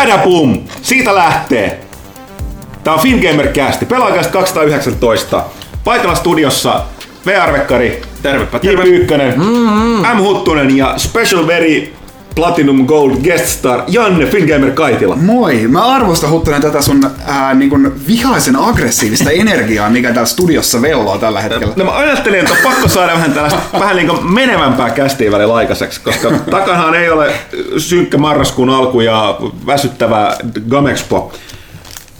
Chadaboom! Siitä lähtee! Tää on Pelaajasta 219. Paikalla studiossa VR-vekkari, Tervepä J. Pyykkönen, M. Huttunen ja Special Very Platinum Gold Guest Star Janne Fingamer Kaitila. Moi! Mä arvostan Huttunen tätä sun ää, niin kun vihaisen aggressiivista energiaa, mikä täällä studiossa velloo tällä hetkellä. No mä ajattelin, että on pakko saada vähän tällaista vähän niin kuin menevämpää kästiä välillä aikaiseksi, koska takanahan ei ole synkkä marraskuun alku ja väsyttävä Gamexpo.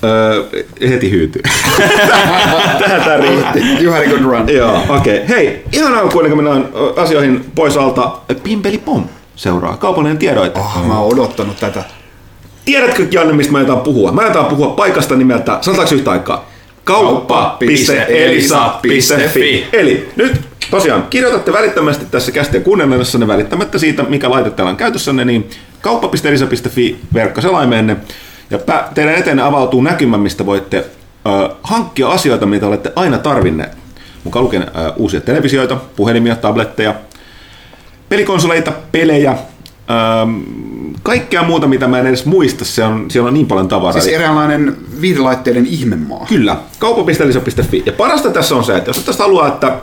Öö, heti hyytyy. Tähän tää riitti. You had a good run. Joo, okei. Okay. Hei, ihan alkuun, kuin mennään asioihin pois alta, Pimpeli Pom seuraa. Kaupallinen tiedoite. Oh, mä oon odottanut tätä. Tiedätkö, Janne, mistä mä ajetaan puhua? Mä ajetaan puhua paikasta nimeltä, sanotaanko yhtä aikaa? Kauppa.elisa.fi Eli nyt tosiaan kirjoitatte välittömästi tässä kästiä kuunnellessanne välittämättä siitä, mikä laite teillä on käytössänne, niin kauppa.elisa.fi verkkoselaimenne. Ja teidän eteen avautuu näkymä, mistä voitte ö, hankkia asioita, mitä olette aina tarvinneet. Mukaan lukien ö, uusia televisioita, puhelimia, tabletteja, pelikonsoleita, pelejä, ähm, kaikkea muuta, mitä mä en edes muista. Se on, siellä on niin paljon tavaraa. Siis eräänlainen viidelaitteiden ihmemaa. Kyllä, kauppa.elisa.fi. Ja parasta tässä on se, että jos tästä haluaa, että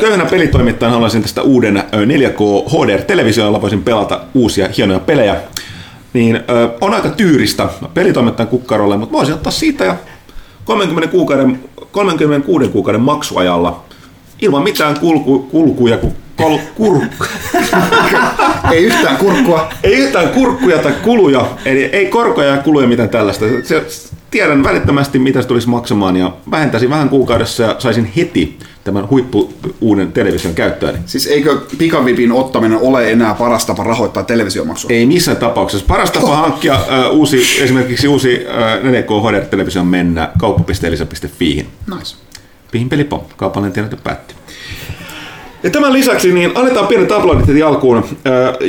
köyhänä pelitoimittajana haluaisin tästä uuden ö, 4K HDR-television, jolla voisin pelata uusia hienoja pelejä, niin ö, on aika tyyristä pelitoimittajan kukkarolle, mutta voisin ottaa siitä ja 30 kuukauden, 36 kuukauden maksuajalla ilman mitään kulku, kulkuja, kun kol, kur, Ei yhtään kurkkua. ei yhtään kurkkuja tai kuluja, eli ei korkoja ja kuluja mitään tällaista. Se, tiedän välittömästi, mitä se tulisi maksamaan ja vähentäisin vähän kuukaudessa ja saisin heti tämän huippu uuden television käyttöön. Siis eikö pikavipin ottaminen ole enää paras tapa rahoittaa televisiomaksua? Ei missään tapauksessa. Paras tapa hankkia uh, uusi, esimerkiksi uusi uh, 4K HDR-televisio mennä kauppa.elisa.fiihin. Nice. Pihin pelipom. Kaupallinen tiedote päättyy. Ja tämän lisäksi niin annetaan pienet aplodit heti alkuun.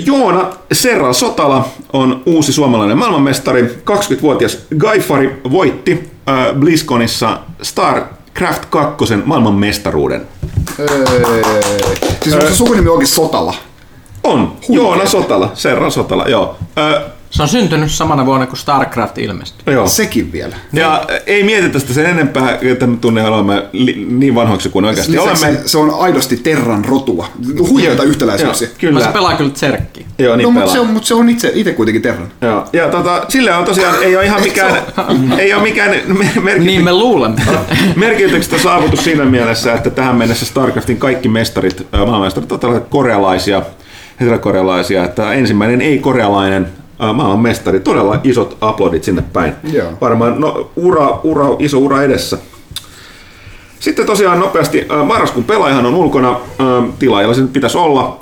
Joona Serra Sotala on uusi suomalainen maailmanmestari. 20-vuotias Gaifari voitti BlizzConissa StarCraft 2 maailmanmestaruuden. Siis onko se sukunimi onkin Sotala? On. Joona Sotala. Serra Sotala, joo. Se on syntynyt samana vuonna kuin StarCraft ilmestyi. joo. Sekin vielä. Ja ei mietitä sitä sen enempää, että me tunne olemme li- niin vanhoiksi kuin oikeasti Lisäksi olemme. se on aidosti Terran rotua. Huikeita yhtäläisyyksiä. Joo, Kyllä. kyllä. Se pelaa kyllä tserkki. Joo, niin No, mutta pelaa. se on, mutta se on itse, itse kuitenkin Terran. Joo. Ja tota, sille on tosiaan, ei ole ihan mikään, ei ole mikään me- merkity, Niin me luulemme. merkityksestä saavutus siinä mielessä, että tähän mennessä StarCraftin kaikki mestarit, maailmanmestarit ovat korealaisia, heterokorealaisia, että ensimmäinen ei-korealainen äh, maailmanmestari, todella isot aplodit sinne päin. Joo. Varmaan no, ura, ura, iso ura edessä. Sitten tosiaan nopeasti, marraskuun pelaajahan on ulkona, tilaajalla se pitäisi olla.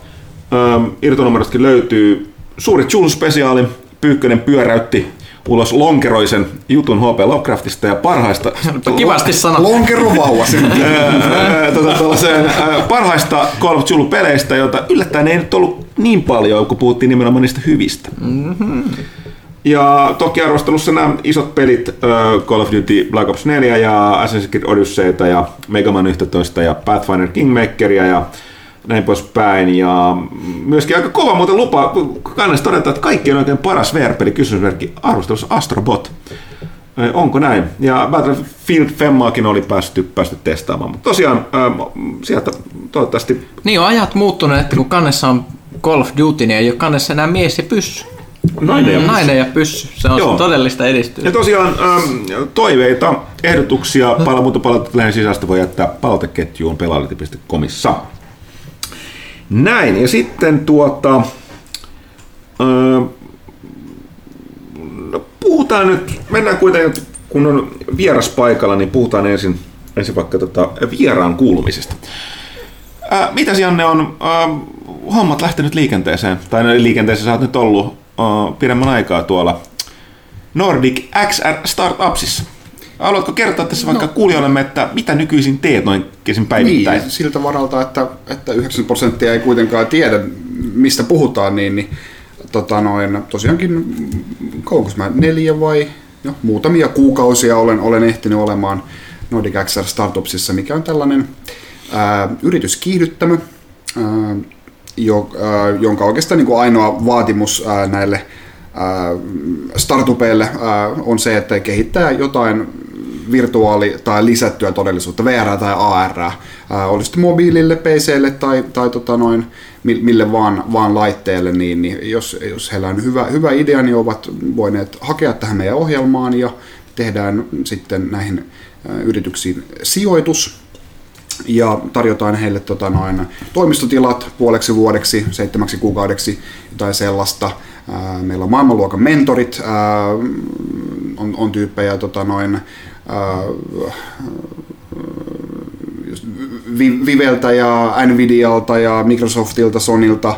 Irtonumerotkin löytyy suuri Jules-spesiaali, Pyykkönen pyöräytti ulos lonkeroisen jutun HP Lovecraftista ja parhaista Kivasti sanottu. Lonkerovauva tota, parhaista Call of Duty-peleistä, joita yllättäen ei nyt ollut niin paljon, kun puhuttiin nimenomaan niistä hyvistä. Mm-hmm. Ja toki arvostelussa nämä isot pelit, Call of Duty Black Ops 4 ja Assassin's Creed Odysseyta ja Mega Man 11 ja Pathfinder Kingmakeria ja näin poispäin. Ja myöskin aika kova muuten lupa, kannessa todeta, että kaikki on oikein paras VR-peli kysymysmerkki arvostelussa Astrobot. Onko näin? Ja Battlefield Femmaakin oli päästy, päästy testaamaan. Mutta tosiaan ähm, sieltä toivottavasti... Niin on ajat muuttunut, että kun kannessa on Call of Duty, niin ei ole kannessa enää mies ja pyssy. Nainen ja Nainen ja pyssy. Se on Joo. todellista Ja edistystä. tosiaan ähm, toiveita, ehdotuksia, palamuuta palautetta sisästä voi jättää palauteketjuun pelaajalehti.comissa. Näin, ja sitten tuota... Äh, no, puhutaan nyt, mennään kuitenkin, kun on vieras paikalla, niin puhutaan ensin, ensin vaikka tota vieraan kuulumisesta. Ää, mitä Janne on ää, hommat lähtenyt liikenteeseen, tai no, liikenteeseen sä oot nyt ollut ää, pidemmän aikaa tuolla Nordic XR Startupsissa. Haluatko kertoa tässä vaikka no. kuulijoillemme, että mitä nykyisin teet noin kesin päivittäin? Niin, siltä varalta, että, että 90 prosenttia ei kuitenkaan tiedä, mistä puhutaan, niin, niin tota noin, tosiaankin, kauanko mä neljä vai jo, muutamia kuukausia olen, olen ehtinyt olemaan Nordic XR Startupsissa, mikä on tällainen ää, yrityskiihdyttämö, ää, jo, ää, jonka oikeastaan niin kuin ainoa vaatimus ää, näille startupeille on se, että kehittää jotain virtuaali- tai lisättyä todellisuutta, VR tai AR, oli sitten mobiilille, PClle tai, tai tota noin, mille vaan, vaan laitteelle, niin, niin jos, jos heillä on hyvä, hyvä idea, niin ovat voineet hakea tähän meidän ohjelmaan ja tehdään sitten näihin yrityksiin sijoitus, ja tarjotaan heille tota, noin, toimistotilat puoleksi vuodeksi, seitsemäksi kuukaudeksi tai sellaista. Meillä on maailmanluokan mentorit, on, on tyyppejä tota, noin, Viveltä ja Nvidialta ja Microsoftilta, Sonilta,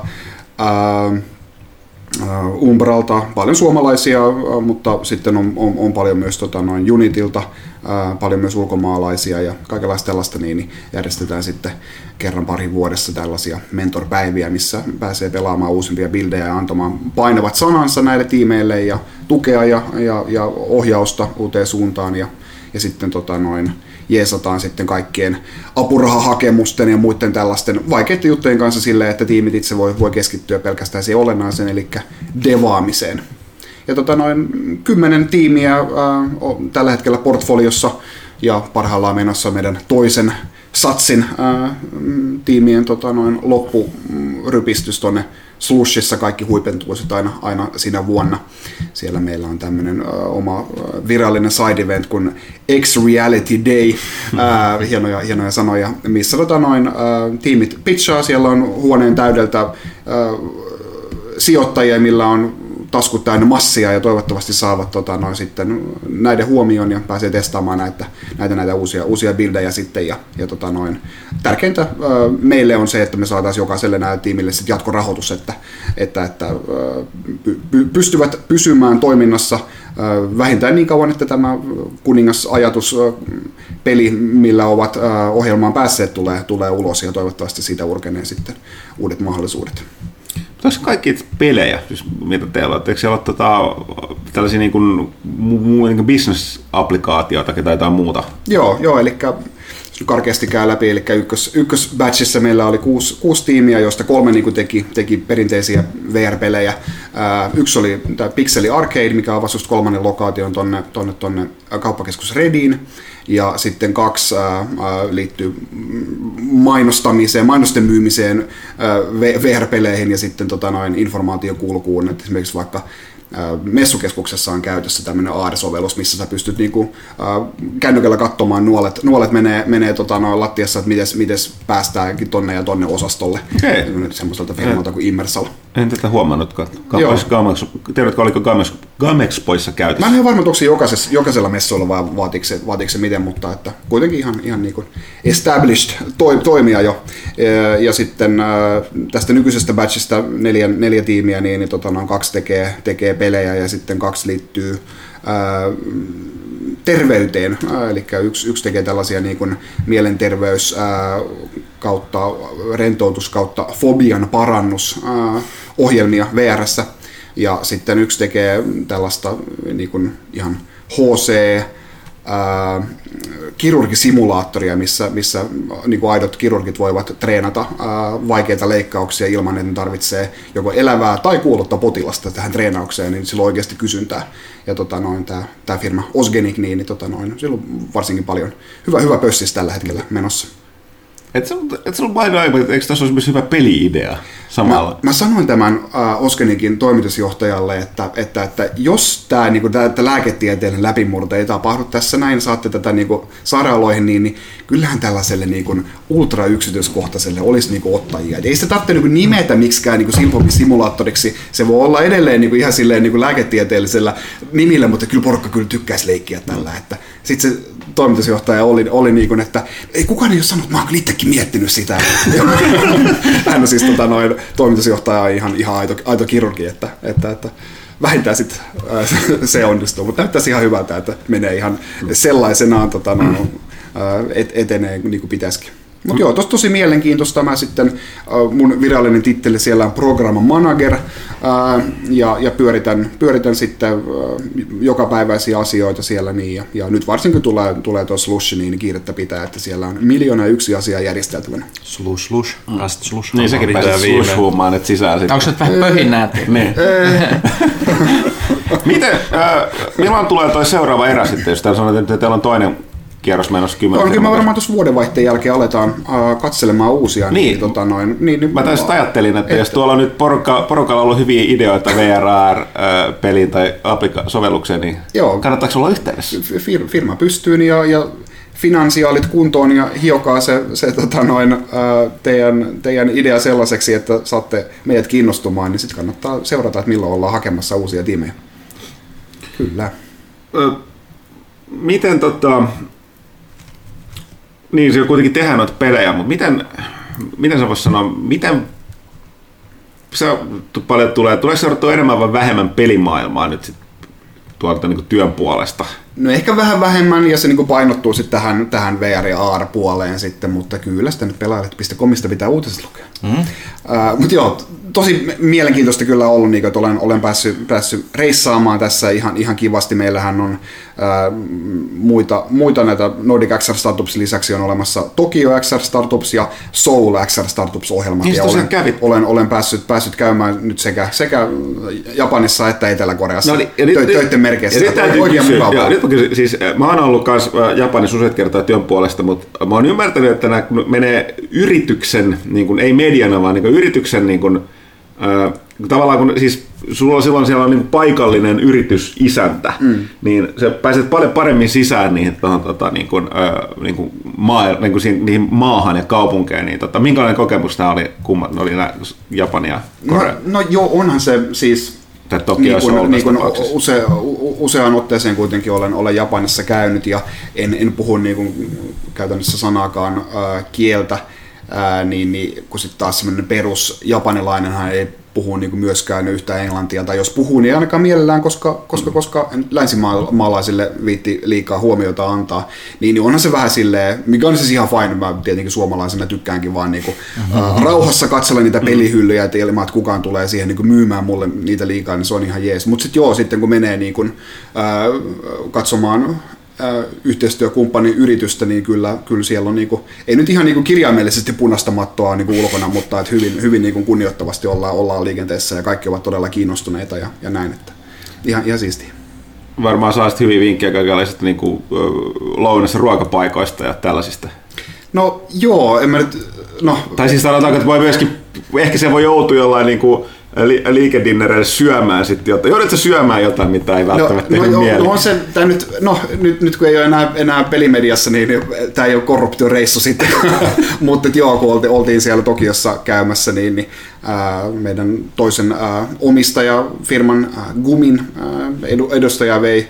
Umbralta, paljon suomalaisia, mutta sitten on, on, on paljon myös tota, noin Unitilta, paljon myös ulkomaalaisia ja kaikenlaista tällaista, niin, niin järjestetään sitten kerran pari vuodessa tällaisia mentorpäiviä, missä pääsee pelaamaan uusimpia bildejä ja antamaan painavat sanansa näille tiimeille ja tukea ja, ja, ja ohjausta uuteen suuntaan ja, ja sitten tota, noin, jeesataan sitten kaikkien apurahahakemusten ja muiden tällaisten vaikeiden juttujen kanssa silleen, että tiimit itse voi, voi keskittyä pelkästään siihen olennaiseen, eli devaamiseen. Ja tota noin kymmenen tiimiä äh, on tällä hetkellä portfoliossa ja parhaillaan menossa meidän toisen satsin äh, tiimien tota noin loppurypistys tuonne Slushissa. Kaikki huipentuu sitten aina, aina siinä vuonna. Siellä meillä on tämmöinen oma virallinen side event kuin X-Reality Day, uh, hienoja, hienoja sanoja, missä tota noin, uh, tiimit pitchaa, siellä on huoneen täydeltä uh, sijoittajia, millä on taskut täynnä massia ja toivottavasti saavat tota, noin, sitten näiden huomioon ja pääsee testaamaan näitä, näitä, näitä uusia, uusia bildejä sitten. Ja, ja tota, noin. Tärkeintä meille on se, että me saataisiin jokaiselle näille tiimille sitten jatkorahoitus, että, että, että py, pystyvät pysymään toiminnassa vähintään niin kauan, että tämä kuningasajatus peli, millä ovat ohjelmaan päässeet, tulee, tulee ulos ja toivottavasti siitä urkenee sitten uudet mahdollisuudet. Tässä kaikki pelejä, siis mitä teillä on? Eikö siellä ole tota, tällaisia niin kuin, niin kuin business-applikaatioita tai jotain muuta? Joo, joo eli karkeasti käy läpi, eli ykkös, ykkösbatchissa meillä oli kuusi, kuusi tiimiä, joista kolme niin teki, teki perinteisiä VR-pelejä. yksi oli tämä Pixeli Arcade, mikä avasi just kolmannen lokaation tonne, tonne, tonne kauppakeskus Rediin ja sitten kaksi ää, liittyy mainostamiseen, mainosten myymiseen VR-peleihin ja sitten tota noin, informaatiokulkuun, että esimerkiksi vaikka messukeskuksessa on käytössä tämmöinen AR-sovellus, missä sä pystyt niinku, äh, kännykällä katsomaan nuolet, nuolet menee, menee tota, noin lattiassa, että miten mites päästäänkin tonne ja tonne osastolle. Okay. Semmoiselta firmalta kuin Immersal. En tätä huomannutkaan. Tiedätkö, oliko Gamex, Gamexpoissa käytössä? Mä en ole varma, onko se jokaisella, messuilla vai vaatiiko se, vaatiiko se miten, mutta että kuitenkin ihan, ihan niin kuin established toi, toimia jo. Ja, sitten tästä nykyisestä batchista neljä, neljä tiimiä, niin, niin tota, noin kaksi tekee, tekee pelejä ja sitten kaksi liittyy terveyteen, eli yksi, yksi tekee tällaisia niin kuin mielenterveys ää, kautta rentoutus kautta fobian parannus ää, ohjelmia VRssä ja sitten yksi tekee tällaista niin kuin ihan HC kirurgisimulaattoria, missä, missä niin kuin aidot kirurgit voivat treenata ää, vaikeita leikkauksia ilman, että ne tarvitsee joko elävää tai kuollutta potilasta tähän treenaukseen, niin sillä on oikeasti kysyntää. Ja tota, noin, tämä, tämä firma Osgenic, niin, niin tota, noin, sillä on varsinkin paljon hyvä, hyvä pössis tällä hetkellä menossa. Et se, et se on vain aivan, että eikö tässä olisi myös hyvä peli-idea samalla? Mä, mä sanoin tämän uh, Oskenikin toimitusjohtajalle, että, että, että jos tämä niinku, lääketieteellinen läpimurto ei tapahdu tässä näin, saatte tätä niinku, sairaaloihin, niin, niin kyllähän tällaiselle niinku, ultra yksityiskohtaiselle olisi niinku, ottajia. Et ei sitä tarvitse niinku, nimetä miksikään niinku, simulaattoriksi. Se voi olla edelleen niinku, ihan silleen niinku, lääketieteellisellä nimillä, mutta kyllä porukka kyllä tykkäisi leikkiä tällä. Että se toimitusjohtaja oli, oli niin kuin, että ei kukaan ei ole sanonut, mä oon itsekin miettinyt sitä. Hän on siis tota, noin, toimitusjohtaja ihan, ihan aito, aito kirurgi, että, että, että vähintään sitten äh, se onnistuu, mutta näyttäisi ihan hyvältä, että menee ihan sellaisenaan tota, no, et, etenee niin kuin pitäisikin. Mutta joo, tos tosi mielenkiintoista. Mä sitten, äh, mun virallinen titteli siellä on Program Manager, äh, ja, ja pyöritän, pyöritän sitten äh, jokapäiväisiä asioita siellä. Niin, ja, ja nyt varsinkin tulee, tulee tuo slush, niin kiirettä pitää, että siellä on miljoona yksi asia järjesteltävänä. Slush, slush. Rast, slush. Niin sekin pitää slushuumaan nyt sisään sitten. Onko se nyt vähän pöhinää? Niin. Miten, äh, milloin tulee toi seuraava erä sitten, jos täällä sanotaan, että teillä on toinen kierros menossa kymmenen On kyllä me varmaan tuossa vuodenvaihteen jälkeen aletaan äh, katselemaan uusia. Niin. tota noin, niin, niin Mä tässä ajattelin, että, jos tuolla on nyt porukka, porukalla ollut hyviä ideoita VRR-peliin tai applika-sovellukseen, niin Joo. kannattaako olla yhteydessä? fir- firma pystyyn ja, ja finansiaalit kuntoon ja hiokaa se, se tota noin, ää, teidän, teidän idea sellaiseksi, että saatte meidät kiinnostumaan, niin sitten kannattaa seurata, että milloin ollaan hakemassa uusia tiimejä. Kyllä. Ö, miten tota... Niin, se kuitenkin tehdään noita pelejä, mutta miten, miten sä vois sanoa, miten se paljon tulee, tuleeko seurattua enemmän vai vähemmän pelimaailmaa nyt sit tuolta niin työn puolesta? No ehkä vähän vähemmän ja se niin painottuu sitten tähän, tähän VR- ja AR-puoleen sitten, mutta kyllä sitä nyt pelaajat.comista pitää uutiset lukea. Mm. Uh, mutta joo, tosi mielenkiintoista kyllä ollut, niin, että olen, olen päässyt, päässyt reissaamaan tässä ihan, ihan kivasti. Meillähän on muita, muita näitä Nordic XR Startups lisäksi on olemassa Tokyo XR Startups ja Soul XR Startups ohjelmat. Niin ja olen, kävit. olen, olen päässyt, päässyt käymään nyt sekä, sekä Japanissa että Etelä-Koreassa No niin, ja nyt- tö- töiden merkeissä. Ja nyt täytyy Oikein kysyä, joo, nyt mä, kysyn, siis, mä oon ollut äh, Japanissa useat kertaa työn puolesta, mutta mä oon ymmärtänyt, että nämä menee yrityksen, niin kuin, ei mediana, vaan niin kuin yrityksen niin kuin, äh, tavallaan kun siis sulla on silloin siellä on niin paikallinen yritysisäntä, mm. niin sä pääset paljon paremmin sisään niihin, tohon, tota, niin kuin, äh, niin kuin maa, niin kuin siihen, niihin maahan ja kaupunkeihin. Niin, tota, minkälainen kokemus nämä oli, kummat oli nämä Japania ja No, no joo, onhan se siis Tai niin kuin, niin kuin use, useaan otteeseen kuitenkin olen, olen Japanissa käynyt ja en, en puhu niin kuin käytännössä sanaakaan äh, kieltä, äh, niin, niin kun sitten taas semmoinen perus japanilainenhan ei puhu niin myöskään yhtään englantia, tai jos puhuu, niin ei ainakaan mielellään, koska, koska, koska länsimaalaisille viitti liikaa huomiota antaa, niin, niin onhan se vähän silleen, mikä on siis ihan fine, mä tietenkin suomalaisena tykkäänkin vaan niin kuin, äh, rauhassa katsella niitä pelihyllyjä, että ilman, että kukaan tulee siihen niin myymään mulle niitä liikaa, niin se on ihan jees. Mutta sitten joo, sitten kun menee niin kuin, äh, katsomaan yhteistyökumppanin yritystä, niin kyllä, kyllä siellä on, niinku, ei nyt ihan niinku kirjaimellisesti punaista mattoa niinku ulkona, mutta et hyvin, hyvin niinku kunnioittavasti ollaan, ollaan liikenteessä ja kaikki ovat todella kiinnostuneita ja, ja näin, että ihan, ihan siistiä. varmaan saa hyviä vinkkejä kaikenlaisista niin kuin, lounassa ruokapaikoista ja tällaisista. No joo, en mä nyt, no Tai siis sanotaanko, että voi myöskin, ehkä se voi joutua jollain niin kuin, li- liikedinnereille syömään sitten jotain. Joudutko syömään jotain, mitä ei välttämättä no, no, mieli? no on se, tää nyt, no, nyt, nyt kun ei ole enää, enää pelimediassa, niin, niin tämä ei ole korruptioreissu sitten. Mutta joo, kun olti, oltiin siellä Tokiossa käymässä, niin, niin ää, meidän toisen ää, omistaja, firman ää, Gumin ää, edu, edustaja vei,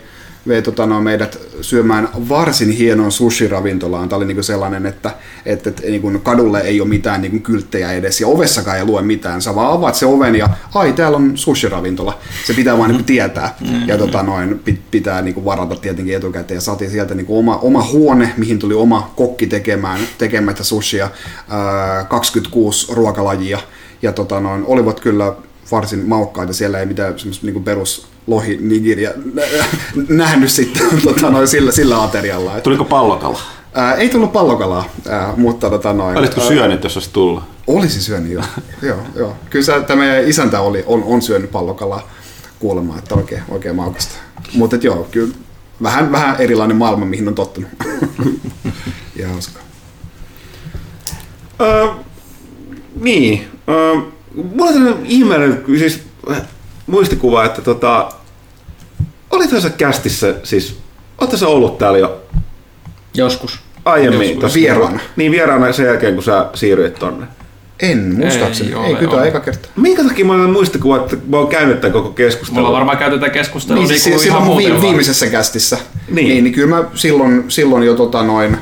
vei tota, no, meidät syömään varsin hienoon sushi-ravintolaan. Tämä oli niinku sellainen, että, että, että niinku kadulle ei ole mitään niinku kylttejä edes ja ovessakaan ei lue mitään. Sä vaan avaat se oven ja ai täällä on sushi-ravintola. Se pitää vaan niinku tietää ja tota, noin, pit- pitää niinku varata tietenkin etukäteen. Ja saatiin sieltä niinku oma, oma huone, mihin tuli oma kokki tekemään, tekemättä sushia, ää, 26 ruokalajia ja tota, noin, olivat kyllä varsin maukkaita. Siellä ei mitään semmoista niinku perus lohi nigiriä nähnyt sitten tota, noin, sillä, sillä aterialla. Et, Tuliko pallokala? ää, ei tullut pallokalaa, ää, mutta tota, noin, Olisitko ää, syönyt, jos olisi tullut? Olisin syönyt, joo. joo, joo. Kyllä se, tämä meidän isäntä oli, on, on syönyt pallokalaa kuulemaan, että oikein, oikein maukasta. Mutta joo, kyllä vähän, vähän erilainen maailma, mihin on tottunut. ja hauska. Öö, niin. Öö, mulla on ihmeellinen siis, muistikuva, että tota, olithan sä kästissä, siis, ootte sä ollut täällä jo Joskus. aiemmin? Joskus. tossa- Vieraana. Niin vieraana sen jälkeen, kun sä siirryit tonne. En, muistaakseni. Ei Ei, ole, ei kyllä ole. eka kerta. Minkä takia mä olen muistikuva, että mä oon käynyt tämän koko keskustelun? Mulla varmaan käyty tätä keskustelua Niin, niin, siis niin silloin ihan muuten vaan. viimeisessä kästissä. Niin. Niin. niin, niin kyllä mä silloin, silloin jo tota noin...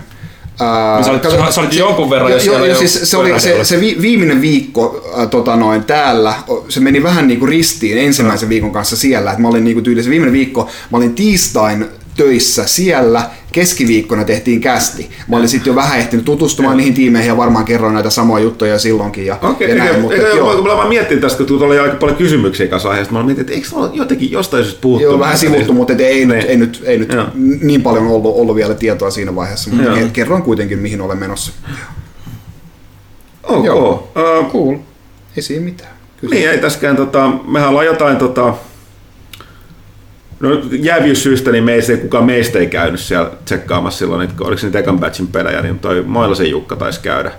Ää, Niin sä olit- kato- sä olit jonkun verran jo jo, jo, siis se, oli, se, se vi, viimeinen viikko ää, tota noin, täällä, se meni vähän niin kuin ristiin ensimmäisen viikon kanssa siellä. Et mä olin niin kuin tyyli, se viimeinen viikko, mä olin tiistain töissä siellä. Keskiviikkona tehtiin kästi. Mä olin sitten jo vähän ehtinyt tutustumaan niihin tiimeihin ja varmaan kerroin näitä samoja juttuja silloinkin. Ja, Okei, ja näin, okay, mutta eikä, joo. mä vaan miettin tästä, kun tuolla oli aika paljon kysymyksiä kanssa aiheesta. Mä mietin, että eikö olla jotenkin jostain syystä puhuttu? Joo, vähän sivuttu, mutta ei, nyt, Niin. ei nyt, ei nyt Joo. niin paljon ollut, ollut vielä tietoa siinä vaiheessa, mutta Joo. ke- kerroin kuitenkin, mihin olen menossa. Ok. Joo. Uh, Cool. Ei siinä mitään. Kyllä. Niin, ei tässäkään, tota, mehän ollaan jotain, tota, no jäävyyssyistä, niin meistä, kukaan meistä ei käynyt siellä tsekkaamassa silloin, että oliko se nyt ekan batchin pelejä, niin toi Moilasen Jukka taisi käydä.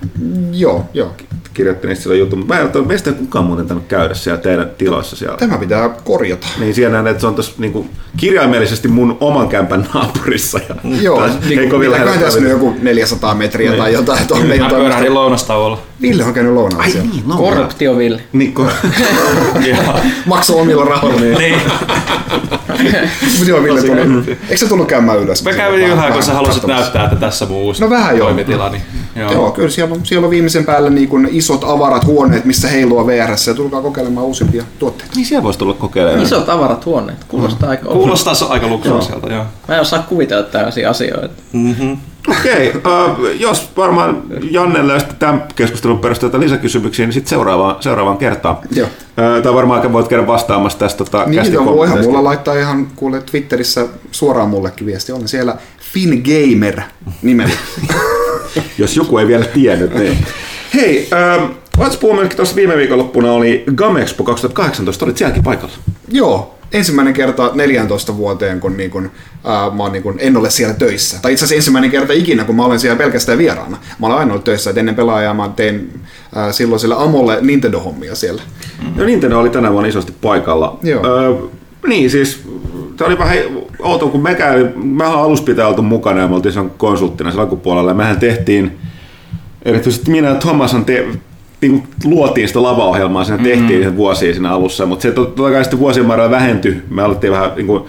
Joo, joo. Kirjoitti niistä silloin jutun, mutta mä en ole- meistä ei kukaan muuten tainnut käydä siellä teidän tiloissa siellä. Tämä pitää korjata. Niin siellä näen, että se on tuossa niinku, kirjaimellisesti mun oman kämpän naapurissa. Ja Joo, taas niin ei kuin, kovin mitäköhän lähellä tässä nyt joku 400 metriä Niin. tai jotain. Meidän Mä pyörähdin lounastauolla. Ville on käynyt lounaalla Ai siellä. niin, no. Korruptioville. Niin, ko- Joo. Maksoi omilla rahoilla. niin. Mutta joo, Ville tullut. Eikö se tullut käymään ylös? Mä kävin yhä, kun sä halusit katsomassa. näyttää, että tässä mun uusi No vähän joo. toimitila. Niin, joo. Joo, kyllä siellä on, siellä on viimeisen päälle niin kuin isot avarat huoneet, missä heilua VRS ja tulkaa kokeilemaan uusimpia tuotteita. niin siellä voisi tulla kokeilemaan. Isot avarat huoneet. Kuulostaa aika Kuulostaa se aika luksuiselta, joo. Mä en osaa kuvitella tällaisia asioita. Okei, okay, jos varmaan Jannelle sitten tämän keskustelun perusteella lisäkysymyksiä, niin sitten seuraavaan, seuraavaan kertaan. Joo. Ö, Tai varmaan voit käydä vastaamassa tästä tota, Niin, joo, voihan mulla laittaa ihan kuule Twitterissä suoraan mullekin viesti. Olen siellä FinGamer nimellä. Jos joku ei vielä tiennyt, niin. Hei, ähm, Let's Boomerkin tuossa viime viikonloppuna oli Gamexpo 2018, olit sielläkin paikalla. Joo, ensimmäinen kerta 14 vuoteen, kun, niin kun ää, mä oon, niin kun, en ole siellä töissä. Tai itse asiassa ensimmäinen kerta ikinä, kun mä olen siellä pelkästään vieraana. Mä olen aina ollut töissä, että ennen pelaajaa mä tein ää, silloin sillä Amolle Nintendo-hommia siellä. No Nintendo oli tänä vuonna isosti paikalla. Joo. Öö, niin siis, tämä oli vähän outo, kun mekään, mehän on alussa pitää oltu mukana ja me oltiin sen konsulttina sillä alkupuolella. Ja mehän tehtiin, erityisesti minä ja Thomashan te, niin kuin luotiin sitä lavaohjelmaa, siinä tehtiin mm. vuosia siinä alussa, mutta se totta kai sitten vuosien varrella vähentyi. Me alettiin vähän niin kuin,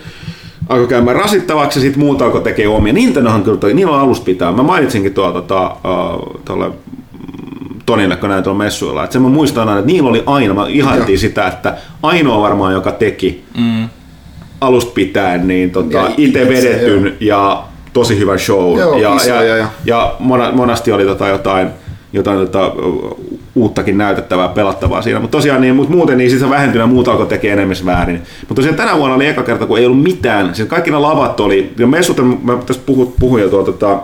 alkoi käymään rasittavaksi ja sitten muut alkoi tekemään omia. Nintendohan kyllä, toi, niillä on alusta pitää. Mä mainitsinkin tuolla tota, uh, tuolla Tonille, kun näin tuolla messuilla. Että sen mä muistan aina, että niillä oli aina, mä ihailtiin sitä, että ainoa varmaan, joka teki mm. alusta pitäen, niin tota, itse vedetyn ja tosi hyvä show. Joo, ja, ja, ja- ja- ja mona, monasti oli tota jotain, jotain tota, uuttakin näytettävää, pelattavaa siinä. Mutta tosiaan niin, mut muuten niin siis se vähentynä muut alkoi tekemään enemmän väärin. Mutta tosiaan tänä vuonna oli eka kerta, kun ei ollut mitään. Siis kaikki nämä lavat oli, ja messut, mä tässä puhun, puhuin jo tuolla tota,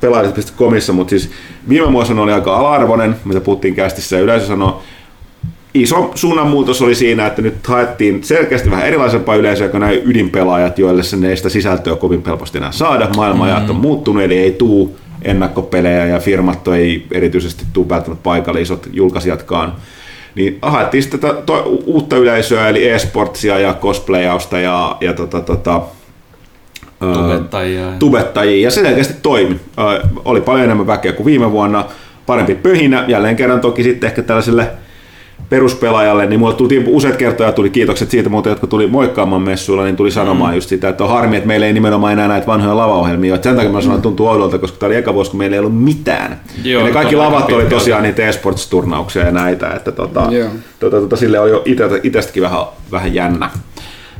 pelaajat.comissa, mutta siis viime vuosina oli aika ala-arvoinen, mitä puhuttiin kästissä ja yleisö sanoi, iso suunnanmuutos oli siinä, että nyt haettiin selkeästi vähän erilaisempaa yleisöä kuin nämä ydinpelaajat, joille se ei sitä sisältöä kovin helposti enää saada. Maailmanajat on muuttunut, eli ei tuu ennakkopelejä ja firmat ei erityisesti tuu välttämättä paikalle isot julkaisijatkaan. Niin haettiin sitten tätä to, uutta yleisöä, eli e-sportsia ja cosplayausta ja, ja tota, tota, ää, Tubettajia. tubettajia, ja se selkeästi toimi. Ö, oli paljon enemmän väkeä kuin viime vuonna, parempi pöhinä, jälleen kerran toki sitten ehkä tällaiselle peruspelaajalle, niin mulle tuli useat kertoja tuli kiitokset siitä muuten, jotka tuli moikkaamaan messuilla, niin tuli sanomaan mm. just sitä, että on harmi, että meillä ei nimenomaan enää näitä vanhoja lavaohjelmia, että sen takia mä sanoin, että tuntuu oudolta, koska tämä oli eka vuosi, kun meillä ei ollut mitään. Joo, ja ne kaikki lavat oli tosiaan niitä esports-turnauksia ja näitä, että tota, Joo. tota, tota, sille oli jo itestäkin vähän, vähän jännä.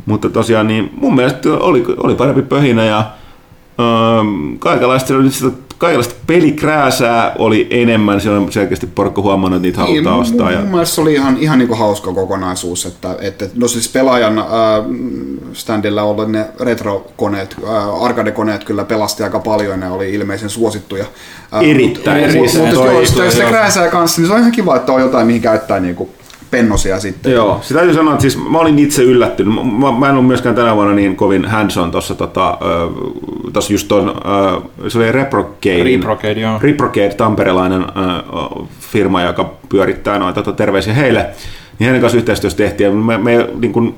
Mutta tosiaan niin mun mielestä oli, oli parempi pöhinä ja ähm, kaikenlaista, siellä oli sitä, kaikenlaista pelikrääsää oli enemmän, siellä on selkeästi porukka huomannut, että niitä halutaan Niin, ostaa. mun, Ja, mun mielestä se oli ihan, ihan niin kuin hauska kokonaisuus, että, että no siis pelaajan ää, standilla olleet ne retrokoneet, ää, arcade-koneet kyllä pelasti aika paljon, ne oli ilmeisen suosittuja. Ää, Erittäin, mut- siis mut- Mutta jos, jos se krääsää kanssa, niin se on ihan kiva, että on jotain, mihin käyttää niin kuin pennosia sitten. Joo, sitä täytyy sanoa, että siis mä olin itse yllättynyt. Mä, mä en ollut myöskään tänä vuonna niin kovin hands-on tuossa tota, tossa just ton, se oli Reprocade. Reprocade, joo. Reprocade, tamperelainen firma, joka pyörittää noita, tota, terveisiä heille. Niin heidän kanssa yhteistyössä tehtiin. Me, me niin kun,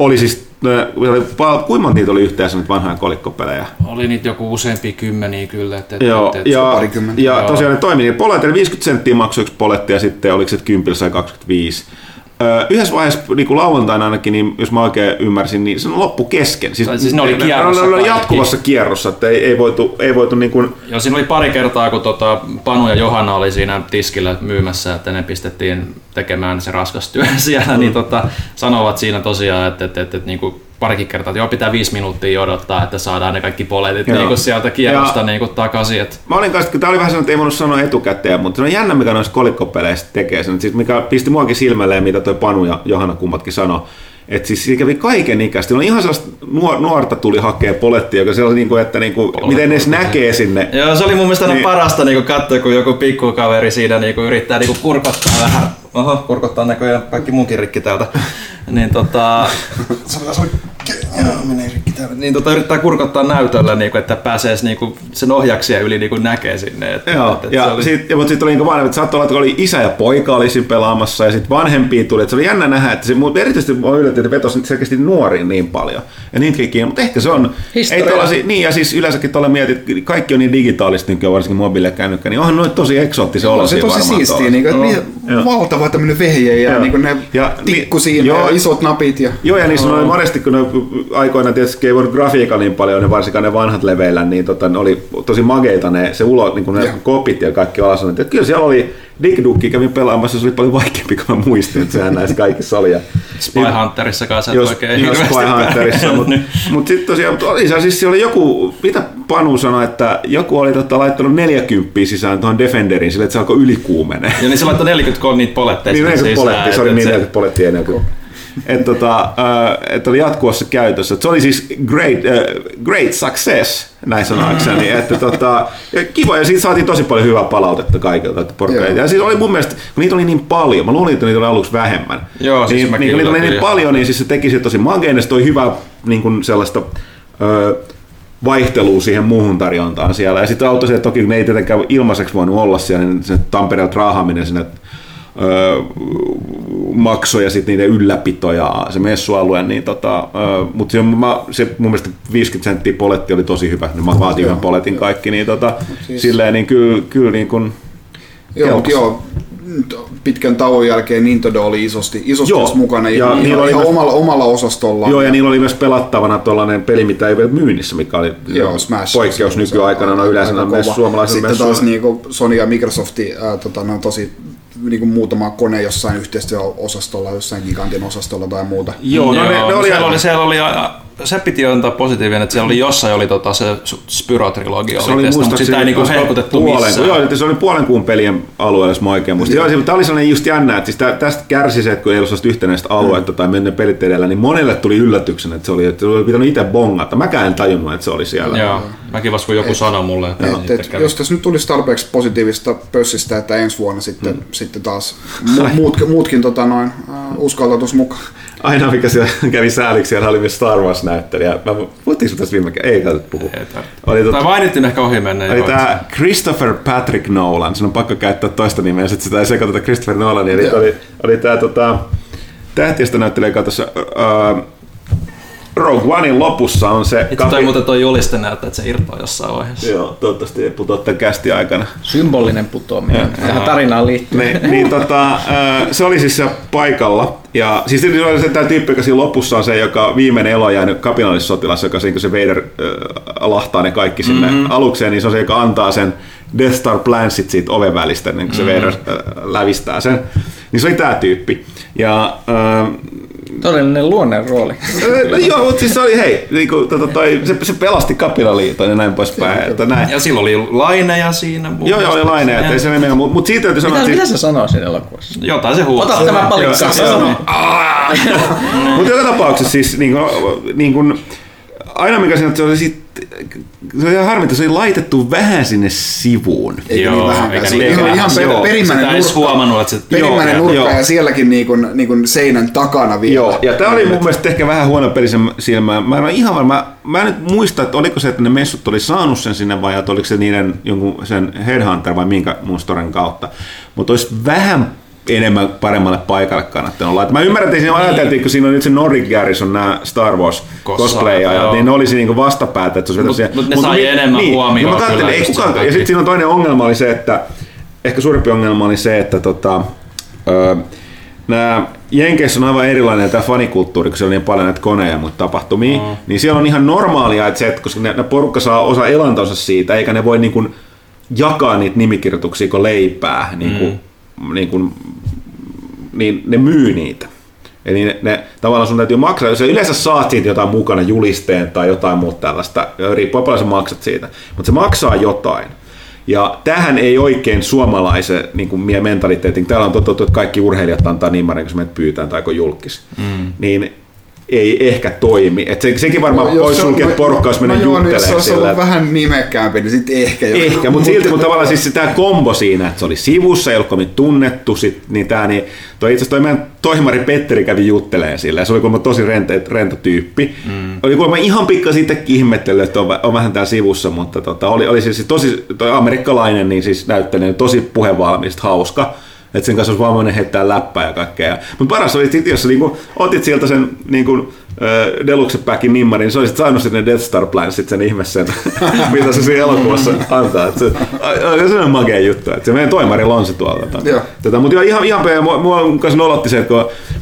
oli siis, oli, pal- kuinka monta niitä oli yhteensä nyt vanhoja kolikkopelejä? Oli niitä joku useampia kymmeniä kyllä. Et, et, Joo, et, et, ja, ja Joo. tosiaan ne toimi niin poletti, 50 senttiä maksoi yksi poletti ja sitten oliko se 10 sai 25. Yhdessä vaiheessa niin kuin lauantaina ainakin, niin jos mä oikein ymmärsin, niin se loppu kesken. Tai siis ne oli ne, kierrossa ne oli jatkuvassa kierrossa, että ei, ei voitu, ei voitu niin kuin, Joo, siinä oli pari kertaa, kun tota, Panu ja Johanna oli siinä tiskillä myymässä, että ne pistettiin tekemään se raskas työ siellä, mm. niin tota, sanovat siinä tosiaan, että, että, että, että, niin kuin parikin kertaa, että joo, pitää viisi minuuttia odottaa, että saadaan ne kaikki poletit Joo. niin kuin sieltä kierrosta Ja- niin kuin takaisin. Että Mä olin kanssa, kun tää oli vähän sellainen, että ei voinut sanoa etukäteen, mutta se on jännä, mikä noissa kolikkopeleissä tekee sen. Siis mikä pisti muakin silmälle, mitä toi Panu ja Johanna kummatkin sanoi. Että siis siinä kävi kaiken ikäistä. On ihan sellaista nuor- nuorta tuli hakea polettia, joka sellainen, niinku, että niinku, miten ne edes näkee sinne. Joo, se oli mun mielestä Niin. niin. parasta niin katsoa, kun joku pikkukaveri siinä niin yrittää niin kurkottaa vähän. Oho, kurkottaa näköjään kaikki munkin rikki täältä. niin tota... Menee rikki täältä. Niin tota yrittää kurkottaa näytöllä, niin kuin, että pääsee niin kuin, sen ohjaksia yli niin kuin näkee sinne. Että, Joo, että, että ja, se oli- sit, ja mutta sitten oli niin vanhemmat, saattoi olla, että oli isä ja poika oli siinä pelaamassa ja sitten vanhempia tuli. Et se oli jännä nähdä, että se, mutta erityisesti mä yllätyin, että vetosi selkeästi nuoriin niin paljon. Ja niitäkin kiinni, mutta ehkä se on, Historia. ei tollasi, niin ja siis yleensäkin tuolla mietit, että kaikki on niin digitaalista nykyään, varsinkin mobiili ja kännykkä, niin onhan noin tosi eksoottisen On olosia se tosi siistiä, niin kuin, Joo. että valtava tämmöinen vehje ja, Joo. niin kuin ne Ja tikku niin- siinä joo. ja isot napit. Ja, Joo, ja niissä oli monesti, kun ne aikoina tietysti ei voinut grafiikalla niin paljon, ne varsinkaan ne vanhat leveillä, niin tota, ne oli tosi mageita ne, se ulo, niin kuin ne Joo. kopit ja kaikki alas. Että kyllä siellä oli, Dick Dukki kävin pelaamassa, se oli paljon vaikeampi kuin mä muistin, että sehän näissä kaikissa oli. Ja, Spy Hunterissa kanssa jos, oikein jos Spy Hunterissa, mutta mut sitten tosiaan, mut oli siis siellä oli joku, mitä Panu sanoi, että joku oli tota, laittanut 40 sisään tuohon Defenderiin sille, että se alkoi ylikuumenee. Ja niin se laittoi 43 niitä poletteja Niin sitten 40 sisään, polettia, et- se oli niin 40 polettia ennen kuin että tota, äh, et oli jatkuvassa käytössä. Et se oli siis great, äh, great success, näin sanoakseni. että tota, kiva, ja siitä saatiin tosi paljon hyvää palautetta kaikilta. Että ja siis oli mun mielestä, kun niitä oli niin paljon, mä luulin, että niitä oli aluksi vähemmän. Joo, siis niin, niin, kun niitä oli niin paljon, niin siis se teki se tosi makein, ja se toi hyvää niin kuin sellaista ö, vaihtelua siihen muuhun tarjontaan siellä. Ja sitten auttoi se, että toki ne ei tietenkään ilmaiseksi voinut olla siellä, niin se Tampereelta raahaaminen sinne öö, maksoi ja sitten niiden ylläpito ja se messualue, niin tota, öö, mutta se, mä, se mun mielestä 50 senttiä poletti oli tosi hyvä, niin mä vaatin yhden poletin kaikki, niin tota, Siis- silleen niin kyllä, kyllä niin kuin, Joo, mutta joo, pitkän tauon jälkeen Nintendo oli isosti, isosti Joo, mukana ja ihan, niillä oli ihan myös- omalla, omalla osastollaan. Joo, ja niillä oli myös pelattavana tuollainen peli, mitä ei vielä myynnissä, mikä oli Joo, Smash. poikkeus nykyaikana, no yleensä on myös suomalaisen Sitten messuilla. taas niinku Sony ja Microsoft, ää, tota, ne on tosi niinku muutama kone jossain yhteistyöosastolla, jossain gigantin osastolla tai muuta. Joo, no ne, ne oli, siellä, oli, siellä oli, a- se piti antaa positiivinen, että siellä oli jossain oli tota, se Spyro-trilogia se oli testannut, mutta sitä ei niinku hehkutettu puolen, missään. Joo, se oli puolen kuun pelien alueella, jos mä oikein muistin. Joo, tämä oli sellainen just jännä, että siis tä, tästä kärsi se, että kun ei ollut sellaista yhtenäistä aluetta tai mennä pelit edellä, niin monelle tuli yllätyksenä, että se oli, että se oli pitänyt itse bongata. Mäkään en tajunnut, että se oli siellä. Joo, mäkin vasta kun joku sanoi mulle, että Et, et, kävi. jos tässä nyt tulisi tarpeeksi positiivista pössistä, että ensi vuonna sitten, mm. sitten taas mu, muut, muutkin tota noin, äh, uskaltautus mukaan. Aina mikä siellä kävi sääliksi, siellä oli myös Star Wars-näyttelijä. Mä, puhuttiinko tästä viime kerralla? Ei käytä puhua. Ei. Oli tota- Tai mainittiin ehkä ohi menneen. Oli tämä Christopher Patrick Nolan, sen on pakko käyttää toista nimeä, sitten sitä ei sekoiteta Christopher Nolania, eli oli, oli tämä tota, tähtiöstä näyttelijä katossa, uh, Rogue Onein lopussa on se... Itse toi muuten toi juliste näyttää, että se irtoaa jossain vaiheessa. Joo, toivottavasti ei putoa tämän kästi aikana. Symbolinen putoaminen. Joo. Tähän tarinaan liittyy. niin, niin tota, se oli siis se paikalla. Ja siis se oli se tämä tyyppi, joka siinä lopussa on se, joka viimeinen elo jäänyt kapinallissotilas, joka siinä kun se Vader ö, lahtaa ne kaikki sinne mm-hmm. alukseen, niin se on se, joka antaa sen Death Star Plansit siitä oven välistä, niin kun se Vader ö, lävistää sen. Niin se oli tämä tyyppi. Ja ö, Todellinen luonnon rooli. No joo, mutta siis se oli, hei, niinku, tota, toi, se, se pelasti kapinaliiton ja näin poispäin. Että näin. Ja silloin oli laineja siinä. Joo, joo, oli mielestä. laine, että ei se mene, mutta mut siitä täytyy sanoa, Mitä, että mitä se sanoo siinä elokuvassa? Jotain se huutaa. Ota tämä palikka. Mutta joka tapauksessa siis niin kuin, niin kuin, aina mikä siinä se oli sit, se oli ihan harmi, että se oli laitettu vähän sinne sivuun. Eikä Joo, niin vähänkään. eikä Se niin ihan, vähän. ihan per, Joo, perimmäinen Sitä ei edes nurkka, huomannut, että se... perimmäinen Joo, nurkka joo. ja sielläkin niin kuin, niin kuin seinän takana vielä. Joo, ja tämä oli mun mielestä ehkä vähän huono peli sen silmään. Mä en ole ihan varma, mä en nyt muista, että oliko se, että ne messut oli saanut sen sinne vai että oliko se niiden jonkun sen Headhunter vai minkä muun storen kautta. Mutta olisi vähän enemmän paremmalle paikalle kannattanut olla. Mä ymmärrän, että siinä ajateltiin, kun siinä on nyt se Nordic Garrison, nämä Star Wars cosplayajat, niin ne olisi niinku vastapäätä. Että se olisi Mut- mut ne siihen. sai mi- enemmän huomiota Niin, mä kyllä ei kukaan, ja sitten siinä on toinen ongelma oli se, että ehkä suurempi ongelma oli se, että tota, öö, nämä Jenkeissä on aivan erilainen tämä fanikulttuuri, kun siellä on niin paljon näitä koneja ja muita tapahtumia, mm. niin siellä on ihan normaalia, että se, että koska ne, ne porukka saa osa elantonsa siitä, eikä ne voi niin kuin jakaa niitä nimikirjoituksia kuin leipää, niin, kuin, mm. Niin, kuin, niin ne myy niitä. Eli ne, ne, tavallaan sun täytyy maksaa, jos sä yleensä saat siitä jotain mukana julisteen tai jotain muuta tällaista, riippuu paljon sä maksat siitä, mutta se maksaa jotain. Ja tähän ei oikein suomalaisen niin kuin mentaliteetin, täällä on totuttu, että kaikki urheilijat antaa nimmarin, kun menet pyytään tai kun julkis. Mm. Niin ei ehkä toimi. Et se, sekin varmaan no, voisi sulkea porukka, jos menee no, juttelemaan Jos se olisi ollut vähän nimekkäämpi, niin sitten ehkä. Ehkä, mutta silti kun tavallaan siis tämä kombo siinä, että se oli sivussa, ei ollut kovin tunnettu, sit, niin tämä niin, toi itse asiassa toi meidän Petteri kävi jutteleen sillä, ja se oli kuulemma tosi rento, rento tyyppi. Mm. Oli kuulemma ihan pikka itsekin ihmettely, että on, on vähän täällä sivussa, mutta tota, oli, oli siis tosi, toi amerikkalainen, niin siis näyttelijä, tosi puhevalmista, hauska että sen kanssa olisi vaan voinut heittää läppää ja kaikkea. Mutta paras oli sitten, jos niinku, otit sieltä sen niinku, Deluxe Packin nimmarin, niin sä olisit saanut sitten Death Star Plansit sen ihme sen, mitä se siinä elokuvassa antaa. Et se, se on makea juttu. Et se meidän toimarilla on se tuolla. Tota, mutta joo, ihan, ihan mua, mua kanssa nolotti se, että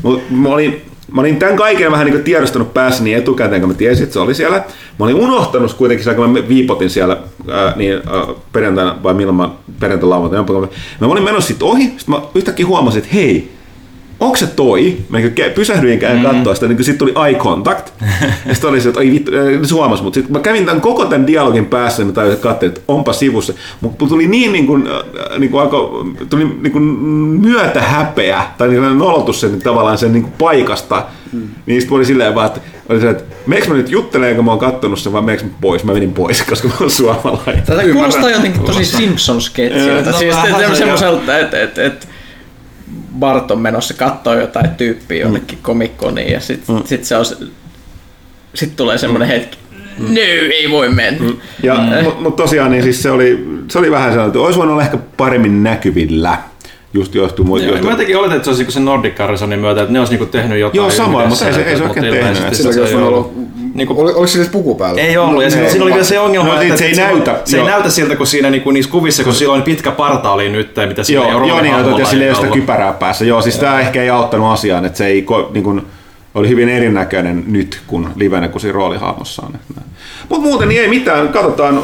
kun mä olin mä olin tämän kaiken vähän niin tiedostanut päässä niin etukäteen, kun mä tiesin, että se oli siellä. Mä olin unohtanut kuitenkin, kun mä viipotin siellä ää, niin, ää, perjantaina, vai milloin mä perjantaina lauantaina. Mä olin menossa sitten ohi, sitten mä yhtäkkiä huomasin, että hei, onko se toi? Mä pysähdyin ja mm. katsoa sitä, niin sitten tuli eye contact. ja sitten oli se, että ai vittu, se huomasi, mutta sitten mä kävin tämän koko tämän dialogin päässä, ja mä tajusin, että katsoin, että onpa sivussa. Mutta tuli niin, niin kuin, niin kuin alko, tuli niin kuin myötä häpeä, tai niin nolotus sen tavallaan sen niin kuin paikasta. Mm. Niin sitten oli silleen vaan, että oli se, että meneekö mä nyt juttelemaan, kun mä oon kattonut sen, vai meneekö mä pois? Mä menin pois, koska mä oon suomalainen. Tätä kuulostaa jotenkin tosi Simpsons-sketsiltä. No, siis semmoiselta, että et, et, Bart on menossa katsoa jotain tyyppiä jollekin komikkoon niin, ja sitten mm. sit se on, sit tulee semmoinen mm. hetki, Mm. No, ei voi mennä. Mm. Ja, mm. Mutta mut tosiaan niin siis se, oli, se oli vähän sellainen, että olisi voinut olla ehkä paremmin näkyvillä just johtuu muista. Joo, mä jotenkin oletin, että se olisi se Nordic Carisonin myötä, että ne olisi niinku tehnyt jotain. Joo, samoin, mutta ei se, ei se oikein tehnyt. Sillä olisi ollut Niinku, Oli, oliko siinä puku päällä? Ei ollut, ja siinä, siinä oli vielä se ongelma, no, että se ei näytä. Se ei näytä siltä, kun siinä niinku, niissä kuvissa, kun silloin pitkä parta oli nyt, mitä sillä joo, ei joo, niin, ja sillä ei ole sitä kypärää päässä. Joo, siis tämä ehkä ei auttanut asiaan, että se ei niin kuin, oli hyvin erinäköinen nyt kuin livenä, kun siinä roolihahmossa on. Mutta muuten niin ei mitään, katsotaan,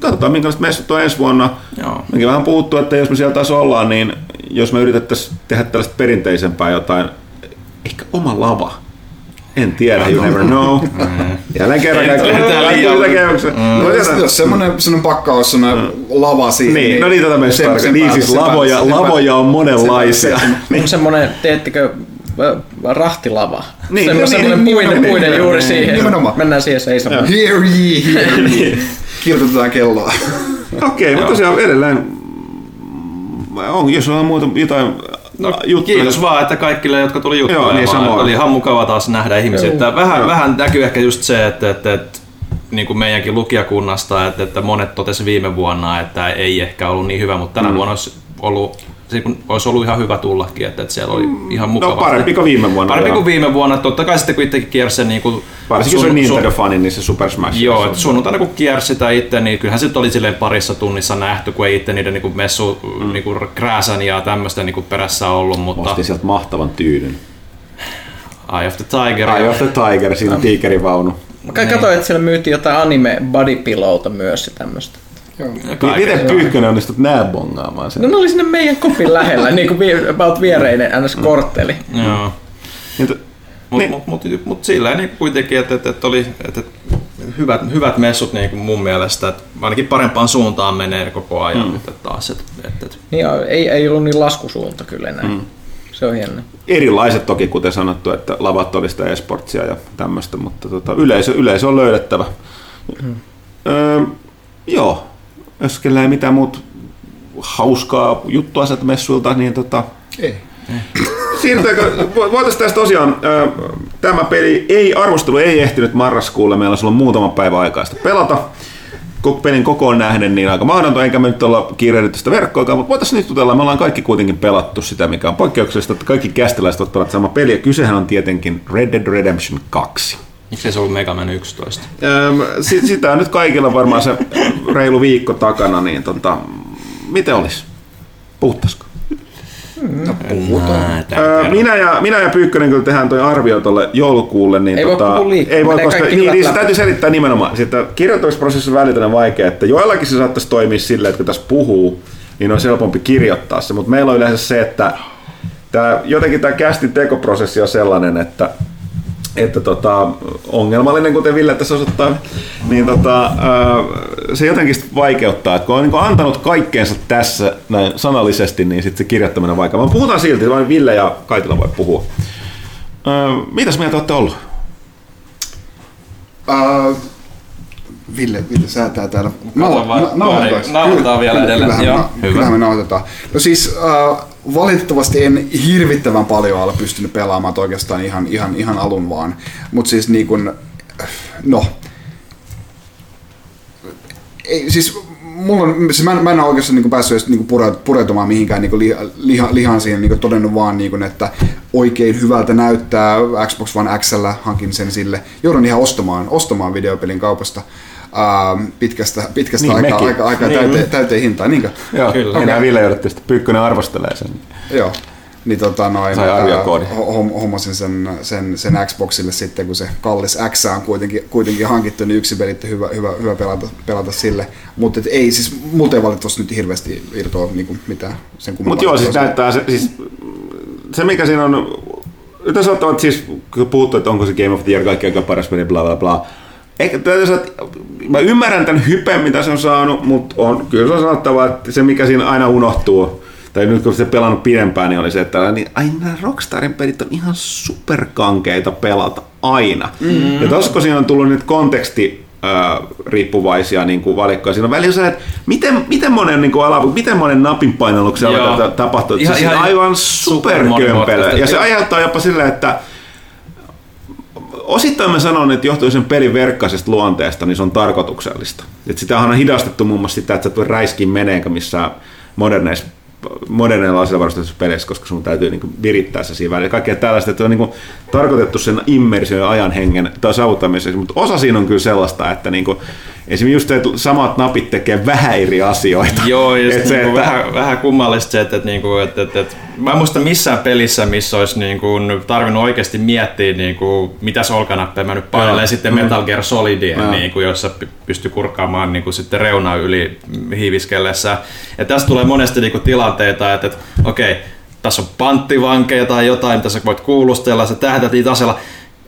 katsotaan minkälaiset messut on ensi vuonna. Joo. Mekin vähän puhuttu, että jos me siellä taas ollaan, niin jos me yritettäisiin tehdä tällaista perinteisempää jotain, ehkä oma lava en tiedä, you never know. Jälleen kerran kaikki mm. Jos semmoinen, semmoinen pakkaus, semmoinen lava siihen. Niin, niin no niin tätä me Niin siis lavoja, lavoja on monenlaisia. Niin. Semmoinen, teettekö rahtilava. Niin, semmoinen niin, niin, puinen, niin, puinen juuri siihen. Nimenomaan. Mennään siihen seisomaan. Hear ye, hear ye. Kirjoitetaan kelloa. Okei, mutta tosiaan edelleen on, jos on muuta jotain No, juttuja. Kiitos vaan, että kaikille, jotka tuli juttelemaan. Joo, niin samoin. Oli ihan mukava taas nähdä ihmisiä. Että vähän, vähän näkyy ehkä just se, että, että, että niin kuin meidänkin lukijakunnasta, että, että monet totesi viime vuonna, että ei ehkä ollut niin hyvä, mutta tänä mm. vuonna olisi ollut olisi ollut ihan hyvä tullakin, että, että siellä oli mm. ihan mukava. No parempi kuin viime vuonna. Parempi kuin viime vuonna. Totta kai sitten kun itsekin kiersi se niin kuin Varsinkin sun, se Nintendo-fani, niin se Super Smash. Joo, että sunnuntaina kun kiersi sitä itse, niin kyllähän se oli silleen parissa tunnissa nähty, kun ei itse niiden niin kuin messu mm. niin kuin krääsän ja tämmöistä niin kuin perässä ollut. Mutta... Ostin sieltä mahtavan tyynyn. Eye of the Tiger. Eye of the Tiger, siinä on tiikerivaunu. Mä katsoin, että siellä myytiin jotain anime bodypillowta myös ja tämmöistä. Joo. Miten Pyykkönen onnistut nää bongaamaan sen? No ne oli sinne meidän kopin lähellä, niin kuin about viereinen ns. kortteli. Mm. Joo. Mutta niin. mut, mut, mut, mut sillä niin kuitenkin, että, että, että oli että hyvät, hyvät messut niin kuin mun mielestä, että ainakin parempaan suuntaan menee koko ajan mm. että taas. Että, että, että. Niin, ei, ei ollut niin laskusuunta kyllä enää. Mm. Se on hieno. Erilaiset toki, kuten sanottu, että lavat oli sitä esportsia ja tämmöistä, mutta tota, yleisö, yleisö on löydettävä. Mm. Öö, joo, ei mitään muut hauskaa juttua sieltä messuilta, niin tota... Ei. Siirrytäänkö, voitaisiin tästä tosiaan, tämä peli ei, arvostelu ei ehtinyt marraskuulle, meillä on muutama päivä aikaista pelata. Pelin kokoon nähden niin aika mahdotonta, enkä me nyt olla kiirehditty sitä verkkoa, mutta voitaisiin nyt jutella, me ollaan kaikki kuitenkin pelattu sitä, mikä on poikkeuksellista, että kaikki kästiläiset ovat pelattu sama peli, ja kysehän on tietenkin Red Dead Redemption 2. Miksi se ollut Mega Man 11? sitä on nyt kaikilla varmaan se reilu viikko takana, niin tota, miten olisi? Puhuttaisiko? No, puhutaan. minä, ja, minä ja Pyykkönen kyllä tehdään toi arvio tuolle joulukuulle. Niin ei tota, voi ei voi, koska niin, niin, se täytyy selittää nimenomaan. Sitten kirjoittamisprosessi on välitön vaikea, että joillakin se saattaisi toimia silleen, että kun tässä puhuu, niin on helpompi kirjoittaa se, mutta meillä on yleensä se, että tää, jotenkin tämä kästin tekoprosessi on sellainen, että että tota, ongelmallinen, kuten Ville tässä osoittaa, niin tota, se jotenkin vaikeuttaa, että kun on niin antanut kaikkeensa tässä näin sanallisesti, niin sitten se kirjoittaminen on vaikeaa. Vaan puhutaan silti, vain Ville ja Kaitila voi puhua. Mitäs mieltä olette ollut? Uh, Ville, Ville säätää täällä. Nauhoitetaan vielä edelleen. Joo, hyvä. kyllähän me nauhoitetaan. No siis uh, valitettavasti en hirvittävän paljon ole pystynyt pelaamaan oikeastaan ihan, ihan, ihan alun vaan. Mutta siis niin kun, no, ei, siis mulla on, siis mä, mä en ole oikeastaan niin päässyt edes niin pureutumaan mihinkään niin liha, liha, lihan siihen, niin todennut vaan, niin kuin, että oikein hyvältä näyttää Xbox One X, hankin sen sille. Joudun ihan ostamaan, ostamaan videopelin kaupasta uh, pitkästä, pitkästä niin, aikaa, aika, aika niin. täyteen, täyteen hintaan. Niinkö? Joo, Kyllä. enää Ville joudutte sitten Pyykkönen arvostelee sen. Joo. Niin tota noin, Sai arviokoodi. hommasin sen, sen, sen Xboxille sitten, kun se kallis X on kuitenkin, kuitenkin hankittu, niin yksi pelitti hyvä, hyvä, hyvä pelata, pelata sille. Mutta ei siis, muuten valitettavasti nyt hirveästi irtoa niin mitään sen Mutta joo, siis näyttää se, siis, se mikä siinä on, nyt sanottavat siis, kun puhuttu, että onko se Game of the Year kaikki aika paras peli, bla bla bla, Eikä, mä ymmärrän tämän hypen, mitä se on saanut, mutta on, kyllä se on sanottava, että se mikä siinä aina unohtuu, tai nyt kun se pelannut pidempään, niin oli se, että niin, ai nämä Rockstarin pelit on ihan superkankeita pelata aina. Mm-hmm. Ja tossa kun siinä on tullut nyt konteksti äh, riippuvaisia niin kuin valikkoja. Siinä on välillä se, että miten, miten monen, niin kuin ala, miten monen napin painalluksen tapahtuu. Ihan, se ihan aivan superkömpelö. Ja se aiheuttaa jopa silleen, että osittain mä sanon, että johtuu sen pelin verkkaisesta luonteesta, niin se on tarkoituksellista. Et sitähän on hidastettu muun muassa sitä, että sä et räiskiin meneenkä missä moderneissa modernilla asevarustetussa peleissä, koska sun täytyy niin virittää se siinä välillä. Kaikkea tällaista, että on niin tarkoitettu sen immersion ja ajan hengen tai saavuttamiseksi, mutta osa siinä on kyllä sellaista, että niin kuin, Esimerkiksi just, että samat napit tekee vähän eri asioita. Joo, just et se, niinku että... vähän, vähän kummallista se, että, että, niinku, että, että, että mä en muista missään pelissä, missä olisi niin kuin, tarvinnut oikeasti miettiä, niin kuin, mitä solkanappeja mä nyt painelen, ja sitten. Metal Gear Solidia, niin kuin, jossa pystyy kurkkaamaan niin kuin, sitten reunaa yli hiiviskellessä. Ja tässä tulee monesti niin kuin, tilanteita, että, että okei, okay, tässä on panttivankeja tai jotain, mitä sä voit kuulustella, sä tähdät niitä aseella,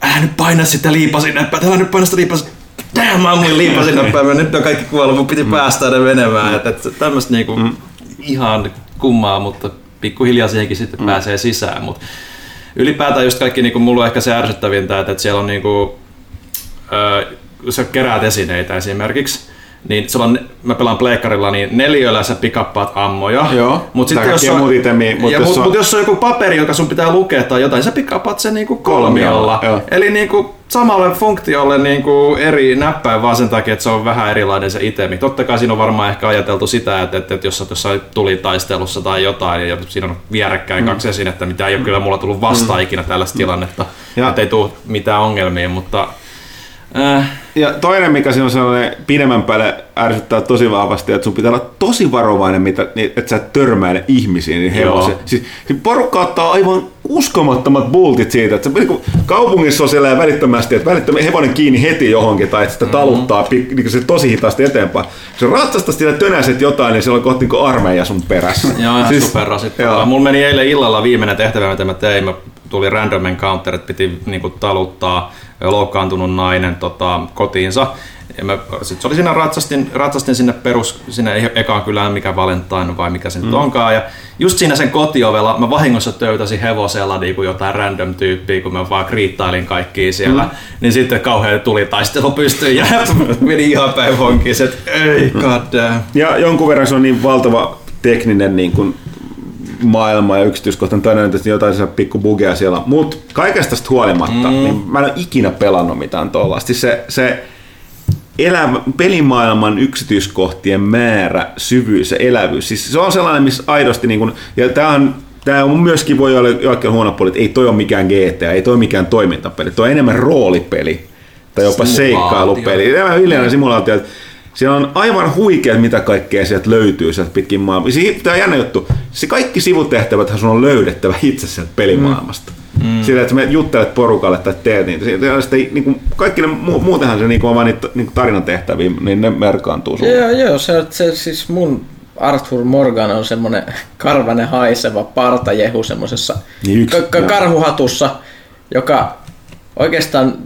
älä nyt paina sitä liipasinneppää, älä nyt paina sitä liipasinneppää, damn, mä ammuin liipasin nopeammin, nyt on kaikki kuollut, mun piti mm. päästä ne menemään. Että, että tämmöistä niinku mm. ihan kummaa, mutta pikkuhiljaa siihenkin sitten mm. pääsee sisään. Mutta ylipäätään just kaikki, niinku, mulla on ehkä se ärsyttävintä, että, että siellä on niinku, äh, sä keräät esineitä esimerkiksi, niin sulla on, mä pelaan pleikkarilla, niin neliöllä sä pikappaat ammoja. Joo, mutta sitten jos on, itemi, mut jos, mut, on... mut jos on joku paperi, joka sun pitää lukea tai jotain, sä pikappaat sen niinku kolmiolla. kolmiolla. Eli niinku samalle funktiolle niinku eri näppäin vaan sen takia, että se on vähän erilainen se itemi. Totta kai siinä on varmaan ehkä ajateltu sitä, että, että, että jos sä jossain taistelussa tai jotain, ja siinä on vierekkäin mm. kaksi esinettä, mitä ei ole kyllä mulla tullut vastaan mm. ikinä tällaista mm. tilannetta, ja. että ei tule mitään ongelmia, mutta Äh. Ja toinen, mikä siinä on sellainen pidemmän päälle ärsyttää tosi vahvasti, että sun pitää olla tosi varovainen, mitä, niin, että sä et törmäile ihmisiin, niin hevosen. Siis, siis porukka ottaa aivan uskomattomat bultit siitä, että se, niin kaupungissa on siellä välittömästi, että välittömästi hevonen kiinni heti johonkin, tai että sitä mm-hmm. taluttaa mm-hmm. niin se tosi hitaasti eteenpäin. Kun sä ratsasta siellä tönäiset jotain, niin siellä on kohti niin armeija sun perässä. Joo, ihan siis, superrasittavaa. Mulla meni eilen illalla viimeinen tehtävä, mitä mä tein. Mä tuli random encounter, että piti niin kuin, taluttaa loukkaantunut nainen tota, kotiinsa. Ja mä, sit se oli siinä ratsastin, ratsastin sinne perus, sinne e- ekaan kylään, mikä Valentine vai mikä se mm. nyt onkaan. Ja just siinä sen kotiovella mä vahingossa töytäsin hevosella niin kuin jotain random tyyppiä, kun mä vaan kriittailin kaikkia siellä. Mm. Niin sitten kauhean tuli taistelu pystyyn ja meni ihan päin vonkiin, että ei god damn. Ja jonkun verran se on niin valtava tekninen niin kuin maailma ja yksityiskohtainen että jotain se pikku bugia siellä. Mutta kaikesta tästä huolimatta, mm. niin mä en ole ikinä pelannut mitään tuollaista. Siis se, se elävä, pelimaailman yksityiskohtien määrä, syvyys ja elävyys, siis se on sellainen, missä aidosti, niin kun, ja tämä on Tämä on myöskin voi olla jokin huono puoli, että ei toi ole mikään GTA, ei toi ole mikään toimintapeli, toi on enemmän roolipeli tai jopa seikkailupeli. Tämä on simulaatio, että siellä on aivan huikea, mitä kaikkea sieltä löytyy sieltä pitkin maailmaa. Tämä on jännä juttu. Se kaikki sivutehtävät sun on löydettävä itse sieltä pelimaailmasta. Mm. mm. Sillä, että me juttelet porukalle tai teet niitä. Sitten, niin kuin, kaikki ne, muutenhan se niin kuin, on vain niitä niin tarinan tehtäviä, niin ne merkaantuu sulle. Joo, joo se, se, siis mun Arthur Morgan on semmoinen karvanen haiseva partajehu semmoisessa Niin ka- ka- karhuhatussa, joka oikeastaan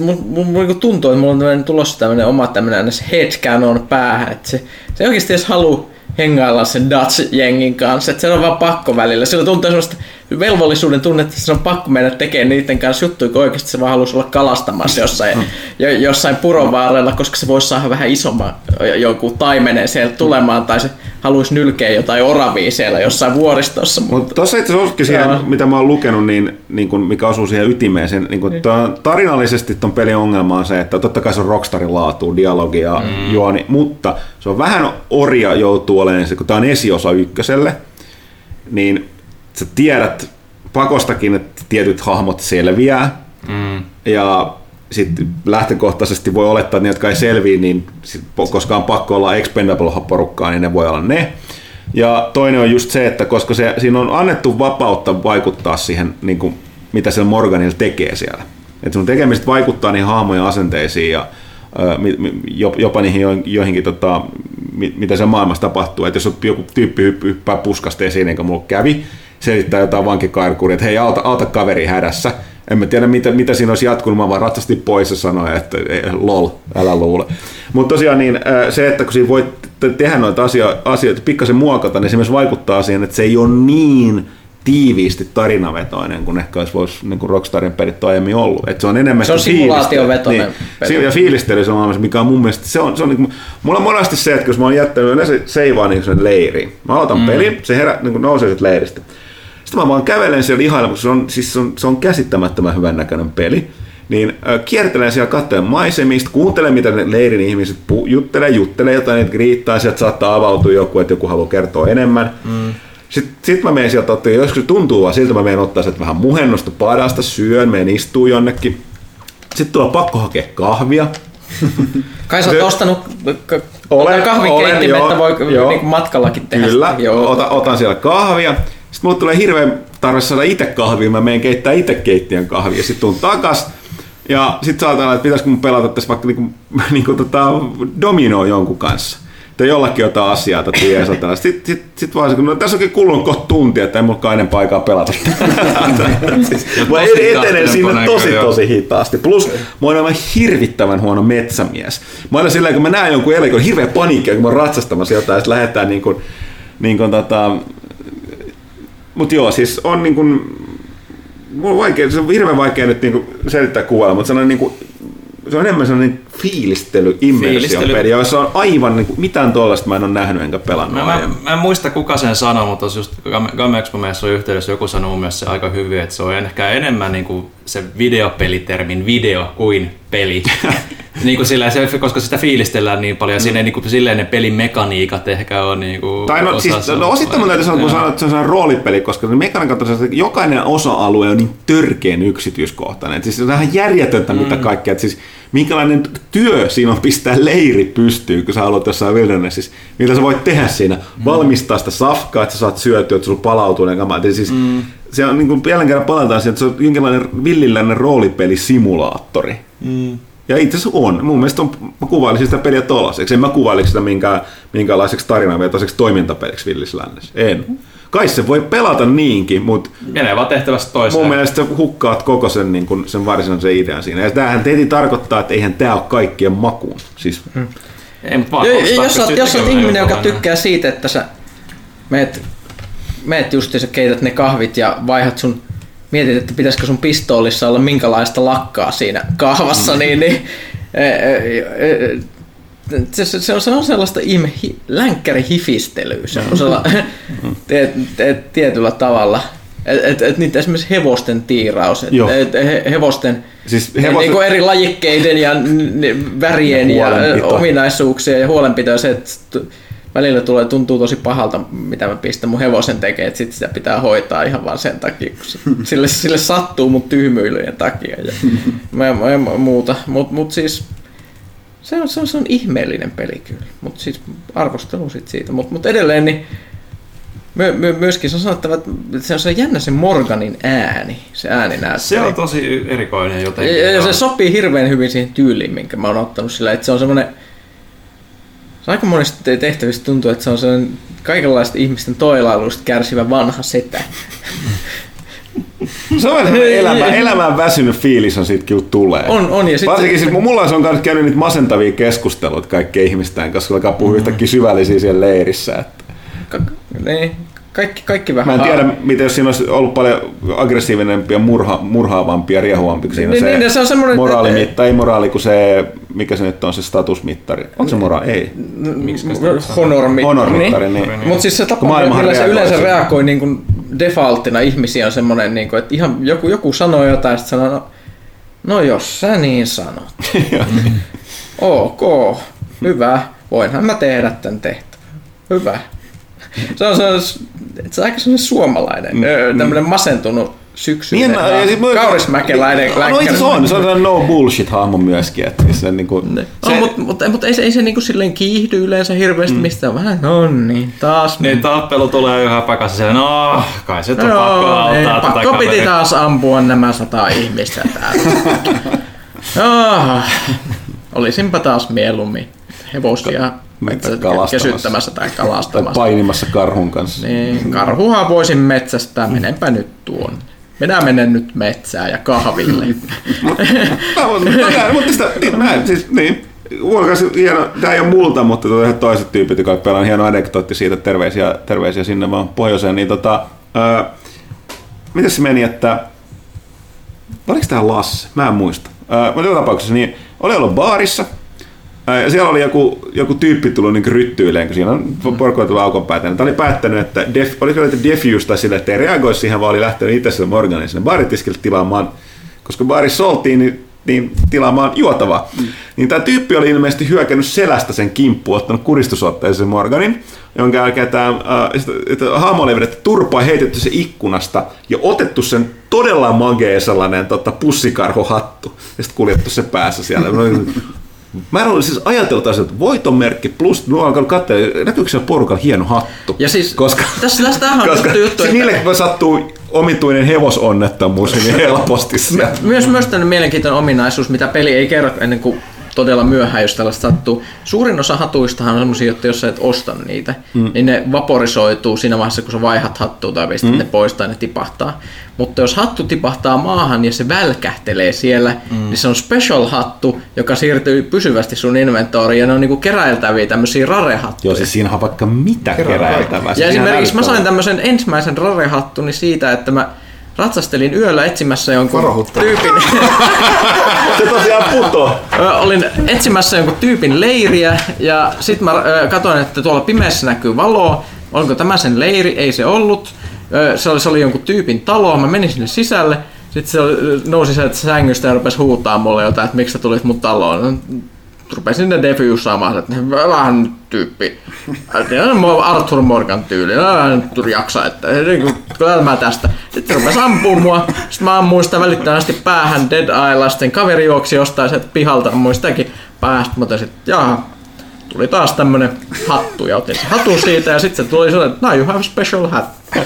mun niinku tuntuu, että mulla on tämmönen, tulossa tämmöinen oma tämmöinen headcanon päähän, että se, se oikeasti edes halua hengailla sen Dutch-jengin kanssa, että se on vaan pakko välillä. Sillä tuntuu semmoista velvollisuuden tunnetta, että se on pakko mennä tekemään niiden kanssa juttuja, kun oikeasti se vaan haluaisi olla kalastamassa jossain, jo, jossain puronvaarella, koska se voisi saada vähän isomman jonkun taimenen sieltä tulemaan, tai se haluaisi nylkeä jotain oravia siellä jossain vuoristossa. Mutta tuossa itse asiassa siihen, mitä mä oon lukenut, niin, niin kun, mikä osuu siihen ytimeen. Sen, niin kun, tää- tarinallisesti ton pelin ongelma on se, että totta kai se on Rockstarin laatu, dialogi ja mm. juoni, mutta se on vähän orja joutuu olemaan, se, kun tämä on esiosa ykköselle, niin sä tiedät pakostakin, että tietyt hahmot selviää, Mm. ja sitten lähtökohtaisesti voi olettaa, että ne, jotka ei selviä, niin sit, koska on pakko olla expendable-porukkaa, niin ne voi olla ne. Ja toinen on just se, että koska se, siinä on annettu vapautta vaikuttaa siihen, niin kuin, mitä se Morganilla tekee siellä. Että sun tekemistä vaikuttaa niihin hahmojen asenteisiin ja jopa niihin jo- joihinkin, tota, mi- mitä se maailmassa tapahtuu. Että jos joku tyyppi hypp- hyppää puskasta esiin, niin kuin mulla kävi, selittää jotain vankikaarkuria, että hei, auta, auta kaveri hädässä. En mä tiedä, mitä, mitä siinä olisi jatkunut, mä vaan ratsastin pois ja sanoin, että ei, lol, älä luule. Mutta tosiaan niin, se, että kun siinä voi te- tehdä noita asio- asioita, pikkasen muokata, niin se myös vaikuttaa siihen, että se ei ole niin tiiviisti tarinavetoinen kuin ehkä olisi vois, niin kuin Rockstarin pelit aiemmin ollut. Et se on enemmän Se on simulaatiovetoinen peli. Niin, ja fiilistely se on mikä on mun mielestä, se on, se on niin kuin, mulla on monesti se, että jos mä oon jättänyt yleensä seivaa niin sen leiriin. Mä aloitan mm. pelin, se herä, niin kuin nousee leiristä. Sitten mä vaan kävelen siellä ihailemassa, se on, siis se on, se on käsittämättömän hyvän näköinen peli. Niin äh, kiertelen siellä katsoen maisemista, kuuntelen mitä ne leirin ihmiset pu- juttelee, juttelee jotain, niitä riittää, sieltä saattaa avautua joku, että joku haluaa kertoa enemmän. Mm. Sitten sit mä menen sieltä ottaa, joskus tuntuu vaan siltä, mä menen ottaa sieltä vähän muhennosta padasta, syön, menen istuu jonnekin. Sitten tulee pakko hakea kahvia. Kai sä oot ostanut k- Olen- kahvikeittimettä, olen, voi joo, niin matkallakin tehdä. Kyllä, sitä. Joo. Ota, otan siellä kahvia. Sitten mulle tulee hirveän tarve saada itse kahvia, mä menen keittää itse keittiön kahvia. Sitten tuun takas ja sitten saatan että pitäisikö mun pelata tässä vaikka niinku, niinku tota dominoa jonkun kanssa. Tai jollakin jotain asiaa, että jeesataan. Sitten sit, sit vaan kun no, tässä onkin kulunut kohta tunti, että ei mulla ennen aikaa pelata. siis, mä tosi etenen siinä tosi tosi hitaasti. Plus mä oon aivan hirvittävän huono metsämies. Mä aina silleen, kun mä näen jonkun eläin, kun on hirveä paniikki, kun mä oon ratsastamassa jotain, ja sitten lähdetään niin kuin, niin kuin tota, Mut joo, siis on niin kuin, mulla on vaikea, se on hirveän vaikea nyt niin kuin selittää kuvailla, mutta sellainen niin kuin, se on enemmän sellainen fiilistely, immersion peli, jossa on aivan niin kuin, mitään tuollaista mä en ole nähnyt enkä pelannut Mä, mä, aiemmin. mä en muista kuka sen sanoi, mutta tuossa just Game- Expo on yhteydessä joku mun mielestä se aika hyvin, että se on ehkä enemmän niin kuin se videopelitermin video kuin peli. niin kuin sillä, se, koska sitä fiilistellään niin paljon siinä ei niin kuin, silleen ne pelin mekaniikat ehkä on niin kuin Tai no, siis, no osittain mä täytyy sanoa, kun sanoit, että se on sellainen roolipeli, koska se mekaniikat on jokainen osa-alue on niin törkeän yksityiskohtainen. Et siis se on ihan järjetöntä, mitä Mm. kaikkea. Et siis, minkälainen työ siinä on pistää leiri pystyyn, kun sä haluat jossain wildernessissa. Mitä sä voit tehdä siinä? Mm. Valmistaa sitä safkaa, että sä saat syötyä, että sulla palautuu ne kamat. Et siis, Mm. Se on niin kuin jälleen kerran palataan siihen, että se on jonkinlainen villiläinen roolipelisimulaattori. Mm. Ja itse asiassa on. Mun mielestä on, mä kuvailisin sitä peliä tollaiseksi. En mä kuvailisi sitä minkään, minkäänlaiseksi tarinavetoiseksi toimintapeliksi Villis Lännessä. En. Kai se voi pelata niinkin, mutta Menee vaan tehtävästä toiseen. mun mielestä hukkaat koko sen, niin kun, sen varsinaisen idean siinä. Ja tämähän heti tarkoittaa, että eihän tämä ole kaikkien makuun. Siis, Ei, mutta vaan Jo- jos, pystyy jos tekemään ihminen, joka tykkää siitä, että sä meet, meet justiinsa keität ne kahvit ja vaihat sun mietit, että pitäisikö sun pistoolissa olla minkälaista lakkaa siinä kahvassa, niin, niin e, e, e, se, se, se, on, se on sellaista ihme hi, länkkärihifistelyä semmoisella te, te, tietyllä tavalla. Et, et, et niitä esimerkiksi hevosten tiiraus, et, Joo. et, he, hevosten, Siis hevoset- Niin kuin eri lajikkeiden ja n- n- värien Ja ja, huolenpito. ja ominaisuuksia ja huolenpito ja se, että välillä tulee, tuntuu tosi pahalta, mitä mä pistän mun hevosen tekee, että sit sitä pitää hoitaa ihan vaan sen takia, kun sille, sille sattuu mun tyhmyilyjen takia ja, ja, ja muuta. Mutta mut siis se on, se, on, se on ihmeellinen peli kyllä, mutta siis arvostelu sit siitä. Mutta mut edelleen niin my, my, myöskin se on sanottava, että se on se jännä se Morganin ääni, se ääninäyttely. Se on tosi erikoinen jotenkin. Ja, ja se sopii hirveän hyvin siihen tyyliin, minkä mä oon ottanut sillä, että se on semmoinen Se aika monesti tehtävistä tuntuu, että se on sellainen kaikenlaista ihmisten toilailuista kärsivä vanha setä. Se on elämä, elämään väsynyt fiilis on siitä kyllä tulee. On, on. Ja sit Varsinkin siis mulla on kanssa käynyt niitä masentavia keskusteluita kaikkien ihmisten kanssa, kun alkaa puhua yhtäkkiä syvällisiä siellä leirissä. Että. Ka- niin, kaikki, kaikki vähän... Mä en tiedä, miten jos siinä olisi ollut paljon aggressiivisempia, murha, murhaavampia, riehuvampia, kun siinä Niin, se, niin, se on semmoinen- moraalimitta, ei moraali, kun se, mikä se nyt on, se statusmittari. Onko se moraali? Ei. Honormi. Honormittari, niin. Mutta siis se tapa, millä se reagoi yleensä reagoi niin kuin defaulttina ihmisiä on semmoinen, niin kuin, että ihan joku, joku sanoo jotain, sitten sanoo, no, no jos sä niin sanot. ok, hyvä, voinhan mä tehdä tämän tehtävän. Hyvä. Se on, se on, se on aika semmoinen suomalainen, mm. tämmöinen masentunut syksyinen, Niin, ja sit mä- kaurismäkeläinen No itse asiassa on, se on sellainen no bullshit-hahmo myöskin. Että siis se, niinku, se, se, no, mutta mut, mut ei se, ei se niinku silleen kiihdy yleensä hirveästi mm. mistään. Vähän, no niin, taas. Niin tappelu tulee yhä pakassa siellä, no kai se on pakko auttaa tätä pakko piti kaveria. taas ampua nämä sata ihmistä täällä. Joo, olisinpa taas mieluummin hevosia metsä- kalastamassa. kesyttämässä tai tai kalastamassa. painimassa karhun kanssa. Niin, karhuha voisin metsästää, menenpä nyt tuon. Minä menen nyt metsään ja kahville. Mutta tästä, niin, siis, niin, Huokas, hieno, tämä ei ole multa, mutta tuota, toiset tyypit, jotka pelaan hieno anekdootti siitä, terveisiä, terveisiä sinne vaan pohjoiseen, niin tota, ää, miten se meni, että oliko tämä Lasse? Mä en muista. Ää, mutta joka tapauksessa, niin oli ollut baarissa, ja siellä oli joku, joku tyyppi tullut niin ryttyileen, kun siinä on porkoitu aukon päätä. Tämä oli päättänyt, että def, oliko että defuse tai sille, että ei reagoi siihen, vaan oli lähtenyt itse sille Morganin sinne baaritiskille tilaamaan, koska baarissa oltiin, niin niin tilaamaan juotavaa. Mm. Niin tämä tyyppi oli ilmeisesti hyökännyt selästä sen kimppuun, ottanut kuristusotteeseen Morganin, jonka jälkeen tämä äh, hahmo oli vedetty turpaa, heitetty se ikkunasta ja otettu sen todella magee sellainen tota, pussikarhohattu ja sitten kuljettu se päässä siellä. Mä en ollut siis ajatellut, että voitonmerkki plus, mä oon alkanut katsoa, näkyykö siellä porukalla hieno hattu. Ja siis koska, tässä, tästähän on koska juttu, että- niille sattuu omituinen hevosonnettomuus niin helposti. Myös, myös tämmöinen mielenkiintoinen ominaisuus, mitä peli ei kerro ennen kuin todella myöhään, jos tällaista sattuu. Suurin osa hatuistahan on sellaisia, että jos sä et osta niitä, mm. niin ne vaporisoituu siinä vaiheessa, kun sä vaihat hattua tai pistät mm. ne pois tai ne tipahtaa. Mutta jos hattu tipahtaa maahan ja se välkähtelee siellä, mm. niin se on special hattu, joka siirtyy pysyvästi sun inventoriin ja ne on niinku keräiltäviä tämmöisiä rarehattuja. Joo, siis siinä on vaikka mitä keräiltävää. Ja esimerkiksi mä sain tämmöisen ensimmäisen rarehattuni siitä, että mä ratsastelin yöllä etsimässä jonkun Varohutta. tyypin, Se tosiaan putoo. Ö, olin etsimässä jonkun tyypin leiriä ja sitten mä katsoin, että tuolla pimeässä näkyy valoa. Onko tämä sen leiri? Ei se ollut. Se oli, se oli jonkun tyypin talo. Mä menin sinne sisälle. Sitten se nousi sieltä sängystä ja rupesi huutaa mulle jotain, että miksi sä tulit mun taloon. Rupesin sinne defusaamaan, että vähän nyt tyyppi. Arthur Morgan tyyli. Nyt jaksa, että kyllä mä tästä. Sitten rupesi ampua mua. Sitten mä ammuin sitä välittömästi päähän Dead. Sitten kaveri juoksi jostain sieltä pihalta. Ammuin sitäkin päästä. Totesin, että jaha, tuli taas tämmönen hattu ja otin sen hatun siitä ja sitten se tuli sellainen, että now you have special hat. Ja,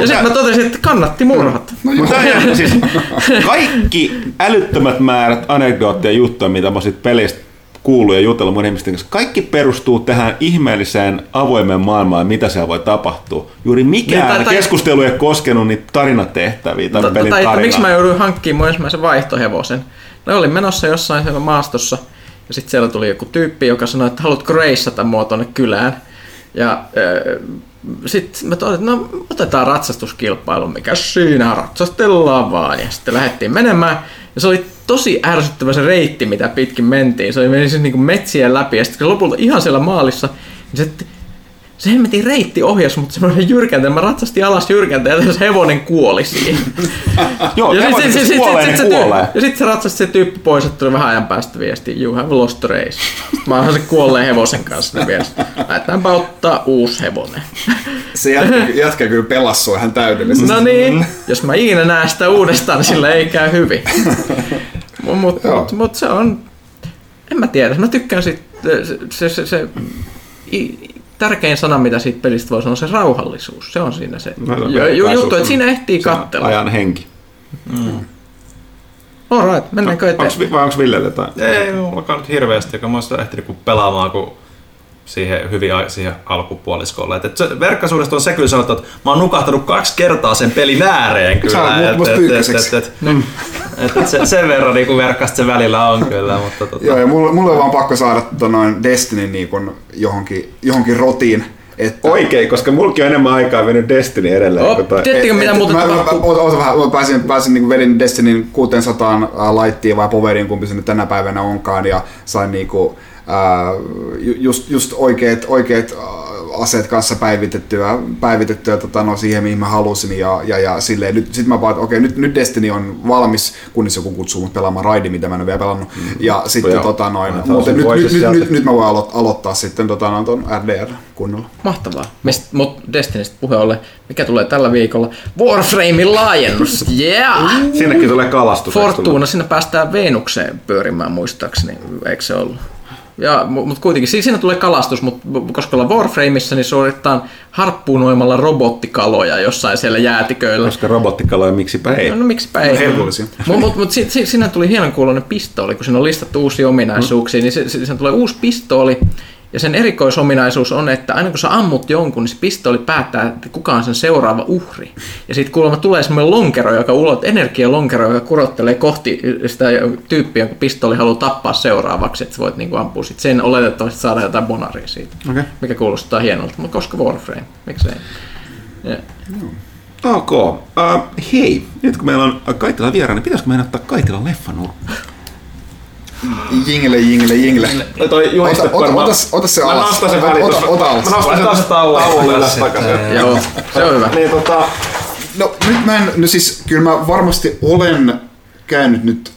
ja sitten mä totesin, että kannatti murhat. Mutta siis kaikki älyttömät määrät anekdootteja ja juttuja, mitä mä sit pelistä kuullut ja jutellut mun ihmisten kanssa, kaikki perustuu tähän ihmeelliseen avoimeen maailmaan, mitä siellä voi tapahtua. Juuri mikään Niin, tai- tai- keskustelu ei ole koskenut niitä tarinatehtäviä tai Tai, pelin tai että tarinaa. miksi mä jouduin hankkimaan mun ensimmäisen vaihtohevosen. No olin menossa jossain siellä maastossa ja sitten siellä tuli joku tyyppi, joka sanoi, että haluatko reissata mua tonne kylään. Ja sitten mä totesin, että no otetaan ratsastuskilpailu, mikä siinä ratsastellaan vaan. Ja sitten lähdettiin menemään. Ja se oli tosi ärsyttävä se reitti, mitä pitkin mentiin. Se oli meni siis niinku metsien läpi ja sitten lopulta ihan siellä maalissa, niin se se hemmetin reitti ohjas, mutta semmoinen jyrkäntä. Mä ratsastin alas jyrkäntä ja se hevonen kuoli siihen. Joo, ja hevonen, sit- sit- kuolee, sit- niin sit kuolee. Ja sitten se ratsasti se tyyppi pois, että tuli vähän ajan päästä viesti, you have lost race. Sitten Mä oon se kuolleen hevosen kanssa ne viesti. Lähdetäänpä ottaa uusi hevonen. Se jätkä, jätkä kyllä pelasi sua ihan täydellisesti. No niin, jos mä ikinä näen sitä uudestaan, niin sillä ei käy hyvin. Mutta Joo. mut, mut se on, en mä tiedä, mä tykkään sit, se, se, se, se tärkein sana, mitä siitä pelistä voi sanoa, on se rauhallisuus. Se on siinä se No, no, ju, juttu, että siinä ehtii Se on katsella. Ajan henki. All right, mennäänkö Onks, eteenpäin? vai onko Villelle jotain? Ei mulla nyt hirveästi, kun mä oon sitä ehtinyt kun pelaamaan, kun siihen hyvin a- siihen alkupuoliskolle. Et, et se, verkkaisuudesta on se kyllä sanottu, että mä oon nukahtanut kaksi kertaa sen pelin ääreen kyllä. Sä oot muut- Et- musta et- pyykkäiseksi. et- et- et- et se, sen verran niin verkkasta se välillä on kyllä. Mutta, tota, Joo, ja mulle, mulle on vaan pakko saada tota noin Destiny niin kun johonkin, johonkin rotiin. Että, Oikein, koska mulki on enemmän aikaa mennyt Destiny edelleen. Oh, kuin toi. tiedättekö mitä mä, tapahtuu? oota, vähän, mä pääsin, pääsin niin vedin Destinyn 600 äh, laittiin vai poveriin, kumpi se nyt tänä päivänä onkaan, ja sain niinku, ju- just, just oikeat, oikeat aseet kanssa päivitettyä, päivitettyä tota, no, siihen, mihin mä halusin, ja, ja, ja silleen, nyt, sit mä vaan, että okei, nyt, nyt Destiny on valmis, kunnes joku kutsuu mut pelaamaan raidi, mitä mä en ole vielä pelannut, ja sitten Joo. tota noin, Mä mutta nyt, nyt, nyt, nyt, nyt mä voin alo- aloittaa sitten tota, no, ton RDR kunnolla. Mahtavaa. Mutta Destinystä puhe ollen, mikä tulee tällä viikolla? Warframein laajennus. Yeah! Sinnekin tulee kalastus. Fortuna, sinne päästään Venukseen pyörimään muistaakseni, eikö se ollut? Ja, mutta kuitenkin, siinä tulee kalastus, mutta koska ollaan Warframeissa, niin suoritetaan harppuunoimalla robottikaloja jossain siellä jäätiköillä. Koska robottikaloja, miksipä ei. No, no miksipä ei. No, herkullisia. Mutta mut, mut, si, si, siinä tuli hienon kuulonen pistooli, kun siinä on listattu uusia ominaisuuksia, niin se, se, siinä tulee uusi pistooli, ja sen erikoisominaisuus on, että aina kun sä ammut jonkun, niin se pistooli päättää, että kuka on sen seuraava uhri. Ja sitten kuulemma tulee semmoinen lonkero, joka ulot, energialonkero, joka kurottelee kohti sitä tyyppiä, kun pistooli haluaa tappaa seuraavaksi, että sä voit niinku ampua sit sen oletettavasti saada jotain bonaria siitä. Okei. Mikä kuulostaa hienolta, mutta koska Warframe, miksei. Ja, Ok. Uh, hei, nyt kun meillä on Kaitila vieraana, niin pitäisikö meidän ottaa Kaitilan leffanurkka? Jingle, jingle, jingle. Toi juoniste Ota- ota- varmaan- ota- ota se Mä alas. nostan sen väliin ota- tuossa. ota alas. Mä nostan sen tauolle tauolle ylös takaisin. joo, se on hyvä. Niin tota, No nyt mä en, no siis kyllä mä varmasti olen käynyt nyt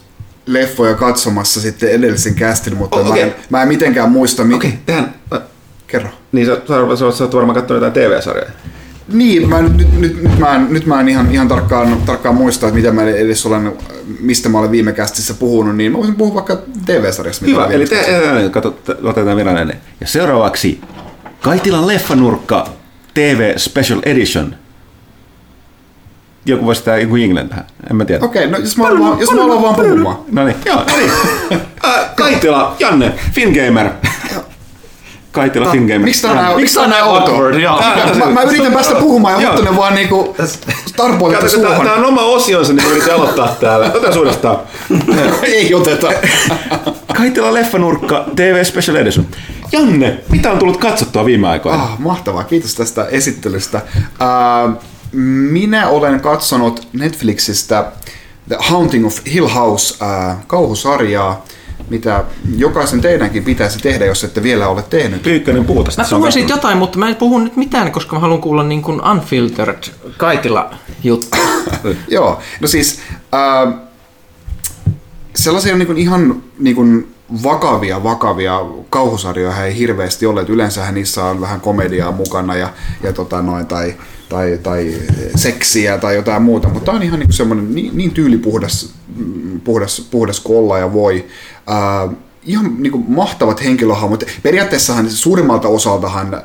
leffoja katsomassa sitten edellisen kästin, mutta Oh, mä, okei. en, mä en mitenkään muista, mi- okei, okay, tehdään. äh, kerro. Niin sä, sä, sä, sä oot varmaan katsonut jotain TV-sarjoja. Niin, mä, nyt, nyt, nyt, mä en, nyt mä en ihan, ihan tarkkaan, tarkkaan muista, että mitä mä edes olen, mistä mä olen viime kästissä puhunut, niin mä voisin puhua vaikka TV-sarjasta. mitä Hyvä, eli te, kato, te- otetaan vielä ennen. Ja seuraavaksi Kaitilan leffanurkka TV Special Edition. Joku voisi tehdä joku jinglen tähän, en mä tiedä. Okei, no jos mä vaan, jos mä aloin vaan puhumaan. No niin, joo, no niin. Kaitila, Janne, Fingamer. Kaitila, Fingamer. Miksi tää on näin, Miksi tää on näin awkward? Joo. Mä, mä yritän päästä puhumaan ja. Huttunen vaan niinku tää, suuhun. tää on oma osionsa, niin yritin aloittaa täällä. Otetaan uudestaan. Ei oteta. Kaitila leffanurkka TV Special Edition. Janne, mitä on tullut katsottua viime aikoina? Ah, mahtavaa, kiitos tästä esittelystä. Uh, minä olen katsonut Netflixistä The Haunting of Hill House uh, kauhusarjaa, mitä jokaisen teidänkin pitäisi tehdä, jos ette vielä ole tehnyt. Pyykkönen puhu tästä. Mä se on puhun siitä jotain, mutta mä en puhu nyt mitään, koska mä haluan kuulla niin kuin unfiltered kaitila juttu. Joo, no siis uh, sellaisia niin kuin ihan niin kuin vakavia, vakavia kauhusarjoja ei hirveästi ole. että Yleensähän niissä on vähän komediaa mukana ja, ja tota noin, tai, tai, tai seksiä tai jotain muuta, mutta tämä on ihan niin semmoinen niin, niin tyylipuhdas mm, puhdas, puhdas kuin olla ja voi. Uh, ihan niin kuin mahtavat henkilöhahmot. Periaatteessahan suurimmalta osaltahan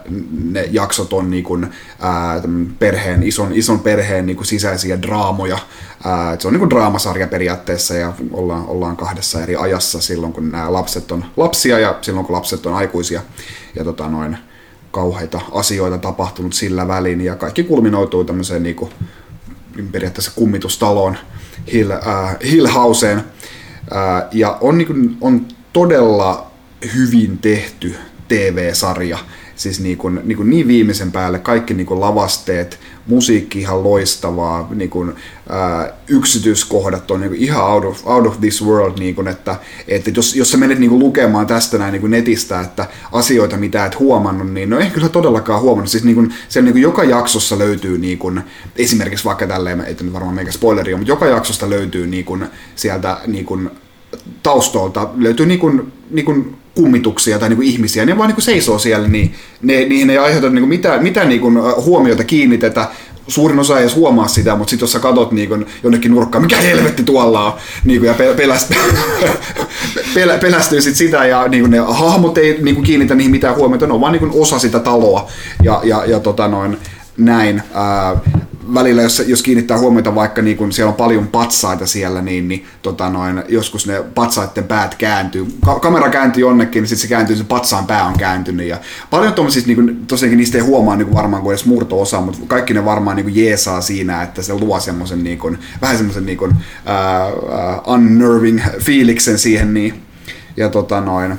ne jaksot on niin kuin, ää, perheen, ison, ison perheen niin kuin sisäisiä draamoja. Ää, se on niin kuin draamasarja periaatteessa ja ollaan, ollaan kahdessa eri ajassa silloin, kun nämä lapset on lapsia ja silloin, kun lapset on aikuisia. Ja tota noin, kauheita asioita tapahtunut sillä välin ja kaikki kulminoituu tämmöiseen niin kuin, periaatteessa kummitustaloon Hill, äh, Hill Houseen. Äh, ja on, niin kuin, on todella hyvin tehty TV-sarja. Siis niin, kuin, niin, kuin niin viimeisen päälle kaikki niin kuin lavasteet, musiikki ihan loistavaa, niin kuin, ää, yksityiskohdat on niin kuin ihan out of, out of this world, niin kuin, että, että jos, jos sä menet niin kuin lukemaan tästä näin niin kuin netistä, että asioita mitä et huomannut, niin no ei kyllä todellakaan huomannut. Siis niin kuin, siellä niin kuin joka jaksossa löytyy niin kuin, esimerkiksi vaikka tälleen, ei nyt varmaan meikä spoileria, mutta joka jaksosta löytyy niin kuin, sieltä niin kuin, taustolta löytyy niin kuin, niin kuin kummituksia tai niin kuin ihmisiä, ne vaan niin kuin seisoo siellä, niin ne, niihin ei aiheuta niin kuin mitään, mitään niin kuin huomiota kiinnitetä. Suurin osa ei edes huomaa sitä, mutta sitten jos sä katot niin kuin jonnekin nurkkaan, mikä helvetti tuolla on, niin kuin, ja pe- peläst, pelä, pelästyy sit sitä, ja niin kuin ne hahmot ei niin kuin kiinnitä niihin mitään huomiota, ne on vaan niin kuin osa sitä taloa, ja, ja, ja tota noin, näin. Ää, välillä, jos, jos kiinnittää huomiota vaikka niin kun siellä on paljon patsaita siellä, niin, niin tota noin, joskus ne patsaiden päät kääntyy. Ka- kamera kääntyy jonnekin, niin sitten se kääntyy, se patsaan pää on kääntynyt. Ja paljon tuommoisista, niin kun, tosiaankin niistä ei huomaa niin varmaan kuin edes murto-osa, mutta kaikki ne varmaan niin jeesaa siinä, että se luo semmoisen niin kun, vähän semmoisen niin kun, uh, uh, unnerving fiiliksen siihen. Niin. Ja tota noin,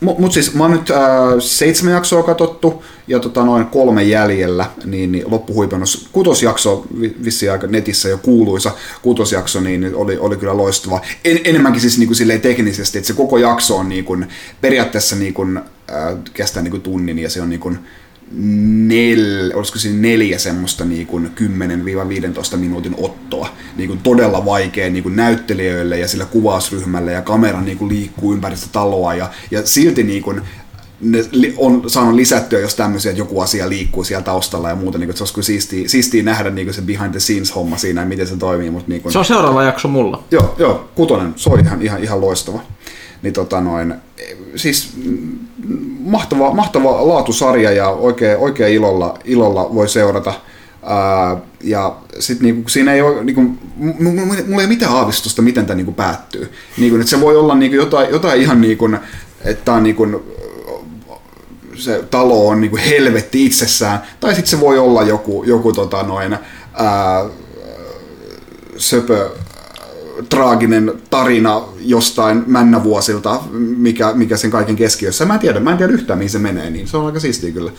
mutta mut siis mä oon nyt äh, seitsemän jaksoa katsottu ja tota, noin kolme jäljellä, niin, niin loppuhuipennus. Kutosjakso vissiin aika netissä jo kuuluisa kutosjakso, niin, oli, oli kyllä loistava. En, enemmänkin siis niin kuin teknisesti, että se koko jakso on niin kuin, periaatteessa niin kuin, äh, kestää niin kuin tunnin ja se on niin kuin, nel, olisiko siinä neljä semmoista niin kuin 10-15 minuutin ottoa. Niin kuin todella vaikea niin kuin näyttelijöille ja sillä kuvausryhmälle ja kamera niin kuin liikkuu ympäri sitä taloa ja, ja silti niin kuin ne on saanut lisättyä jos tämmöisiä, että joku asia liikkuu siellä taustalla ja muuta, niin kuin, se olisi siistiä, siistiä nähdä niin kuin se behind the scenes homma siinä ja miten se toimii. Mutta niin kuin, se on seuraava jakso mulla. Joo, joo kutonen, se on ihan, ihan, ihan loistava. Niin tota noin, siis mahtava, mahtava laatusarja ja oikein, oikein ilolla, ilolla voi seurata. Ää, ja sit niinku, siinä ei ole, niinku, mulla ei mitään aavistusta, miten tämä niinku päättyy. Niinku, se voi olla niinku jotain, jotain ihan niinku, että on niinku, se talo on niinku helvetti itsessään, tai sitten se voi olla joku, joku tota noin, ää, söpö traaginen tarina jostain männävuosilta, mikä, mikä sen kaiken keskiössä. Mä en tiedä, mä en tiedä yhtään mihin se menee, niin se on aika siistiä kyllä.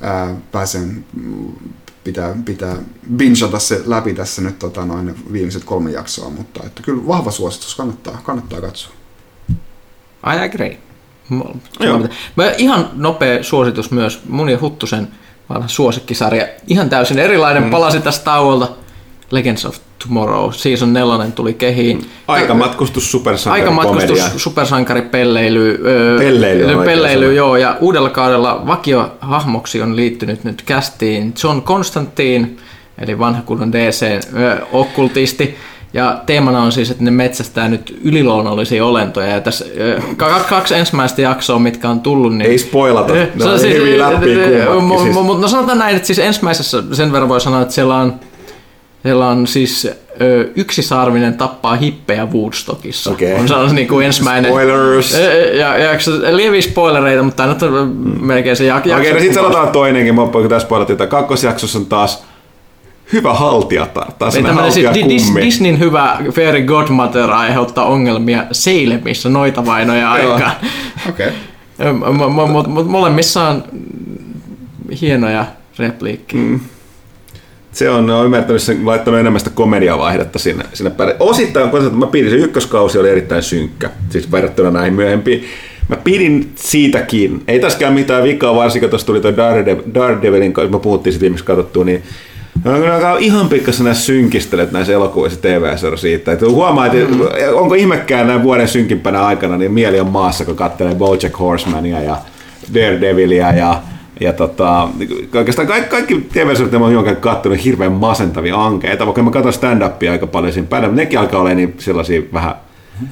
Ää, pääsen, pitää, pitää bingeata se läpi tässä nyt tota, noin viimeiset kolme jaksoa, mutta että kyllä vahva suositus, kannattaa, kannattaa katsoa. I agree. Mä, ihan nopea suositus myös, mun ja Huttusen vanha suosikkisarja, ihan täysin erilainen, mm. palasi tästä tauolta. Legends of Tomorrow, season 4 tuli kehiin. Aikamatkustus supersankari Aikamatkustus supersankari pelleily. Pelleily, on pelleily joo, ja uudella kaudella vakiohahmoksi on liittynyt nyt kästiin John Constantine, eli vanha kunnon DC-okkultisti. Ja teemana on siis, että ne metsästää nyt yliluonnollisia olentoja. Ja tässä kaksi ensimmäistä jaksoa, mitkä on tullut, niin... Ei spoilata, ne on siis, hyvin läpi Mutta no sanotaan näin, että siis ensimmäisessä sen verran voi sanoa, että siellä on siellä on siis ö, yksisarvinen tappaa hippejä Woodstockissa. Okay. On sellainen niin kuin ensimmäinen... Spoilers! Ja, ja, ja lieviä spoilereita, mutta tämä nyt on mm. melkein se jak- Okei, okay, no sitten sanotaan toinenkin, mä kun tässä spoilattiin, kakkosjaksossa on taas hyvä haltijatar. Taas niin tämmöinen siis Dis- Disneyn hyvä Fairy Godmother aiheuttaa ongelmia Seilemissä noita vainoja aikaan. Okei. Okay. Molemmissa on hienoja repliikkejä. Mm se on, ne on ymmärtänyt sen, laittanut enemmän sitä komediavaihdetta sinne, sinne päälle. Osittain, kun mä pidin, se ykköskausi oli erittäin synkkä, siis verrattuna näihin myöhempiin. Mä pidin siitäkin. Ei tässäkään mitään vikaa, varsinkin tuossa tuli tuo Daredevilin, kun me puhuttiin sitten viimeksi katsottua, niin Mä ihan pikkasen näissä synkistelet näissä elokuvissa tv siitä. Että huomaa, että mm. onko ihmekään näin vuoden synkimpänä aikana, niin mieli on maassa, kun katselee Bojack Horsemania ja Daredevilia ja ja tota, oikeastaan kaikki, kaikki TV-sarjat, mä oon jonkin katsonut, hirveän masentavia ankeita, vaikka mä katson stand-upia aika paljon siinä päällä, nekin alkaa olla niin sellaisia vähän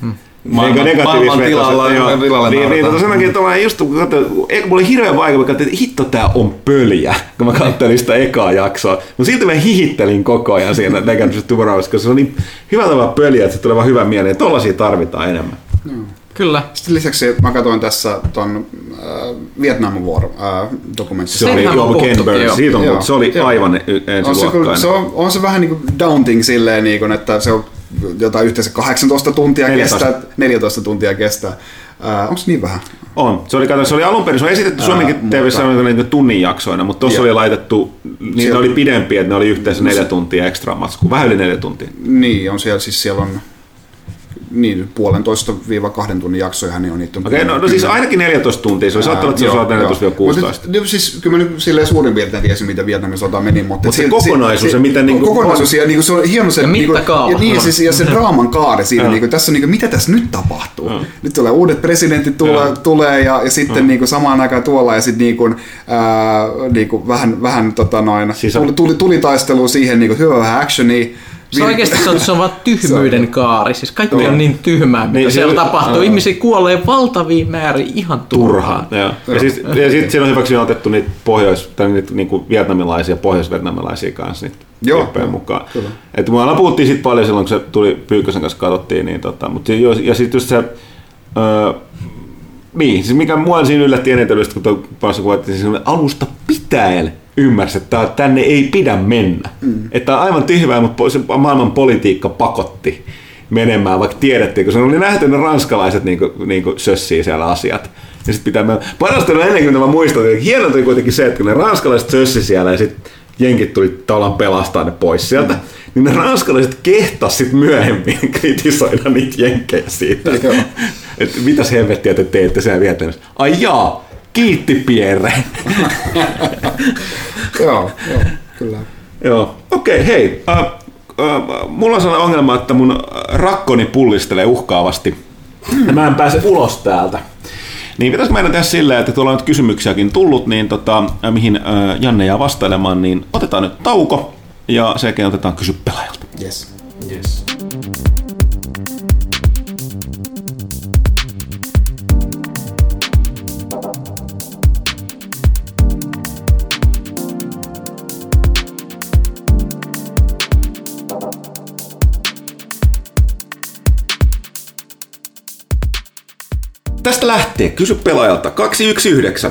hmm maailman, maailman tilalla, joo, tilalla niin, niin, tota, sen takia, että just kun katsoin, mulla oli hirveän vaikea, että hitto tää on pöljä, kun mä katselin sitä ekaa jaksoa. Mutta silti mä hihittelin koko ajan siinä Legends Tomorrowissa, koska se on niin hyvä tavalla pöljä, että se tulee vaan hyvä mieleen. Tollaisia tarvitaan enemmän. Mm. Kyllä. Sitten lisäksi mä katsoin tässä ton äh, Vietnam War äh, dokumentti. Se oli Joe Ken Burns, siitä on, joo, se oli joo. aivan ensiluokkainen. On se, se, on, on se vähän niin kuin daunting silleen, niin kuin, että se on jotain yhteensä 18 tuntia 14. kestää, 14 tuntia kestää. Äh, Onko niin vähän? On. Se oli, kato, se oli alun perin, se on esitetty Suomenkin tv niin tunnin jaksoina, mutta tuossa oli laitettu, niin siellä, ne oli pidempiä, että ne oli yhteensä neljä tuntia ekstra matskua, vähän yli neljä tuntia. Niin, on siellä, siis siellä on niin, puolentoista viiva kahden tunnin jaksoja niin on niitä. Okei, okay, no, no, siis ainakin 14 tuntia, se olisi saattanut, että se olisi 14-16. Mutta siis kyllä mä nyt silleen suurin piirtein tiesin, mitä Vietnamin sota meni, mutta... Mut se, se kokonaisuus, se, miten... Niin kokonaisuus, ja niin se on hieno se... Ja niin ja, niin, siis, ja se draaman kaari siinä, niin kuin, tässä on niin kuin, mitä tässä nyt tapahtuu? Nyt tulee uudet presidentit tulee, tulee ja, ja sitten niin kuin, samaan aikaan tuolla, ja sitten niin kuin, ää, niin kuin, vähän, vähän tota noin, tuli, tuli, tuli taistelu siihen, niin kuin, hyvä vähän actionia, Se oikeasti se on, se on vaan tyhmyyden kaari. Siis kaikki on niin tyhmää, mitä Niin, siellä se- tapahtuu. Aa. Ihmisiä kuolee valtaviin määrin ihan turhaan. Joo. Ja, siis, ja sitten siinä on hyväksi otettu niitä, pohjois, tai niitä niinku vietnamilaisia, pohjois-vietnamilaisia kanssa niitä Joo, mukaan. kyllä. Et me aina puhuttiin siitä paljon silloin, kun se tuli Pyykkösen kanssa katsottiin, niin tota, mutta jo, ja sitten just se, öö, niin, siis mikä mua siinä yllätti eniten, kun tuo päässä kuvattiin, siis alusta pitäen ymmärsi, että tänne ei pidä mennä. Mm. Että on aivan tyhmää, mutta se maailman politiikka pakotti menemään, vaikka tiedettiin, kun se oli nähty, ne ranskalaiset niinku, niinku sössii siellä asiat. Ja sitten pitää mennä. Parasta oli ennen kuin mä muistan, että hienoa oli kuitenkin se, että kun ne ranskalaiset sössi siellä ja sitten jenkit tuli tavallaan pelastaa ne pois sieltä, mm. niin ne ranskalaiset kehtas sit myöhemmin kritisoida niitä jenkkejä siitä. Että mitäs helvettiä te teette siellä Vietnamissa? Ai jaa, kiitti Pierre. joo, joo, kyllä. Joo, okei, okay, hei. Äh, äh, mulla on sellainen ongelma, että mun rakkoni pullistelee uhkaavasti. Ja mä en pääse ulos täältä. Niin pitäisikö meidän tehdä silleen, että tuolla on nyt kysymyksiäkin tullut, niin tota, mihin äh, Janne jää vastailemaan, niin otetaan nyt tauko ja sen jälkeen otetaan kysy pelaajalta. Yes. Yes. Tästä lähtee, kysy pelaajalta, 219.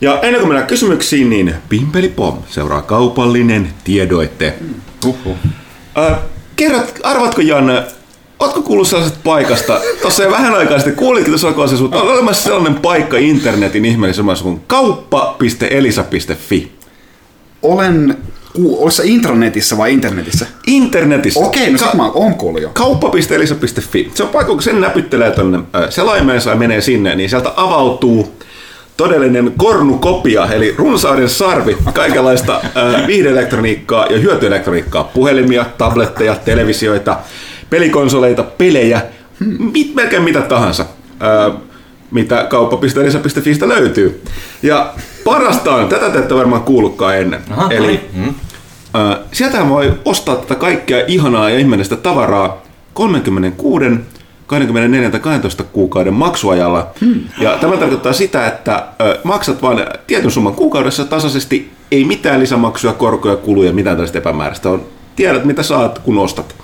Ja ennen kuin mennään kysymyksiin, niin Pimpeli Pom seuraa kaupallinen tiedoitte. Huhhuh. Äh, kerrot, arvatko Janne, ootko kuullut sellaisesta paikasta, tuossa jo vähän aikaa sitten kuulitkin tuossa alkuun on olemassa sellainen paikka internetin ihmeellisessä maassa kuin kauppa.elisa.fi. Olen, oletko sä intranetissä vai internetissä? Internetissä. Okei, no sit mä oon kuullut jo. Kauppa.elisa.fi. Se on paikka, kun sen näpyttelee tuonne selaimeensa ja menee sinne, niin sieltä avautuu todellinen kornukopia, eli runsauden sarvi kaikenlaista äh, viihdeelektroniikkaa ja hyötyelektroniikkaa. Puhelimia, tabletteja, televisioita, pelikonsoleita, pelejä, mit, melkein mitä tahansa, äh, mitä kauppa.elisa.fistä löytyy. Ja parasta on, tätä te ette varmaan kuullutkaan ennen, Aha, eli mm. Sieltä voi ostaa tätä kaikkea ihanaa ja ihmeellistä tavaraa 36, 24 tai 12 kuukauden maksuajalla. Hmm. Ja tämä tarkoittaa sitä, että maksat vain tietyn summan kuukaudessa tasaisesti, ei mitään lisämaksuja, korkoja, kuluja, mitään tällaista epämääräistä. On, tiedät, mitä saat, kun ostat.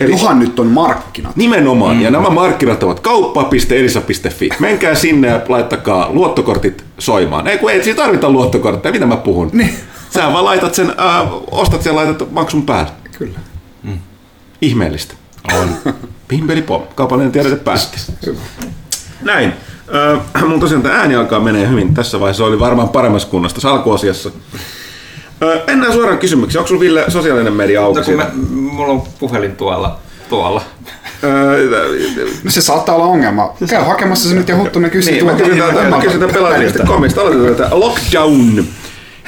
Eli Johan nyt on markkinat. Nimenomaan, mm. ja nämä markkinat ovat kauppa.elisa.fi. Menkää sinne ja laittakaa luottokortit soimaan. Ei kun ei siitä tarvita luottokortteja, mitä mä puhun. Niin. Sä vaan laitat sen, äh, ostat sen ja laitat maksun päälle. Kyllä. Ihmeellistä. On. Pimpeli pom. Kaupallinen tiedote päätti. Näin. Äh, mun tosiaan tämä ääni alkaa menee hyvin. Tässä vaiheessa oli varmaan paremmassa kunnossa tässä alkuosiassa. Äh, mennään suoraan kysymyksiin. Onko sulla Ville sosiaalinen media auki? No kun mä, mulla on puhelin tuolla. tuolla. Äh, No se saattaa olla ongelma. Käy hakemassa se nyt ja Huttunen kysyy Niin, mä tuolta. kysytään, kysytään pelaajista.comista. Aloitetaan tätä Lockdown.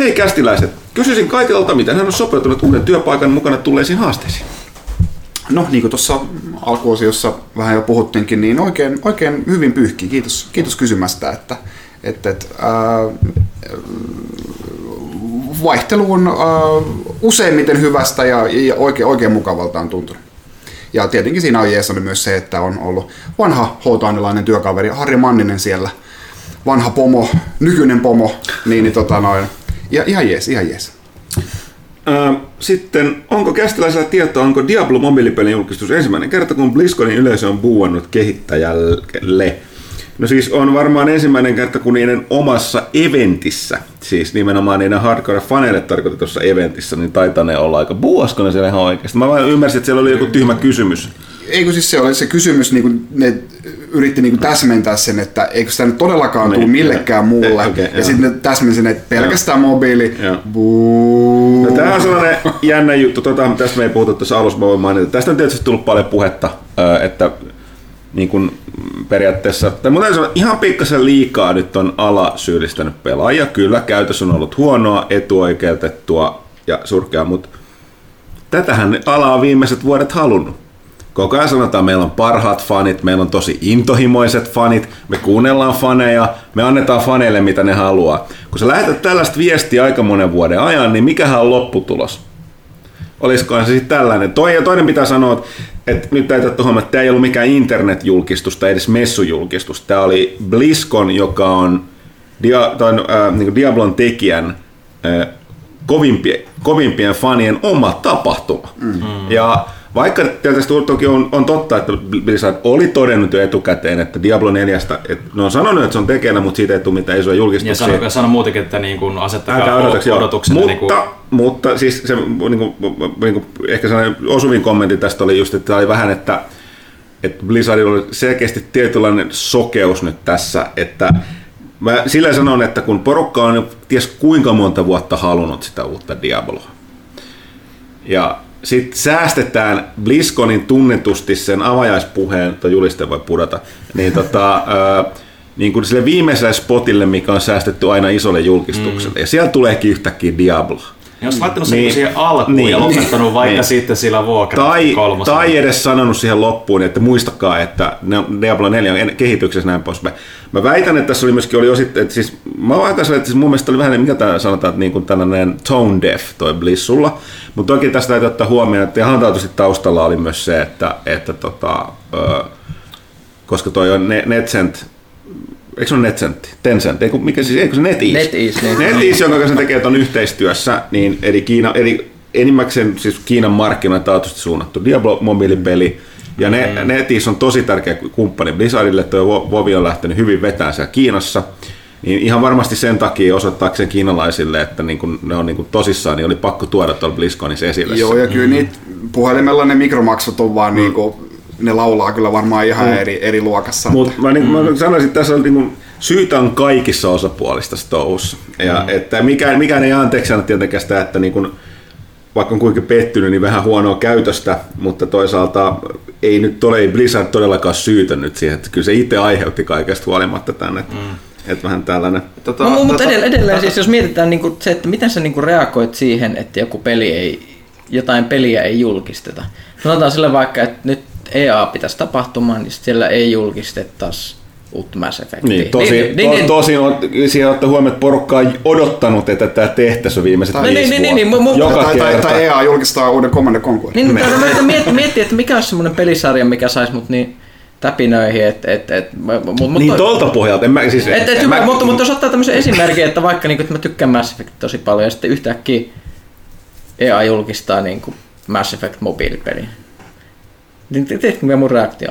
Hei kästiläiset, kysyisin kaikilta, miten hän on sopeutunut uuden työpaikan mukana tulleisiin haasteisiin. No niin kuin tuossa alkuosiossa vähän jo puhuttiinkin, niin oikein, oikein hyvin pyyhki. Kiitos, kiitos kysymästä, että, että, että ää, vaihtelu on ää, useimmiten hyvästä ja, ja oikein, oikein mukavalta on tuntunut. Ja tietenkin siinä on jeesannut myös se, että on ollut vanha hoitoainelainen työkaveri Harri Manninen siellä, vanha pomo, nykyinen pomo, niin, niin tota noin, ja, ihan jees, ihan jees. Sitten, onko kästiläisellä tietoa, onko Diablo mobiilipelin julkistus ensimmäinen kerta, kun BlizzConin yleisö on buuannut kehittäjälle? No siis on varmaan ensimmäinen kerta, kun niiden omassa eventissä, siis nimenomaan niiden hardcore-faneille tarkoitetussa eventissä, niin taitaa ne olla aika buuasko ne siellä ihan oikeasti. Mä vaan ymmärsin, että siellä oli joku tyhmä kysymys. Eikö siis se ole se kysymys, niin kuin ne yritti niin kuin täsmentää sen, että eikö sitä nyt todellakaan tule Niin, millekään eh, muulle. okei, ja sitten ne täsmensi että pelkästään mobiili. Joo. Buu. No, tämä on sellainen jännä juttu, tota, tästä me ei puhuttu tuossa alussa, mä voin mainita. Tästä on tietysti tullut paljon puhetta, että niin kuin periaatteessa, tai mun täytyy sanoa, ihan pikkasen liikaa nyt on ala syyllistänyt pelaajia. Kyllä, käytös on ollut huonoa, etuoikeutettua ja surkeaa, mutta tätähän ala on viimeiset vuodet halunnut. Koko ajan sanotaan, että meillä on parhaat fanit, meillä on tosi intohimoiset fanit, me kuunnellaan faneja, me annetaan faneille mitä ne haluaa. Kun sä lähetät tällaista viestiä aika monen vuoden ajan, niin mikähän on lopputulos? olisikohan se sitten tällainen. Toi, ja toinen pitää sanoa, että, nyt täytyy huomioon, että tämä ei ollut mikään internetjulkistus tai edes messujulkistus. Tämä oli BlizzCon, joka on Dia, tai, äh, niin Diablon tekijän äh, kovimpien, kovimpien fanien oma tapahtuma. Mm. Ja vaikka tietysti toki on, on totta, että Blizzard oli todennut jo etukäteen, että Diablo 4, että ne on sanonut, että se on tekeillä, mutta siitä ei tule mitään isoja julkistuksia. Ja sano, sano muutenkin, että niin kuin asettakaa odotuksia. Mutta, niin kuin... mutta siis se, niin kuin, niin kuin, ehkä sellainen osuvin kommentti tästä oli just, että oli vähän, että, että Blizzardilla oli selkeästi tietynlainen sokeus nyt tässä, että Mä sillä sanon, että kun porukka on ties kuinka monta vuotta halunnut sitä uutta Diabloa, ja sitten säästetään BlizzConin tunnetusti sen avajaispuheen, tai juliste voi pudota, niin, tota, niin kuin sille viimeiselle spotille, mikä on säästetty aina isolle julkistukselle. Mm. Ja siellä tuleekin yhtäkkiä Diablo. Ja jos laittanut sen niin, siihen alkuun niin, ja lopettanut niin, vaikka niin. sitten sillä vuokra tai, tai edes sanonut siihen loppuun, että muistakaa, että Diablo 4 on kehityksessä näin poispäin. Mä väitän, että tässä oli myöskin oli osittain, että siis mä oon aika että siis mun mielestä oli vähän, mikä tämä sanotaan, että niin kuin tällainen tone deaf toi Blissulla. Mutta toki tästä täytyy ottaa huomioon, että ihan taatusti taustalla oli myös se, että, että tota, ö, koska toi on Netcent, eikö se ole Netcent? Tencent, eikö, mikä siis, eikö se NetEase? NetEase, niin. NetEase, jonka kanssa tekee tuon yhteistyössä, niin eli, Kiina, eli enimmäkseen siis Kiinan markkinoille taatusti suunnattu Diablo-mobiilipeli, ja ne, mm. NetEase on tosi tärkeä kumppani Blizzardille, tuo Vovi on lähtenyt hyvin vetämään siellä Kiinassa, niin ihan varmasti sen takia osoittaakseen kiinalaisille, että niin kun ne on niin kun tosissaan, niin oli pakko tuoda tuolla BlizzConissa esille. Joo, ja kyllä mm. niitä puhelimella ne mikromaksut on vaan mm. niin kuin, ne laulaa kyllä varmaan ihan mm. eri, eri luokassa. Mutta mä, niin, mm. mä sanoisin, että tässä on niin kun, syytä on kaikissa osapuolista touhussa. Ja mm. että mikään, mikään ei anteeksi anna tietenkään sitä, että niin kun, vaikka on kuinka pettynyt, niin vähän huonoa käytöstä, mutta toisaalta ei nyt ole, ei Blizzard todellakaan syytänyt siihen, että kyllä se itse aiheutti kaikesta huolimatta tänne. Mm. Että vähän tällainen. Tota, no, mutta tota, edelleen, edelleen siis jos mietitään niin kuin se, että miten sä niin kuin reagoit siihen, että joku peli ei, jotain peliä ei julkisteta. Sanotaan sille vaikka, että nyt EA pitäisi tapahtumaan, niin siellä ei julkistettaisi uutta Mass Effectia. Niin, tosi, niin, niin, to, niin, tosin on, siihen ottaa huomioon, että porukka on odottanut, että tämä tehtäisiin viimeiset tai, viisi niin, niin, vuotta. Niin, niin, Joka tai, tai, tai EA julkistaa uuden Command Conquer. Niin, niin. miettiä, miettiä, että mikä olisi semmoinen pelisarja, mikä saisi mut niin täpinöihin. Et, et, et, mut, niin tuolta pohjalta. En mä, siis, et, et, mä, mutta, mutta jos ottaa tämmöisen esimerkin, että vaikka niin että mä tykkään Mass Effect tosi paljon ja sitten yhtäkkiä EA julkistaa niin kuin Mass Effect mobiilipeli. Niin tiedätkö mun reaktio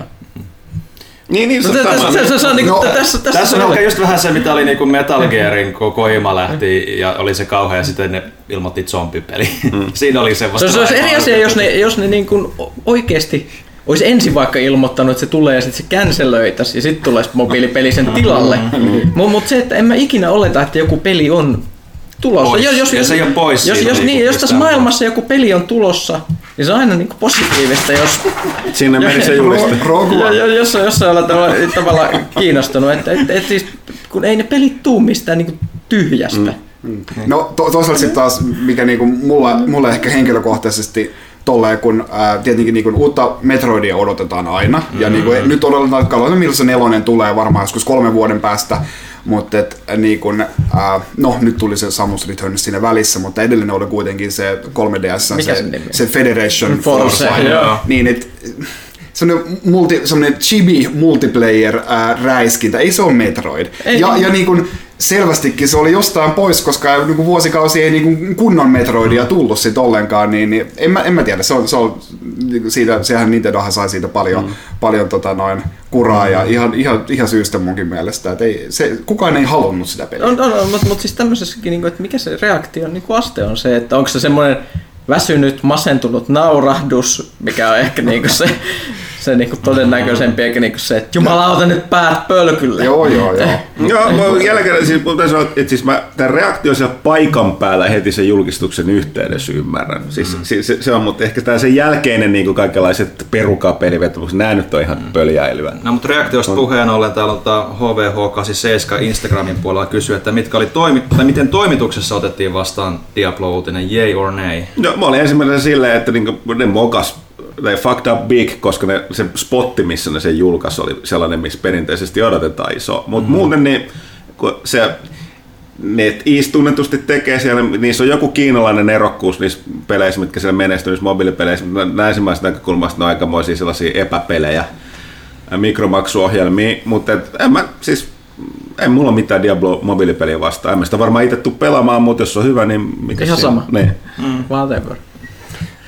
niin, niin, se, no, tässä, se, se, se on niinku, no, tässä, tässä, tässä on ehkä just vähän se, mitä oli niinku Metal Gearin, kun Koima lähti ja oli se kauhea ja sitten ne ilmoitti zombipeli. Mm. Siinä oli se vasta. Se, se olisi eri asia, jos ne, jos ne niinku oikeasti olisi ensin vaikka ilmoittanut, että se tulee ja sitten se cancelöitäisi ja sitten tulisi mobiilipeli sen tilalle. Mm. Mutta se, että en mä ikinä oleta, että joku peli on tulossa. Pois. Jos, jos, ja se ei ole pois jos, jos, niin, jos tässä maailmassa joku peli on tulossa, niin se on aina niin positiivista, jos... Sinne meni se juliste. jos, on jossain tavalla, tavalla kiinnostunut, että et, et siis, kun ei ne pelit tuu mistään niin tyhjästä. Mm. Mm. No to, toisaalta sitten taas, mikä niinku mulla, mulla ehkä henkilökohtaisesti tolleen, kun ää, tietenkin niin kun uutta Metroidia odotetaan aina. Mm-hmm. Ja niin kun, nyt odotetaan, että milloin se nelonen tulee varmaan joskus kolmen vuoden päästä. Mutta et, niin kun, äh, no nyt tuli se Samus Return siinä välissä, mutta edellinen oli kuitenkin se 3DS, se, se, se Federation Force. Force niin, et, semmoinen, multi, semmoinen chibi multiplayer äh, räiskintä, ei se ole Metroid. Ei, ja, ja niin kun, selvästikin se oli jostain pois, koska niin kuin vuosikausi ei niin kuin kunnon Metroidia tullut sit ollenkaan, niin, niin en, mä, en mä tiedä, se on, se on, siitä, sehän Nintendohan sai siitä paljon, mm. paljon tota noin, kuraa mm. ja ihan, ihan, ihan syystä munkin mielestä, että ei, se, kukaan ei halunnut sitä peliä. On, on, on mutta, mutta siis tämmöisessäkin, niin kuin, että mikä se reaktion niin kuin aste on se, että onko se semmoinen väsynyt, masentunut naurahdus, mikä on ehkä niinku se, se niinku todennäköisempi, eikä niinku se, että jumalauta nyt päät pölkylle. Joo, joo, joo. joo, mä jälkeen siis, sanoa, että siis mä tämän reaktio siellä paikan päällä heti sen julkistuksen yhteydessä ymmärrän. Siis, mm. se, se, on, mutta ehkä tämä sen jälkeinen niin kaikenlaiset perukapelivetomukset, nämä nyt on ihan mm. pöljäilyä. No, mutta reaktiosta puheen ollen täällä on HVH87 Instagramin puolella kysyä, että mitkä oli toimi, tai miten toimituksessa otettiin vastaan Diablo-uutinen, yay or nay? No, mä olin ensimmäisenä silleen, että niinku, ne mokas they fucked up big, koska ne, se spotti, missä ne sen julkaisi, oli sellainen, missä perinteisesti odotetaan iso. Mutta mm-hmm. muuten niin, se NetEase niin, tunnetusti tekee siellä, niissä on joku kiinalainen erokkuus niissä peleissä, mitkä siellä menestyy niissä mobiilipeleissä, mutta ensimmäisestä näkökulmasta ne on aikamoisia sellaisia epäpelejä, mikromaksuohjelmia, mutta et, en mä, siis ei mulla mitään Diablo mobiilipeliä vastaan. En mä sitä varmaan itse tuu pelaamaan, mutta jos on hyvä, niin mikä Ihan siinä? sama. Niin. Mm. Whatever.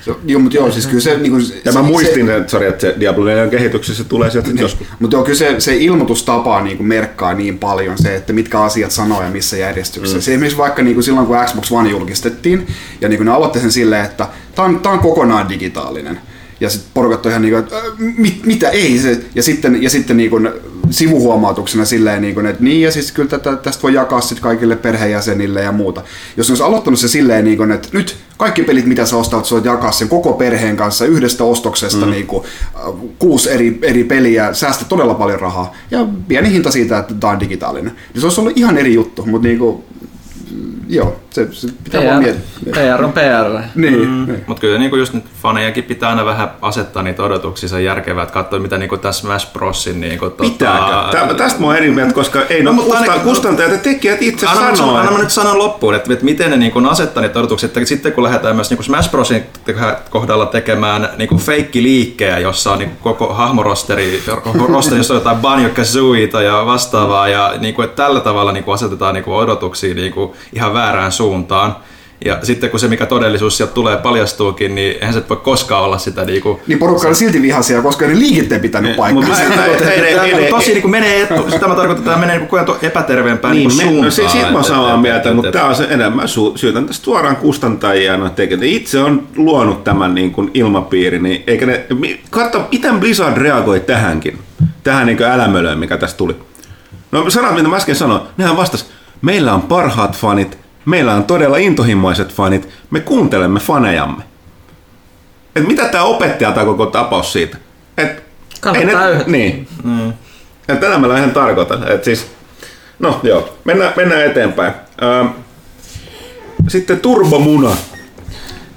Se, joo, mutta joo, siis kyllä se... Niin kuin, Ja mä muistin, että, sorry, että se Diablo 4 kehityksessä tulee sieltä niin. joskus. Mutta joo, kyllä se, se ilmoitustapa niin kuin merkkaa niin paljon se, että mitkä asiat sanoo ja missä järjestyksessä. Mm. Se esimerkiksi vaikka niin kuin silloin, kun Xbox One julkistettiin, ja niin kuin ne aloitti sen silleen, että tämä on, tää on kokonaan digitaalinen. Ja sitten porukat on ihan niin kuin, että mit, mitä ei se. Ja sitten, ja sitten niin kuin sivuhuomautuksena silleen, niin kuin, että niin ja siis kyllä tätä, tästä voi jakaa sitten kaikille perheenjäsenille ja muuta. Jos olisi aloittanut se silleen, niin kuin, että nyt kaikki pelit, mitä sä ostat, sä voit jakaa sen koko perheen kanssa yhdestä ostoksesta mm. niin kuin, kuusi eri, eri peliä, säästät todella paljon rahaa. Ja pieni hinta siitä, että tämä on digitaalinen. Niin se olisi ollut ihan eri juttu, mutta niin kuin, joo, se, se pitää vaan miettiä. PR on PR. Niin, mm. niin. Mutta kyllä niinku just nyt fanejakin pitää aina vähän asettaa niitä odotuksia järkevää, että katsoa mitä niinku tässä Smash Brosin niinku, Pitääkö? Tota... Tästä mä oon eri mieltä, koska ei no, no kusta, ainakin, kustantajat ja tekijät itse anna sanoo. Anna mä nyt sanon loppuun, että, että miten ne niinku asettaa niitä odotuksia, että sitten kun lähdetään myös niinku Smash Brosin kohdalla tekemään niinku feikkiliikkejä, jossa on niinku koko hahmorosteri, rosteri, jossa on jotain Banjo Kazooita ja vastaavaa, ja niinku, että tällä tavalla niinku asetetaan niinku odotuksia niinku ihan väärään suuntaan. Ja sitten kun se, mikä todellisuus sieltä tulee paljastuukin, niin eihän se voi koskaan olla sitä niinku... Niin porukka on silti vihaisia, koska ne liikitteen pitänyt paikkaa. Tosi niin menee, sitä mä tarkoitan, että tämä menee niin epäterveempään niin, niin suuntaan. Siitä mä oon samaa mieltä, mutta tämä on se enemmän, syytän tästä suoraan kustantajia. No, itse on luonut tämän niin kuin ilmapiirin, niin eikä ne, katso, miten Blizzard reagoi tähänkin, tähän niin älämölöön, mikä tästä tuli. No sanat, mitä mä äsken sanoin, nehän vastas, meillä on parhaat fanit, meillä on todella intohimoiset fanit, me kuuntelemme fanejamme. Et mitä tämä opettaa tämä koko tapaus siitä? Et, ei ne, niin. Mm. Ja tätä mä lähden tarkoitan. Et siis, no joo, mennään, mennään eteenpäin. Ö, sitten Turbomuna.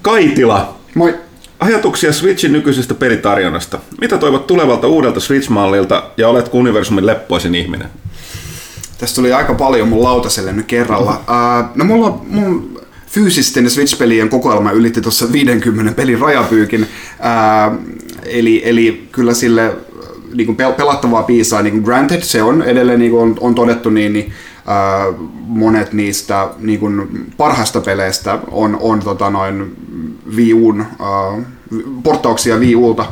Kaitila. Moi. Ajatuksia Switchin nykyisestä pelitarjonnasta. Mitä toivot tulevalta uudelta Switch-mallilta ja oletko universumin leppoisin ihminen? Tästä tuli aika paljon mun lautaselle nyt kerralla. Uh, no mulla mun fyysisten Switch-pelien kokoelma ylitti tuossa 50 pelin rajapyykin. Uh, eli, eli kyllä sille niin kuin pelattavaa piisaa, niin kuin Granted, se on edelleen niin kuin on, on todettu, niin, niin uh, monet niistä niin kuin parhaista peleistä on, on tota noin Wii Uun, uh, portauksia Wii Ulta.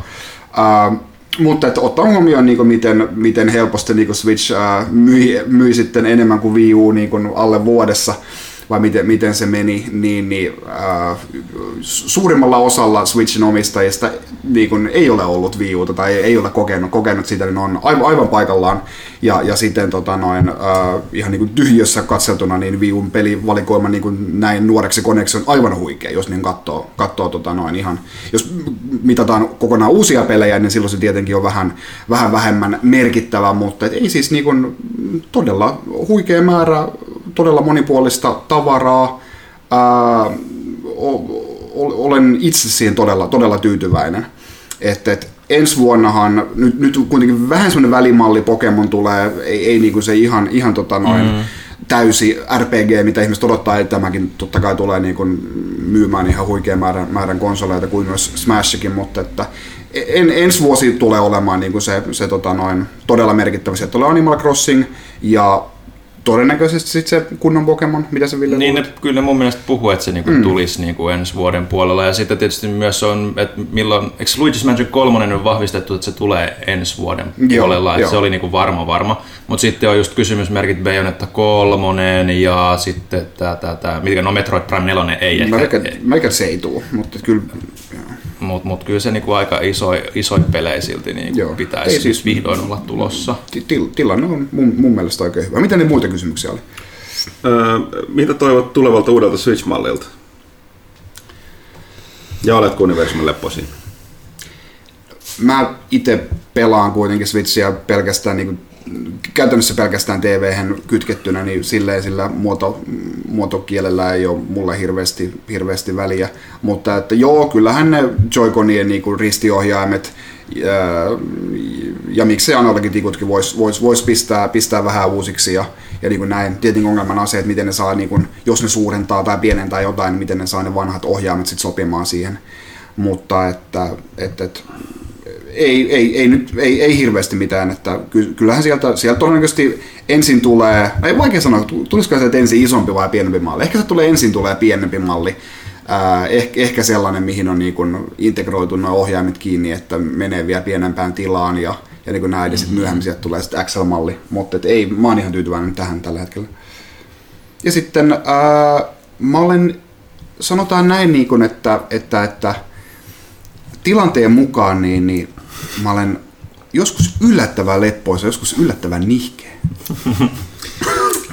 Uh, mutta että ottaa huomioon, niin kuin miten, miten helposti niin kuin Switch ää, myi, myi sitten enemmän kuin Wii U niin kuin alle vuodessa, vai miten, miten se meni, niin, niin äh, suurimmalla osalla Switchin omistajista niin kun ei ole ollut Wii Uta tai ei ole kokenut, kokenut sitä, niin on aivan, aivan paikallaan. Ja, ja sitten tota, noin, äh, ihan niin tyhjössä katseltuna, niin Wii Uun pelivalikoima niin näin nuoreksi koneeksi on aivan huikea, jos niin katsoo, katsoo tota, noin ihan, jos mitataan kokonaan uusia pelejä, niin silloin se tietenkin on vähän, vähän vähemmän merkittävä, mutta ei siis niin kuin, todella huikea määrä todella monipuolista tavaraa. Ää, olen itse siihen todella, todella tyytyväinen. että et, ensi vuonnahan, nyt, nyt kuitenkin vähän semmoinen välimalli Pokemon tulee, ei, ei niinku se ihan, ihan tota noin, mm. täysi RPG, mitä ihmiset odottaa, että tämäkin totta kai tulee niinku myymään ihan huikean määrän, määrän konsoleita kuin myös Smashikin, mutta että en, ensi vuosi tulee olemaan niinku se, se tota noin, todella merkittävä. Sieltä tulee Animal Crossing ja todennäköisesti sitten se kunnon Pokemon, mitä se Ville Niin ne, kyllä mun mielestä puhuu, että se niinku mm. tulisi niinku ensi vuoden puolella. Ja sitten tietysti myös on, että milloin, eikö Luigi's Mansion 3 on vahvistettu, että se tulee ensi vuoden joo, puolella, että se oli niinku varma varma. Mutta sitten on just kysymysmerkit Bayonetta 3 ja sitten tämä, tämä, mikä, no Metroid Prime 4 ei mä ehkä. Meikä se ei tule, mutta kyllä... Mutta mut kyllä se niinku aika iso, iso pelejä silti niinku Joo. pitäisi siis, vihdoin olla tulossa. Til, tilanne on mun, mun mielestä oikein hyvä. Mitä ne muita kysymyksiä oli? Öö, mitä toivot tulevalta uudelta Switch-mallilta? Ja oletko universumin lepposi? Mä itse pelaan kuitenkin Switchiä pelkästään niin käytännössä pelkästään tv kytkettynä, niin silleen sillä muoto, muotokielellä ei ole mulle hirveästi, hirveästi väliä. Mutta että joo, kyllähän ne Joy-Conien niin ristiohjaimet ja miksei analogitikutkin voisi vois, vois pistää, pistää vähän uusiksi ja, ja niin kuin näin. Tietenkin ongelmana on se, että miten ne saa, niin kuin, jos ne suurentaa tai pienentää jotain, niin miten ne saa ne vanhat ohjaimet sit sopimaan siihen. Mutta että, että, että ei, ei, ei, nyt, ei, ei hirveästi mitään, että kyllähän sieltä, sieltä todennäköisesti ensin tulee, ei vaikea sanoa, tulisiko sieltä ensin isompi vai pienempi malli. Ehkä se tulee ensin tulee pienempi malli, äh, ehkä, ehkä sellainen, mihin on niin kuin integroitu nuo ohjaimet kiinni, että menee vielä pienempään tilaan ja, ja niin kuin näin, mm-hmm. sitten myöhemmin sieltä tulee sitten XL-malli, mutta et ei, mä oon ihan tyytyväinen tähän tällä hetkellä. Ja sitten ää, mä olen, sanotaan näin, niin kuin, että, että, että tilanteen mukaan niin, niin mä olen joskus yllättävän leppoisa, joskus yllättävän nihkeä.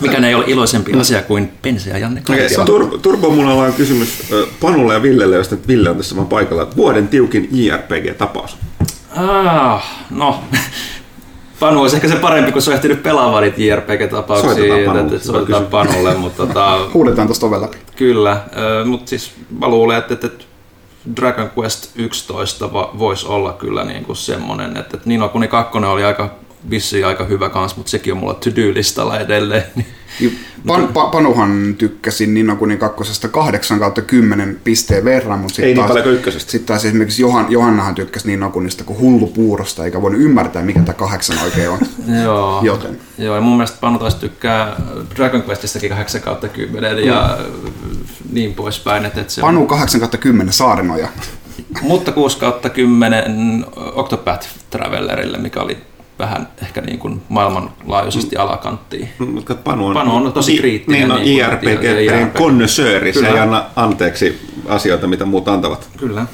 Mikä ei ole iloisempi asia kuin Pense ja Janne okay, Tur- Turbomunalla on kysymys Panulle ja Villelle, josta Ville on tässä vaan paikalla. Vuoden tiukin JRPG-tapaus. Ah, no, Panu olisi ehkä se parempi, kun se on ehtinyt pelaamaan niitä JRPG-tapauksia. Soitetaan Panulle. Että soitetaan Panulle, mutta tota, Huudetaan tuosta oven läpi. Kyllä, mutta siis mä luulen, että, että Dragon Quest 11 voisi olla kyllä niin kuin semmoinen, että, että Nino Kuni 2 oli aika vissiin aika hyvä kans, mutta sekin on mulla to-do-listalla edelleen. Pan, pa, Panuhan tykkäsi Nino Kuni 2 8 kautta 10 pisteen verran, mutta sitten taas, niin sit taas esimerkiksi Johan, Johannahan tykkäsi Nino Kunista kuin hullu puurosta, eikä voinut ymmärtää, mikä tämä kahdeksan oikein on. Joo. Joten. Joo, ja mun mielestä Panu taas tykkää Dragon Questistakin 8 kautta 10 mm. Niin poispäin. Että se Panu 8 kautta 10 saarenoja. mutta 6 kautta 10 Octopath Travelerille, mikä oli vähän ehkä niin kuin maailmanlaajuisesti mm. alakanttiin. Mm, mutta Panu on, Panu on tosi kriittinen. Niin, on niin IRPG, konnoissööri, se ei anna anteeksi asioita, mitä muut antavat. Kyllä.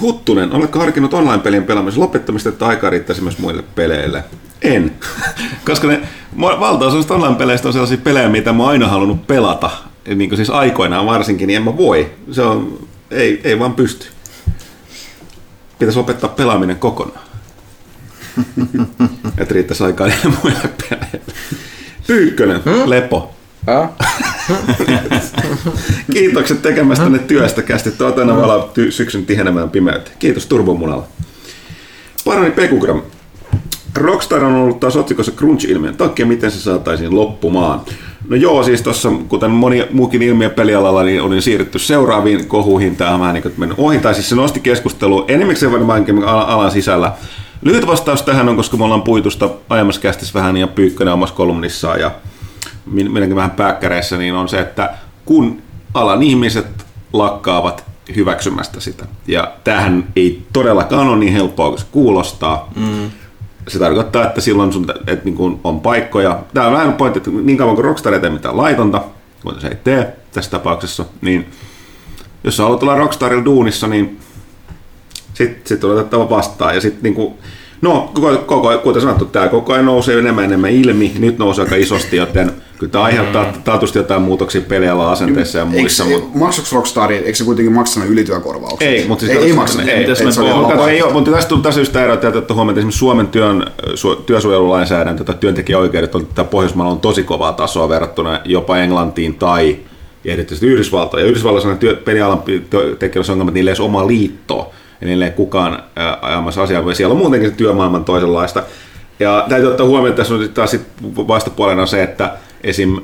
Huttunen, oletko harkinnut online-pelien pelaamisen lopettamista, että aikaa riittäisi myös muille peleille? En. Koska ne valtaosa online-peleistä on sellaisia pelejä, mitä mä oon aina halunnut pelata. Niin kuin siis aikoinaan varsinkin, niin en mä voi. Se on, ei, ei vaan pysty. Pitäisi lopettaa pelaaminen kokonaan. että riittäisi aikaa niille muille peleille. Pyykkönen, hmm? lepo. Kiitokset tekemästänne työstä. Kästi tuota valaa ty- syksyn tihenemään pimeyteen. Kiitos Turbomunalla. Parani Pekugram. Rockstar on ollut taas otsikossa crunch-ilmiön takia, miten se saataisiin loppumaan. No joo, siis tuossa, kuten moni muukin ilmiö pelialalla, niin olin siirrytty seuraaviin kohuihin. Tämä on vähän niin kuin mennyt ohi, tai siis se nosti keskustelua enimmäkseen varmaankin alan sisällä Lyhyt vastaus tähän on, koska me ollaan puitusta aiemmassa kästissä vähän ja Pyykkönen omassa kolumnissaan ja minäkin vähän pääkkäreissä, niin on se, että kun alan ihmiset lakkaavat hyväksymästä sitä. Ja tämähän ei todellakaan ole niin helppoa kuin se kuulostaa. Mm. Se tarkoittaa, että silloin sun, että niin kuin on paikkoja. Tämä on vähän pointti, että niin kauan kuin Rockstar ei tee mitään laitonta, kun se ei tee tässä tapauksessa, niin jos sä haluat olla Rockstarilla duunissa, niin sitten sit on otettava vastaan. Ja sitten niinku, no, koko, koko, kuten sanottu, tämä koko ajan nousee enemmän enemmän ilmi. Nyt nousee aika isosti, joten kyllä tämä aiheuttaa mm. taatusti jotain muutoksia pelialalla asenteissa ja muissa. Eikö, mutta... Maksuiko Rockstar, eikö se kuitenkin maksanut ylityökorvauksia? Ei, mutta siis ei, ei maksanut. Ei, ei, ei, ei, mutta tästä tuli tässä syystä erot, että huomioon, esimerkiksi Suomen työn, su, työsuojelulainsäädäntö tai työntekijäoikeudet on, että Pohjoismaalla on tosi kovaa tasoa verrattuna jopa Englantiin tai ja erityisesti Yhdysvaltoja. Yhdysvalloissa on työ, pelialan tekijöissä ongelmat, niillä ei ole omaa liittoa ei kukaan ajamassa asiaa, vaan siellä on muutenkin se työmaailman toisenlaista. Ja täytyy ottaa huomioon, että tässä on taas sit vastapuolena se, että esim.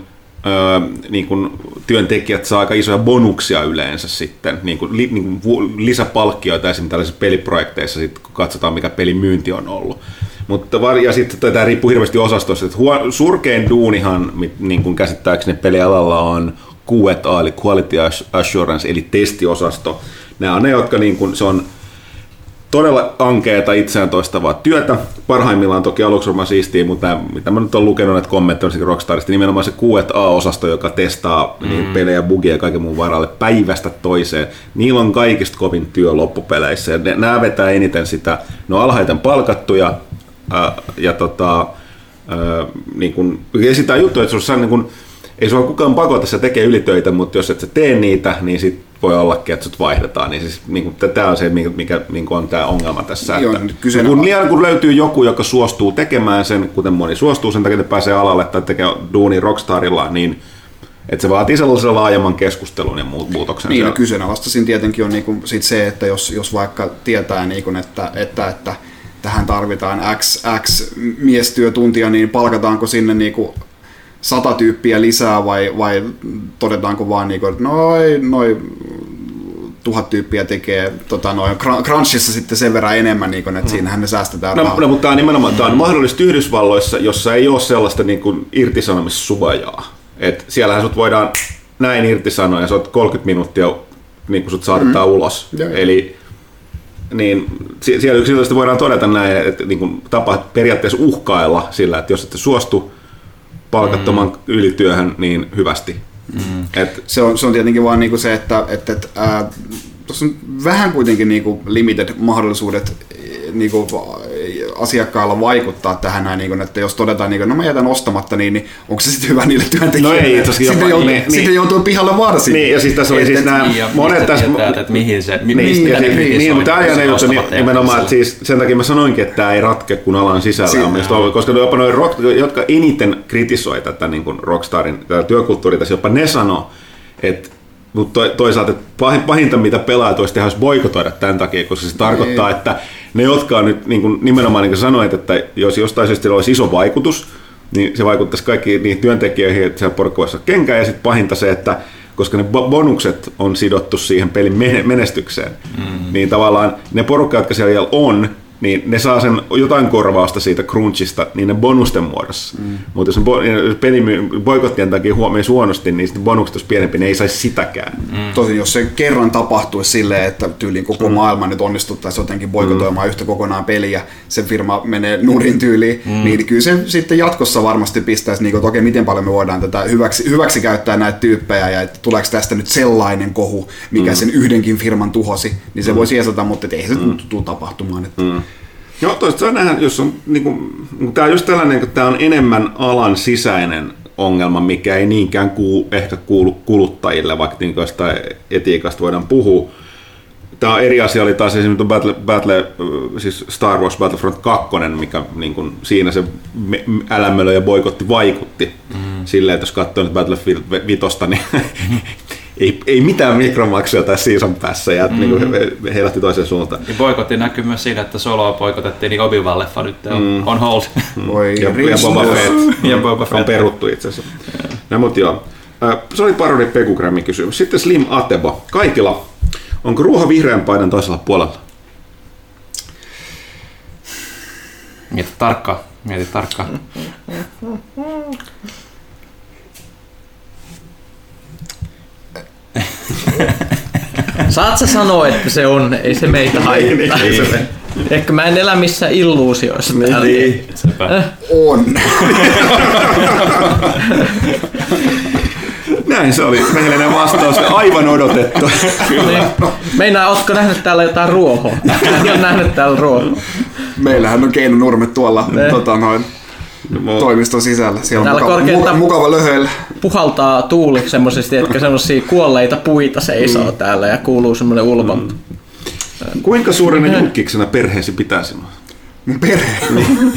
Öö, niin kun työntekijät saa aika isoja bonuksia yleensä sitten, niin kun, li, niin kun lisäpalkkioita esimerkiksi tällaisissa peliprojekteissa, sit, kun katsotaan mikä pelimyynti on ollut. Mutta ja sitten tämä riippuu hirveästi osastosta, että huo, surkein duunihan, niin kuin käsittääkseni pelialalla on QA, eli Quality Assurance, eli testiosasto. Nämä on ne, jotka niin kuin, se on todella ankeeta itseään toistavaa työtä. Parhaimmillaan toki aluksi varmaan siistiä, mutta mitä mä nyt olen lukenut näitä kommentteja Rockstarista, nimenomaan se Q&A-osasto, joka testaa mm. niin pelejä, bugia ja kaiken muun varalle päivästä toiseen. Niillä on kaikista kovin työ loppupeleissä ja nämä vetää eniten sitä, no alhaiten palkattuja ää, ja tota, ää, niin kun, sitä juttu, että se on niin kun, ei sua kukaan pakota, se tekee ylitöitä, mutta jos et sä tee niitä, niin sit voi ollakin, että sut vaihdetaan. Niin siis, niin kuin, tämä on se, mikä, mikä niin on tämä ongelma tässä. Joo, että, kyse kun, liian, kun löytyy joku, joka suostuu tekemään sen, kuten moni suostuu sen takia, että pääsee alalle tai tekee duuni Rockstarilla, niin että se vaatii sellaisen laajemman keskustelun ja muutoksen. Niin, no, kyseenalaistasin tietenkin on niinku sit se, että jos, jos vaikka tietää, niinku, että, että, että tähän tarvitaan X, X miestyötuntia, niin palkataanko sinne niinku sata tyyppiä lisää vai, vai todetaanko vaan, niinku, että noin noi tuhat tyyppiä tekee tota, noin, crunchissa sitten sen verran enemmän, niin kuin, että mm. siinähän ne säästetään no, rahaa. No, mutta tämä on nimenomaan tämä on mahdollista Yhdysvalloissa, jossa ei ole sellaista niin kuin, irtisanomissuvajaa. Et siellähän sut voidaan näin irtisanoa ja sä oot 30 minuuttia niin kuin sut saatetaan mm. ulos. Ja, Eli niin siellä yksilöllisesti voidaan todeta näin, että niin kuin tapa periaatteessa uhkailla sillä, että jos ette suostu palkattoman mm. ylityöhön, niin hyvästi. Mm. Et, se, on, se on tietenkin vaan niinku se, että, että, että ää, tuossa on vähän kuitenkin niinku limited mahdollisuudet niinku, asiakkaalla vaikuttaa tähän näin, niin kuin, että jos todetaan, niin kuin, no mä jätän ostamatta, niin, niin onko se sitten hyvä niille työntekijöille? No ei, sitten, jopa, joutuu, niin, sitten niin, joutuu pihalle varsin. Niin, ja siis tässä oli siis nämä monet tässä... Tietää, että mihin se, mi, niin, mistä niin, niin, niin, mutta tämä on juttu nimenomaan, että siis sen takia mä sanoinkin, että tämä ei ratke kun alan sisällä si- on mistä koska jopa noin rock, jotka eniten kritisoi tätä niin kuin Rockstarin tätä työkulttuuria, tässä jopa ne sanoo, että mutta toisaalta pahinta, mitä pelaajat olisi tehdä, olisi boikotoida tämän takia, koska se tarkoittaa, että ne, jotka on nyt niin kuin, nimenomaan niin kuin sanoit, että jos jostain syystä olisi iso vaikutus, niin se vaikuttaisi kaikkiin niihin työntekijöihin, että siellä porukka voisi kenkää, ja sitten pahinta se, että koska ne bonukset on sidottu siihen pelin menestykseen, mm-hmm. niin tavallaan ne porukka, jotka siellä on, niin ne saa sen jotain korvausta siitä crunchista niin ne bonusten muodossa. Mm. Mutta jos, jos peli boikottien takia huomioon huonosti, niin sitten bonukset olisi pienempi, niin ei saisi sitäkään. Mm. Tosin jos se kerran tapahtuisi silleen, että tyyliin koko mm. maailma nyt onnistuttaisiin jotenkin boikotoimaan mm. yhtä kokonaan peliä, se firma menee nurin tyyliin, mm. niin kyllä se sitten jatkossa varmasti pistäisi, niin kuin, että okei, miten paljon me voidaan tätä hyväksi, hyväksi käyttää näitä tyyppejä, ja että tuleeko tästä nyt sellainen kohu, mikä mm. sen yhdenkin firman tuhosi, niin se mm. voisi jeesata, mutta ei se mm. tule tapahtumaan. Että mm. Joo, toista nähdään, jos on, niin kuin, tämä on just tällainen, että tämä on enemmän alan sisäinen ongelma, mikä ei niinkään kuulu, ehkä kuulu kuluttajille, vaikka niin jostain etiikasta voidaan puhua. Tämä on eri asia oli taas esimerkiksi Battle, Battle, siis Star Wars Battlefront 2, mikä niin kuin, siinä se älämölö ja boikotti vaikutti. Mm. Silleen, että jos katsoo nyt Battlefield 5, niin ei, ei mitään mikromaksuja tässä season päässä ja mm. niin he, heilähti toiseen suuntaan. Ja boikotti näkyy myös siinä, että Soloa boikotettiin, niin Obi-Wan leffa nyt mm. on hold. Voi ja, ja, Boba Fett, ja Boba Fett on peruttu itse asiassa. No, mutta joo. Se oli parodi Pekugrammin kysymys. Sitten Slim Atebo. Kaikilla, onko ruoho vihreän paidan toisella puolella? Mieti tarkkaan. Mieti tarkkaan. Saat sä sanoa, että se on, ei se meitä haittaa. Ei, ei, Ehkä mä en elä missään illuusioissa niin, täällä. Niin. Äh. On. Näin se oli. Rehellinen vastaus. Aivan odotettu. Niin. Meinaa, ootko nähnyt täällä jotain ruohoa? En ole nähnyt täällä ruohoa. Meillähän on keinonurmet tuolla tota, noin, toimiston sisällä. Siellä on mukava, muka, mukava löhöillä. Puhaltaa tuuli semmoisesti, että semmoisia kuolleita puita seisoo mm. täällä ja kuuluu semmoinen ulvonta. Mm. Kuinka suurena julkiksena perheesi pitää sinua? Mun perhe? Niin.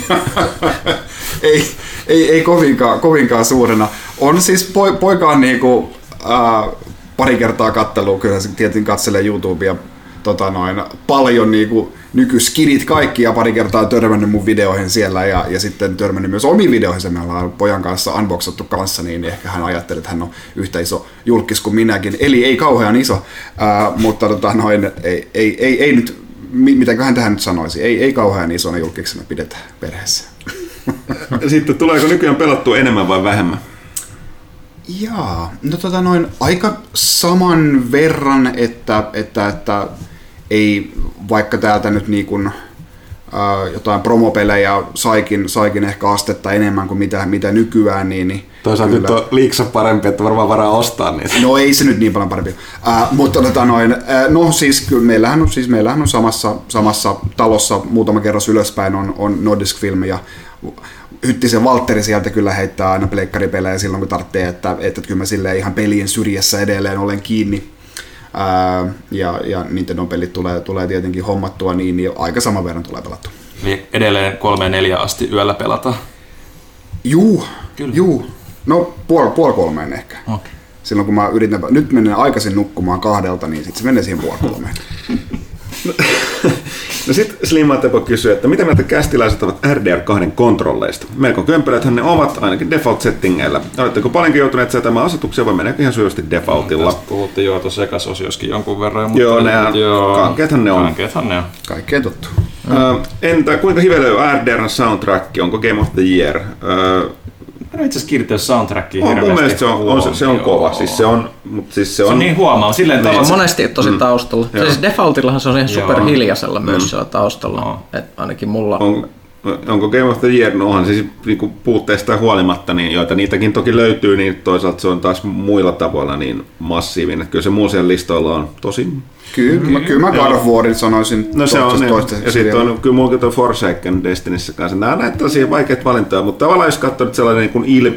ei, ei, ei kovinkaan, kovinkaan suurena. On siis po, poikaan niinku, äh, pari kertaa kattelu, kyllä se tietenkin katselee YouTubea tota noin, paljon niinku, nykyskidit kaikki ja pari kertaa törmännyt mun videoihin siellä ja, ja sitten törmännyt myös omiin videoihin. Me ollaan pojan kanssa unboxattu kanssa, niin ehkä hän ajattelee, että hän on yhtä iso julkis kuin minäkin. Eli ei kauhean iso, ää, mutta tota noin, ei, ei, ei, ei nyt, mitäköhän tähän nyt sanoisi, ei, ei kauhean isona julkiksena pidetä perheessä. Sitten tuleeko nykyään pelattua enemmän vai vähemmän? Jaa, no tota noin aika saman verran, että, että, että ei vaikka täältä nyt niin kuin, äh, jotain promopelejä saikin, saikin ehkä astetta enemmän kuin mitä, mitä nykyään, niin, niin Toisaalta kyllä. nyt on liiksa parempi, että varmaan varaa ostaa niitä. No ei se nyt niin paljon parempi. Äh, mutta tota noin, äh, no siis kyllä meillähän on, siis meillähän on samassa, samassa talossa muutama kerros ylöspäin on, on Nordisk Film ja Hyttisen Valtteri sieltä kyllä heittää aina pleikkaripelejä silloin kun tarvitsee, että, että, että kyllä mä silleen ihan pelien syrjässä edelleen olen kiinni Ää, ja, ja Nintendo pelit tulee, tulee tietenkin hommattua niin, niin aika saman verran tulee pelattua. Eli edelleen kolme neljä asti yöllä pelata? Juu, Kyllä. juu. No puoli, puoli kolmeen ehkä. Okay. Silloin kun mä yritän, nyt menen aikaisin nukkumaan kahdelta, niin sitten se menee siihen puoli kolmeen. no sitten Slimmatepo kysyy, että mitä mieltä kästiläiset ovat RDR2 kontrolleista? Melko kömpelöthän ne ovat, ainakin default-settingeillä. Oletteko paljonkin joutuneet säätämään asetuksia vai meneekö ihan syösti defaultilla? Tästä puhuttiin jo tuossa ekasosioskin jonkun verran. Mutta Joo, nehän, joo, kankeethan ne on. Kankeethan ne on. Kaikkeen tuttu. Uh, entä kuinka hivelöi RDRn soundtrack? Onko Game of the Year? Uh, en itse asiassa kiinnittänyt soundtrackiin on, mun hirveästi mielestä se on, on, se, se on kova. Siis se on, mutta siis se Se on, on niin huomaa, silleen Se on tavalla. monesti tosi taustalla. Joo. Siis defaultillahan se on ihan Joo. super hiljaisella myös siellä taustalla. Joo. Et ainakin mulla on, onko Game of the Year, no onhan siis niinku puutteista huolimatta, niin joita niitäkin toki löytyy, niin toisaalta se on taas muilla tavoilla niin massiivinen. Kyllä se muu siellä listoilla on tosi... Kyllä, mä, kyllä. Mä God of Warin sanoisin No se on, toistaiseksi ne, ja sitten on kyllä muukin tuo Forsaken Destinyssä kanssa. Nämä on näitä tällaisia vaikeita valintoja, mutta tavallaan jos katsoo nyt sellainen niin kuin il,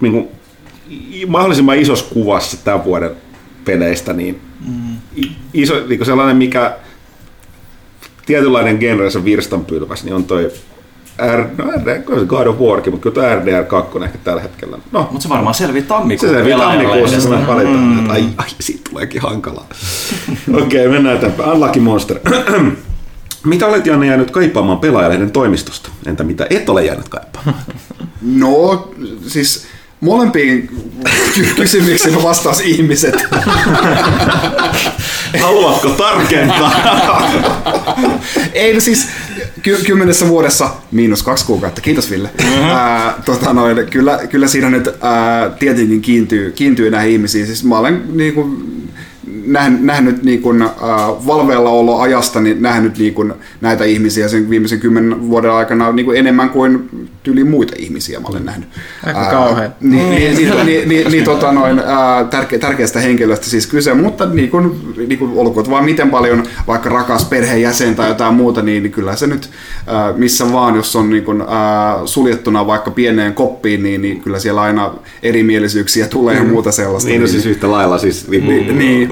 niin kuin, mahdollisimman isossa kuvassa tämän vuoden peleistä, niin i- iso, niin kuin sellainen, mikä tietynlainen genrensä virstanpylväs, niin on toi R, no RDR, God of Warkin, mutta kyllä tuo RDR 2 ehkä tällä hetkellä. No, Mutta se varmaan selvii se tammikuun se tammikuussa, edestä. kun me valitaan. Mm. Ai, ai, siitä tuleekin hankalaa. Okei, okay, mennään eteenpäin. Unlucky Monster. mitä olet Janne jäänyt kaipaamaan pelaajalehden toimistosta? Entä mitä et ole jäänyt kaipaamaan? No, siis molempiin ky- kysymyksiin vastaus ihmiset. Haluatko tarkentaa? Ei, no siis ky- kymmenessä vuodessa miinus kaksi kuukautta. Kiitos Ville. Mm-hmm. Ää, tota noin, kyllä, kyllä siinä nyt ää, tietenkin kiintyy, kiintyy näihin ihmisiin. Siis mä olen niin kuin, nähnyt, nähnyt niin kuin, äh, valveilla olo ajasta, niin nähnyt niin kuin, näitä ihmisiä sen viimeisen kymmenen vuoden aikana niin kuin enemmän kuin tyyli muita ihmisiä mä olen nähnyt. Aika Ää, kauhea. Niin, niin, niin, niin, niin, niin tota noin, ää, tärke, tärkeästä henkilöstä siis kyse, mutta niin kuin, niin kuin olkoon vaan miten paljon vaikka rakas perheenjäsen tai jotain muuta, niin, niin kyllä se nyt ää, missä vaan, jos on niin kuin, ää, suljettuna vaikka pieneen koppiin, niin, niin kyllä siellä aina erimielisyyksiä tulee ja muuta sellaista. niin, no siis yhtä lailla siis niin, Niin.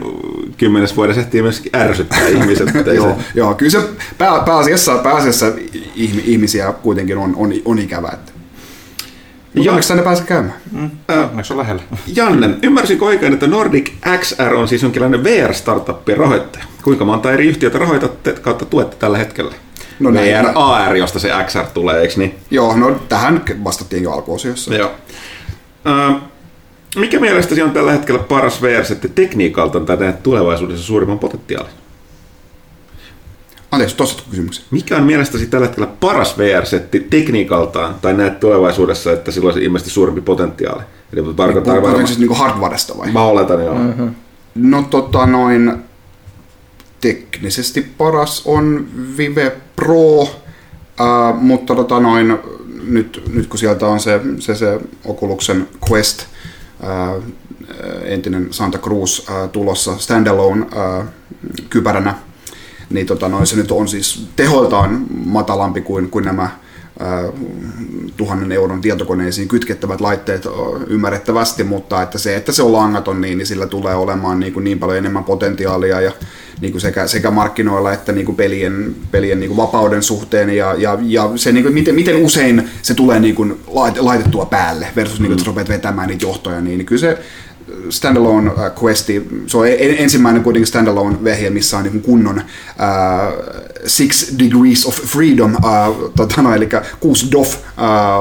Niin. kymmenes vuodessa ehtii myös ärsyttää ihmiset. että ei joo, se- joo, kyllä se pää, pääasiassa, pääasiassa ihm- ihmisiä kuitenkin on, on, on ikävä. Että. Ja- Ja onneksi tänne pääse käymään. Onneksi on lähellä. Janne, ymmärsinkö oikein, että Nordic XR on siis jonkinlainen VR-startuppien rahoittaja? Kuinka monta eri yhtiötä rahoitatte kautta tuette tällä hetkellä? No näin- VR, AR, josta se XR tulee, eikö niin? Joo, no tähän vastattiin jo alkuosiossa. Joo. Ö, mikä mielestäsi on tällä hetkellä paras VR-setti tekniikalta tai näet tulevaisuudessa suurimman potentiaalin? Anteeksi, tuossa kysymyksen. Mikä on mielestäsi tällä hetkellä paras VR-setti tekniikaltaan tai näet tulevaisuudessa, että sillä olisi ilmeisesti suurempi potentiaali? Eli tarkoittaa Puhutaanko varmaan... siis niin hardwaresta vai? Mä oletan, joo. Mm-hmm. No tota noin, teknisesti paras on Vive Pro, äh, mutta tota noin, nyt, nyt kun sieltä on se, se, se Oculusen Quest, äh, entinen Santa Cruz tulossa standalone kypäränä, niin tota noin, se nyt on siis tehoiltaan matalampi kuin, kuin nämä tuhannen euron tietokoneisiin kytkettävät laitteet ymmärrettävästi, mutta että se, että se on langaton, niin, niin sillä tulee olemaan niin, kuin niin paljon enemmän potentiaalia ja niin kuin sekä, sekä markkinoilla että niin kuin pelien, pelien niin kuin vapauden suhteen. Ja, ja, ja se, niin kuin, miten, miten usein se tulee niin kuin lait- laitettua päälle versus niin kuin, että sä rupeat vetämään niitä johtoja, niin, niin kyllä se standalone äh, questi, se on en- ensimmäinen kuitenkin standalone vehje, missä on niin kunnon äh, Six Degrees of Freedom, äh, tota noin, eli kuusi DOF äh,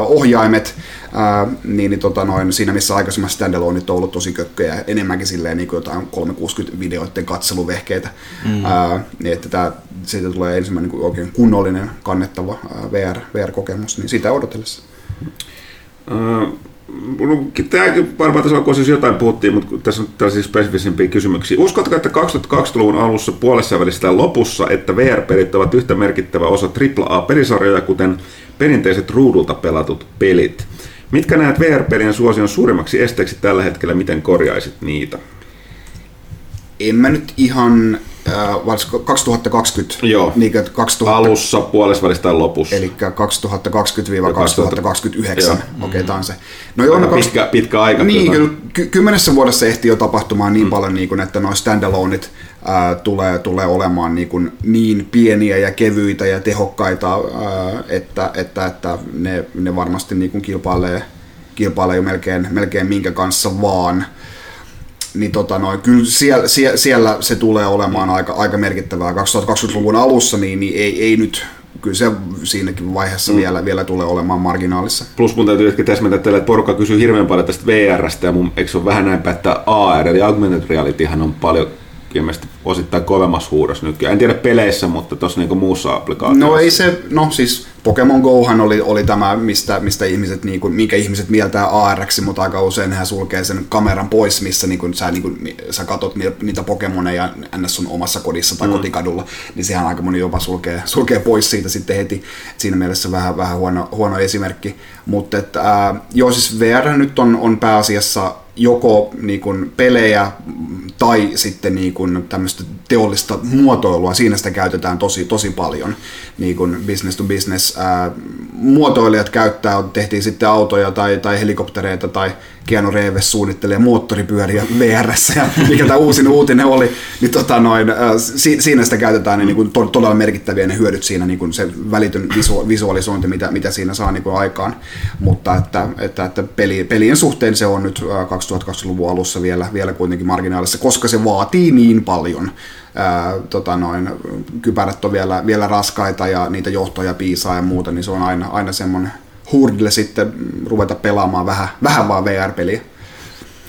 ohjaimet, äh, niin, niin tota noin, siinä missä aikaisemmin standaloneit on ollut tosi kökköjä, enemmänkin silleen niin kuin jotain 360 videoiden katseluvehkeitä, mm. äh, niin että tää, siitä tulee ensimmäinen niin kuin oikein kunnollinen, kannettava äh, VR, VR-kokemus, niin sitä odotellessa. Tämäkin varmaan tässä alkuosissa jotain puhuttiin, mutta tässä on tällaisia spesifisempiä kysymyksiä. Uskotko, että 2020-luvun alussa puolessa välissä lopussa, että VR-pelit ovat yhtä merkittävä osa AAA-pelisarjoja, kuten perinteiset ruudulta pelatut pelit? Mitkä näet VR-pelien suosion suurimmaksi esteeksi tällä hetkellä, miten korjaisit niitä? En mä nyt ihan, äh, varsinko 2020, Joo. niin kuin 2000, Alussa, puolessa välissä tai lopussa? eli 2020-2029, Joo. okei, okay, on se. No joo, no pitkä, pitkä aika. niin, kyllä. kyllä ky- kymmenessä vuodessa ehtii jo tapahtumaan niin mm. paljon, niin kuin, että noin standaloneit ää, tulee, tulee olemaan niin, kuin niin pieniä ja kevyitä ja tehokkaita, ää, että, että, että ne, ne varmasti niin kuin kilpailee, kilpailee jo melkein, melkein minkä kanssa vaan. Niin tota noin, kyllä siellä, siellä, siellä, se tulee olemaan aika, aika merkittävää 2020-luvun alussa, niin, niin ei, ei nyt kyllä se siinäkin vaiheessa mm. vielä, vielä tulee olemaan marginaalissa. Plus mun täytyy ehkä täsmentää teille, että porukka kysyy hirveän paljon tästä VRstä ja mun, eikö se ole vähän näin että AR eli Augmented Realityhän on paljon ilmeisesti osittain kovemmassa huudossa nykyään. En tiedä peleissä, mutta tuossa niinku muussa applikaatiossa. No ei se, no siis Pokemon Gohan oli, oli tämä, mistä, mistä ihmiset, niin kuin, minkä ihmiset mieltää AR, mutta aika usein hän sulkee sen kameran pois, missä niin kuin, sä, niin kuin, sä katot niitä Pokemoneja ns. sun omassa kodissa tai mm. kotikadulla, niin sehän aika moni jopa sulkee, sulkee pois siitä sitten heti. Siinä mielessä vähän, vähän huono, huono esimerkki. Mutta joo, siis VR nyt on, on pääasiassa joko niin kuin pelejä tai sitten niin kuin tämmöistä teollista muotoilua, siinä sitä käytetään tosi, tosi paljon, niin kuin business to business. Ää, muotoilijat käyttää, tehtiin sitten autoja tai, tai helikoptereita tai Keanu Reeves suunnittelee moottoripyöriä vr ja mikä tämä uusin uutinen oli, niin tota noin, si, siinä sitä käytetään niin kuin to, todella merkittäviä ne hyödyt siinä, niin kuin se välitön visu, visualisointi, mitä, mitä siinä saa niin kuin aikaan, mutta että, että, että peli, pelien suhteen se on nyt 2020-luvun alussa vielä, vielä kuitenkin marginaalissa, koska se vaatii niin paljon. Ää, tota noin, kypärät on vielä, vielä raskaita ja niitä johtoja piisaa ja muuta, niin se on aina, aina semmoinen hurdle sitten ruveta pelaamaan vähän, vähän vaan VR-peliä.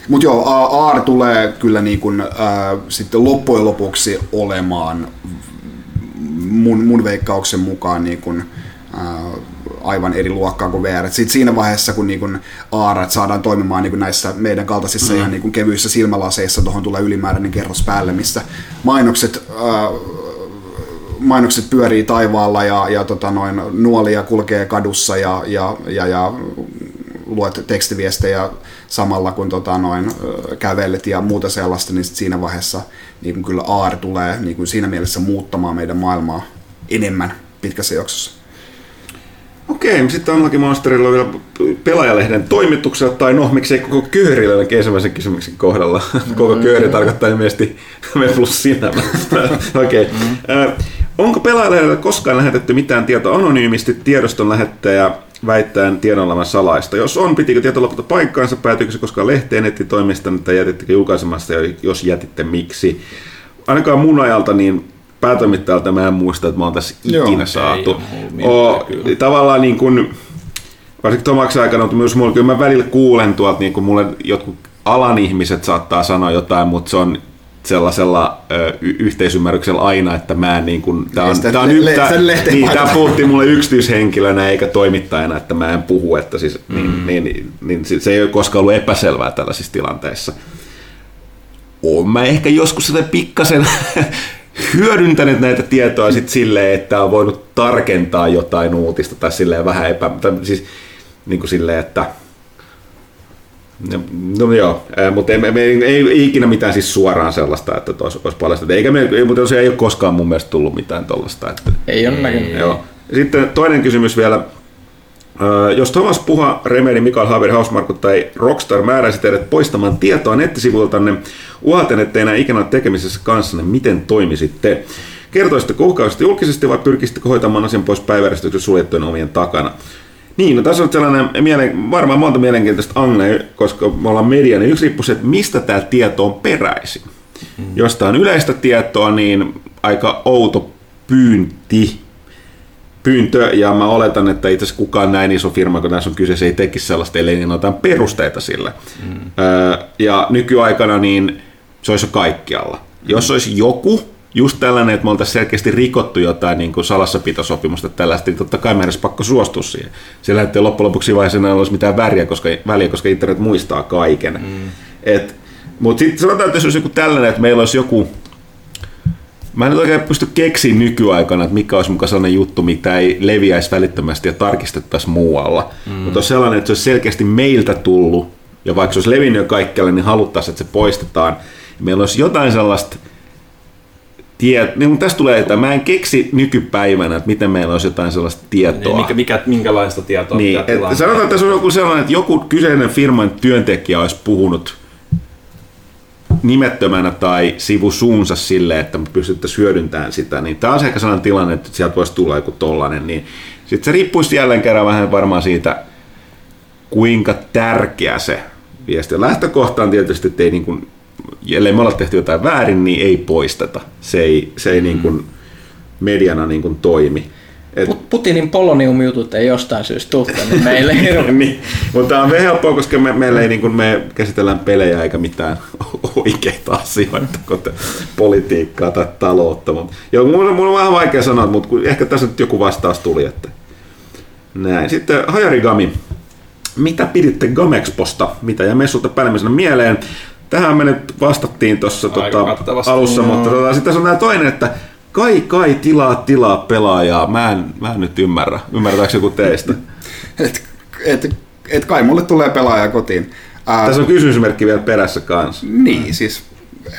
Mutta joo, AR tulee kyllä niin kun, ää, sitten loppujen lopuksi olemaan mun, mun veikkauksen mukaan niin kun, ää, aivan eri luokkaa kuin VR. Sitten siinä vaiheessa, kun niin AR saadaan toimimaan niin näissä meidän kaltaisissa mm. ihan niin kevyissä silmälaseissa, tuohon tulee ylimääräinen kerros päälle, missä mainokset ää, mainokset pyörii taivaalla ja, ja tota noin, nuolia kulkee kadussa ja, ja, ja, ja luet tekstiviestejä samalla kun tota noin, kävelet ja muuta sellaista, niin siinä vaiheessa niin kuin kyllä AR tulee niin kuin siinä mielessä muuttamaan meidän maailmaa enemmän pitkässä jaksossa. Okei, sitten Unlucky Monsterilla on vielä pelaajalehden toimituksella, tai no, miksei koko köörillä ainakin ensimmäisen kysymyksen kohdalla. koko kööri tarkoittaa ilmeisesti me plus sinä. Okei. Okay. Mm. Onko pelaajalehdellä koskaan lähetetty mitään tietoa anonyymisti tiedoston lähettäjä väittäen tiedon olevan salaista? Jos on, pitikö tieto lopulta paikkaansa? Päätyykö se koskaan lehteen nettitoimiston, tai jätittekö julkaisemasta, ja jos jätitte, miksi? Ainakaan mun ajalta niin päätoimittajalta mä en muista, että mä oon tässä Joo, ikinä saatu. O, tavallaan niin kuin, varsinkin Tomaksen aikana, mutta myös mulla, kyllä mä välillä kuulen tuolta, niin kuin mulle jotkut alan ihmiset saattaa sanoa jotain, mutta se on sellaisella ö, yhteisymmärryksellä aina, että mä en niin kuin, tää on, tää on, le- tää, niin, tää puhutti mulle yksityishenkilönä eikä toimittajana, että mä en puhu, että siis, niin, mm. niin, niin, niin, se ei ole koskaan ollut epäselvää tällaisissa tilanteissa. Oon mä ehkä joskus sitä pikkasen hyödyntänyt näitä tietoa sitten silleen, että on voinut tarkentaa jotain uutista tai silleen vähän epä... Tai siis niin kuin silleen, että No, no joo, mutta ei, ei, ei, ei, ikinä mitään siis suoraan sellaista, että olisi, olisi paljastettu. Eikä me, mutta se ei ole koskaan mun mielestä tullut mitään tuollaista. Että, ei ole näkynyt. Joo. Sitten toinen kysymys vielä jos Thomas Puha, Remedi, Mikael Haber, Hausmarkut tai Rockstar määräisi teidät poistamaan tietoa nettisivuiltanne, uhaten ettei enää ikinä ole tekemisessä kanssanne, miten toimisitte? Kertoisitte uhkaavasti julkisesti vai pyrkisitte hoitamaan asian pois päiväjärjestyksen suljettujen omien takana? Niin, no tässä on sellainen mielen, varmaan monta mielenkiintoista angle, koska me ollaan media, niin yksi riippuu se, että mistä tämä tieto on peräisin. Mm. Jos tämä on yleistä tietoa, niin aika outo pyynti pyyntö, ja mä oletan, että itse asiassa kukaan näin iso firma, kun tässä on kyseessä, ei tekisi sellaista, ellei niin otetaan perusteita sille. Mm. ja nykyaikana niin se olisi jo kaikkialla. Mm. Jos olisi joku, just tällainen, että me oltaisiin selkeästi rikottu jotain niin kuin salassapitosopimusta tällaista, niin totta kai meidän olisi pakko suostua siihen. Siellä ei loppujen lopuksi vaiheessa olisi mitään väriä, koska, väliä, koska internet muistaa kaiken. Mm. Mutta sitten sanotaan, että jos olisi joku tällainen, että meillä olisi joku Mä en nyt oikein pysty keksiä nykyaikana, että mikä olisi mukaan sellainen juttu, mitä ei leviäisi välittömästi ja tarkistettaisi muualla. Mm. Mutta on sellainen, että se olisi selkeästi meiltä tullut, ja vaikka se olisi levinnyt jo kaikkialle, niin haluttaisiin, että se poistetaan. Meillä olisi jotain sellaista tie, niin tästä tulee, että mä en keksi nykypäivänä, että miten meillä olisi jotain sellaista tietoa. Niin, mikä, mikä, minkälaista tietoa? Niin, että sanotaan, että se on joku sellainen, että joku kyseinen firman työntekijä olisi puhunut nimettömänä tai sivusuunsa sille, että me pystyttäisiin hyödyntämään sitä, niin tämä on ehkä sellainen tilanne, että sieltä voisi tulla joku tollainen, niin sitten se riippuisi jälleen kerran vähän varmaan siitä, kuinka tärkeä se viesti. Lähtökohta on tietysti, että ei niin kuin ellei me olla tehty jotain väärin, niin ei poisteta. Se ei, se ei mm. niin kuin mediana niin kuin toimi. Et... Putinin polonium-jutut ei jostain syystä niin meille niin, mutta tämä on helppoa, koska me, meillä ei niin kuin me käsitellään pelejä eikä mitään oikeita asioita, kuten politiikkaa tai taloutta. Mutta, joo, mun, mun on vähän vaikea sanoa, mutta ehkä tässä nyt joku vastaus tuli. Että... Näin. Sitten Hajarigami. Mitä piditte Gamexposta? Mitä ja messulta päällimmäisenä mieleen? Tähän me nyt vastattiin tuossa tota, alussa, mm. mutta tota, sitten on tämä toinen, että kai kai tilaa tilaa pelaajaa. Mä en, mä en nyt ymmärrä. Ymmärtääkö joku teistä? et, et, et kai mulle tulee pelaaja kotiin. Ää, Tässä on kysymysmerkki vielä perässä kanssa. Niin, siis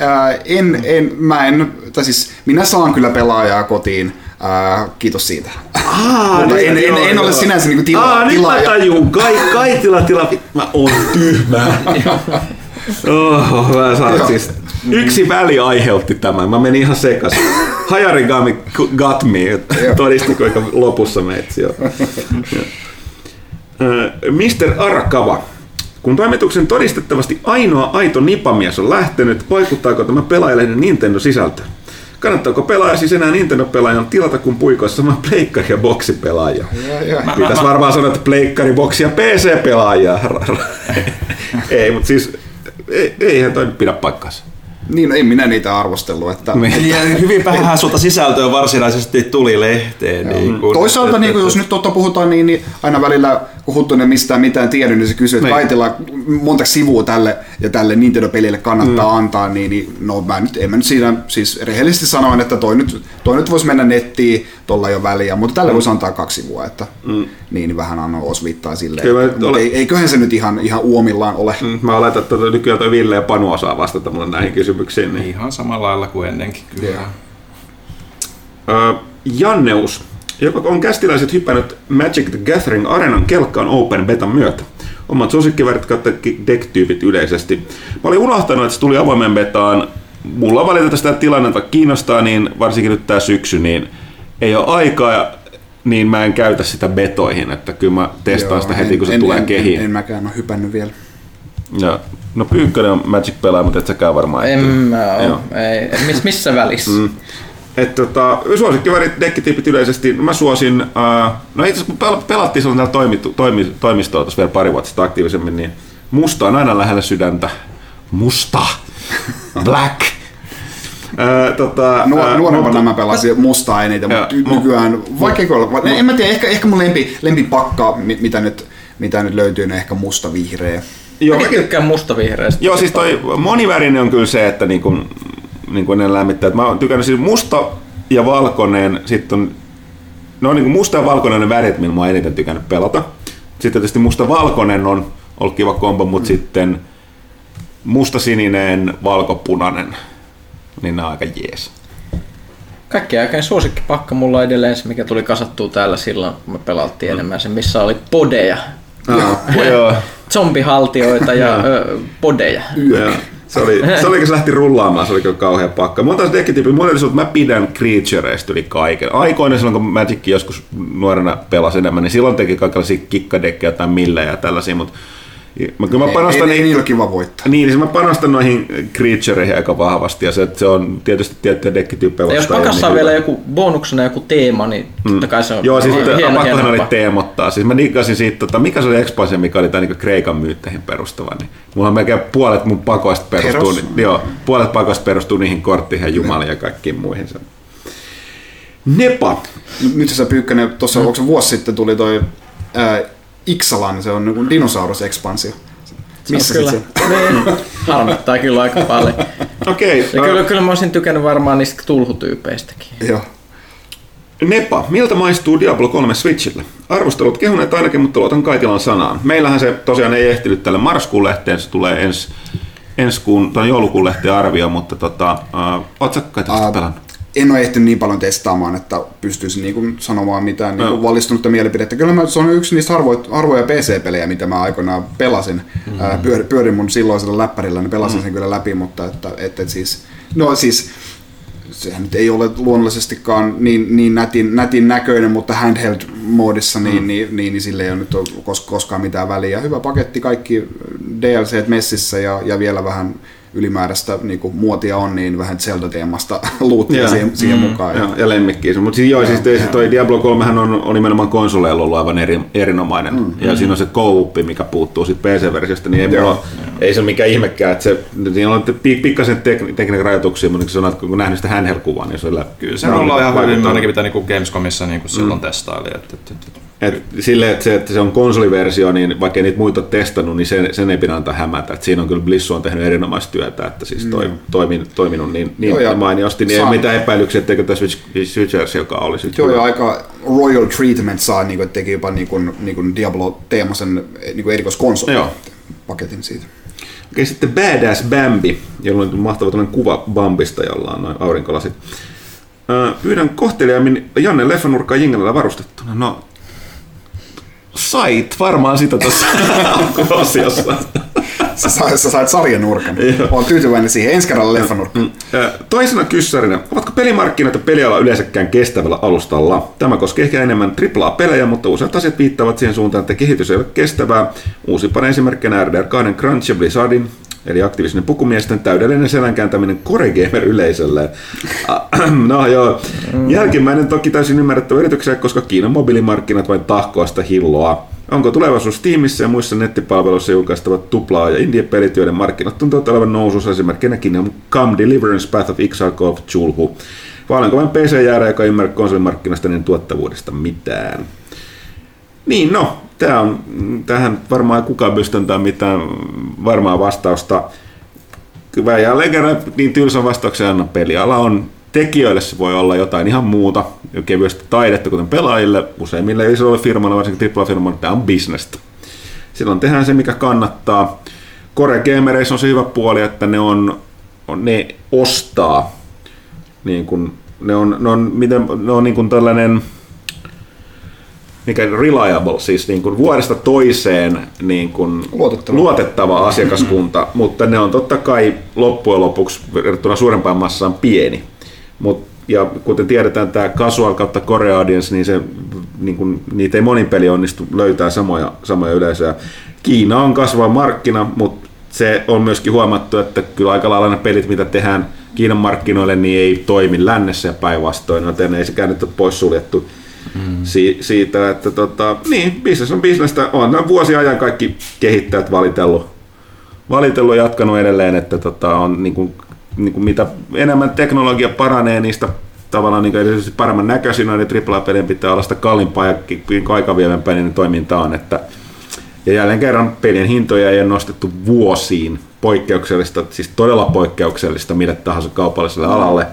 ää, en, en, mä en, tai siis minä saan kyllä pelaajaa kotiin, ää, kiitos siitä. Aa, Mutta en, en, en, ole sinänsä niin tila, Aa, tilaaja. nyt mä tajun, kai, kai tila tila, mä oon tyhmä. Oh, mä saan siis Yksi väli aiheutti tämän. Mä menin ihan sekas. Hajarigami got me. Todisti kuinka lopussa meitsi. Mr. Arakava. Kun toimituksen todistettavasti ainoa aito nipamies on lähtenyt, vaikuttaako tämä pelaajalehden Nintendo-sisältö? Kannattaako pelaaja siis enää Nintendo-pelaajan tilata, kun puikoissa sama pleikkari ja boksipelaaja? Pitäisi varmaan sanoa, että pleikkari, boksi ja PC-pelaaja. ei, mutta siis ei, eihän toi pidä paikkaansa. Niin, ei minä niitä arvostellut. Että... ja hyvin vähän suota sisältöä varsinaisesti tuli lehteen. Niin kuin, Toisaalta, että, niin kuin, jos nyt totta puhutaan, niin, niin aina välillä, kun Huttunen mistään mitään tiedä, niin se kysyy, että niin. Kaitilla monta sivua tälle ja tälle Nintendo-pelille kannattaa mm. antaa, niin, niin no mä nyt, en mä nyt siinä, siis rehellisesti sanoin, että toi nyt, toi nyt voisi mennä nettiin, tuolla jo väliä, mutta tälle mm. voisi antaa kaksi sivua, että mm. niin vähän anna osviittaa silleen. Kyllä, mutta ole... ei, eiköhän se nyt ihan, ihan uomillaan ole. Mm, mä oletan, että nykyään toi Ville ja Panu osaa vastata mulle näihin kysymyksiin. Niin. Ihan samalla lailla kuin ennenkin, kyllä. Yeah. Uh, Janneus, joka on kästiläiset hypännyt Magic the Gathering Arenan kelkkaan Open Betan myötä. Omat suosikkivärit kautta deck-tyypit yleisesti. Mä olin unohtanut, että se tuli avoimen betaan. Mulla valitettavasti sitä tilannetta kiinnostaa, niin varsinkin nyt tää syksy, niin ei ole aikaa, niin mä en käytä sitä betoihin, että kyllä mä testaan Joo, sitä heti, en, kun se en, tulee en, kehiin. En, en mäkään ole hypännyt vielä. Ja, no Pyykkönen on Magic-pelaaja, mutta et säkään varmaan. En mä oo. Ei, miss, missä välissä? Mm. Että tota, suosikkivärit, dekkityypit yleisesti, mä suosin, uh, no itse asiassa kun pelattiin silloin täällä toimi, toimi, toimistoa tuossa vielä pari vuotta sitten aktiivisemmin, niin musta on aina lähellä sydäntä. Musta. Black. Ää, tota, Nuor, nuorempana mä pelasin mustaa eniten, mutta nykyään, vaikka olla, en mä tiedä, ehkä, ehkä mun lempi, lempipakka, mitä nyt, mitä nyt löytyy, on ehkä musta-vihreä. Joo, mä tykkään musta-vihreästä. Joo, siis toi monivärinen on kyllä se, että niin kuin, niin kuin ne lämmittää. Mä oon tykännyt siis musta ja valkoinen, sitten on, no niin kuin musta ja valkoinen ne värit, millä mä oon eniten tykännyt pelata. Sitten tietysti musta-valkoinen on ollut kiva kombo, mutta mm. sitten musta-sininen, valkopunainen niin ne on aika jees. Kaikki aikain suosikkipakka mulla on edelleen se, mikä tuli kasattua täällä silloin, kun me pelattiin mm. enemmän sen, missä oli podeja. Joo. Zombihaltioita ja podeja. Se oli, se oli, kun se lähti rullaamaan, se oli kyllä kauhean pakka. Mun taas dekkityyppi, mun että mä pidän creatureista yli kaiken. Aikoina silloin, kun Magic joskus nuorena pelasi enemmän, niin silloin teki kaikenlaisia kikkadekkejä tai mille ja tällaisia, mutta Mä, kyllä mä panostan ei, ei, ei kiva voittaa. Niin, niin mä panostan noihin creatureihin aika vahvasti ja se, se on tietysti tiettyjä dekkityyppejä vastaan. Jos pakassa on vielä joku bonuksena joku teema, niin mm. totta kai se on Joo, siis hieno, pakkohan oli teemottaa. Siis mä diggasin siitä, tota, mikä se oli expansia, mikä oli tämä niin Kreikan myytteihin perustuva. Niin mulla on melkein puolet mun pakoista perustuu, niin, joo, puolet pakoista perustuu niihin kortteihin ja jumaliin ja kaikkiin muihin. Nepa. Nyt sä Pyykkönen, tuossa mm. vuosi sitten tuli toi ää, Ixalan, se on niin dinosaurusekspansio. Missä kyllä, niin, harmittaa kyllä aika paljon. Okei. Okay, ja kyllä, kyllä mä olisin tykännyt varmaan niistä tulhutyypeistäkin. Joo. Nepa, miltä maistuu Diablo 3 Switchille? Arvostelut kehuneet ainakin, mutta luotan Kaitilan sanaan. Meillähän se tosiaan ei ehtinyt tälle marraskuun lehteen, se tulee ensi ensi kuun, tai joulukuun lehteen arvio, mutta tota, uh, ootko Kaitilasta uh, pelannut? En ole ehtinyt niin paljon testaamaan, että pystyisin niin kuin sanomaan mitään niin kuin valistunutta mielipidettä. Kyllä mä, se on yksi niistä harvoja, harvoja PC-pelejä, mitä mä aikoinaan pelasin. Mm-hmm. Pyör, pyörin mun silloisella läppärillä, niin pelasin mm-hmm. sen kyllä läpi, mutta että, että, että siis, no siis sehän nyt ei ole luonnollisestikaan niin, niin nätin, nätin näköinen, mutta handheld-moodissa niin, mm. niin, niin, niin sille ei ole nyt koskaan mitään väliä. Hyvä paketti, kaikki DLC messissä ja, ja vielä vähän ylimääräistä niin kuin, muotia on, niin vähän Zelda-teemasta luuttia siihen, siihen mm, mukaan. Joo, ja lemmikkiä. Mutta siis, joo, siis toi, toi Diablo 3 on, on nimenomaan konsoleilla ollut aivan eri, erinomainen. Mm, ja mm. siinä on se co mikä puuttuu siitä PC-versiosta, niin ei, mulla, ei se ole mikään ihmekään, että se, siinä on pikkasen tek, tekniikan rajoituksia, mutta kun sanoit, kun nähnyt sitä handheld-kuvaa, niin se on Kyllä se on ihan hyvin, ainakin mitä niin Gamescomissa niin kuin silloin mm. testaili. Että, että, että, et sille, että se, että se on konsoliversio, niin vaikka niitä muita testannut, niin sen, sen ei pidä antaa hämätä. Et siinä on kyllä Blissu on tehnyt erinomaista työtä, että siis toi, mm. toiminut, toiminut niin, niin Joo, mainiosti, niin saa... ei mitään epäilyksiä, etteikö Switch, Switchers, joka olisi Joo, ja aika royal treatment saa, niin kuin, että teki jopa niin kuin, niin kuin Diablo-teemasen niin kuin erikoiskonsoli paketin siitä. Okei, sitten Badass Bambi, jolla on mahtava kuva Bambista, jolla on noin aurinkolasit. Pyydän kohteliaimmin Janne Leffanurkkaa Jingelellä varustettuna. No, Sait varmaan sitä tuossa osiossa. Sä, sait, sä sait sarjanurkan. Olen tyytyväinen siihen. Ensi kerralla leffanurkka. Mm. Toisena kyssärinä, ovatko pelimarkkinat ja peliala yleensäkään kestävällä alustalla? Tämä koskee ehkä enemmän AAA-pelejä, mutta useat asiat viittavat siihen suuntaan, että kehitys ei ole kestävää. Uusimpana esimerkkinä RDR 2 Crunch ja Blizzardin eli aktiivisen pukumiesten täydellinen selänkääntäminen Coregamer-yleisölle. no joo, jälkimmäinen toki täysin ymmärrettävä yrityksiä, koska Kiinan mobiilimarkkinat vain tahkoa sitä hilloa. Onko tulevaisuus Steamissa ja muissa nettipalveluissa julkaistavat tuplaa ja indie-pelit, joiden markkinat tuntuvat olevan nousussa esimerkkinä Kingdom Come Deliverance Path of Exile Call of Chulhu. Vai olenko vain PC-jäärä, joka ymmärrä konsolimarkkinasta niin tuottavuudesta mitään? Niin no, Tämä on, tähän varmaan kukaan pysty mitään varmaa vastausta. Kyllä jälleen kerran niin tylsän vastauksen anna peliala on tekijöille se voi olla jotain ihan muuta, kevyesti taidetta, kuten pelaajille, useimmille isoille firmoille, varsinkin AAA-firmoille, tämä on bisnestä. Silloin tehdään se, mikä kannattaa. Core Gamereissa on se hyvä puoli, että ne, on, ne ostaa, niin kuin, ne on, ne on, miten, ne on niin kuin tällainen, mikä reliable, siis niin kuin vuodesta toiseen niin kuin luotettava. luotettava asiakaskunta, mutta ne on totta kai loppujen lopuksi verrattuna suurempaan massaan pieni. Mut, ja kuten tiedetään, tämä casual kautta core audience, niin, se, niin kuin, niitä ei monin peli onnistu löytää samoja, samoja yleisöjä. Kiina on kasvava markkina, mutta se on myöskin huomattu, että kyllä aika lailla ne pelit, mitä tehdään Kiinan markkinoille, niin ei toimi lännessä ja päinvastoin, joten ei sekään nyt ole poissuljettu mm. si- siitä, että tota, niin, business on bisnestä. On nämä vuosiajan kaikki kehittäjät valitellut, valitellut ja jatkanut edelleen, että tota, on niin kuin, niin kuin mitä enemmän teknologia paranee, niistä tavallaan niin erityisesti paremman näköisin noiden AAA-pelien pitää olla sitä kalliimpaa ja aikavievempää niin toiminta on. Että, ja jälleen kerran pelien hintoja ei ole nostettu vuosiin poikkeuksellista, siis todella poikkeuksellista mille tahansa kaupalliselle alalle.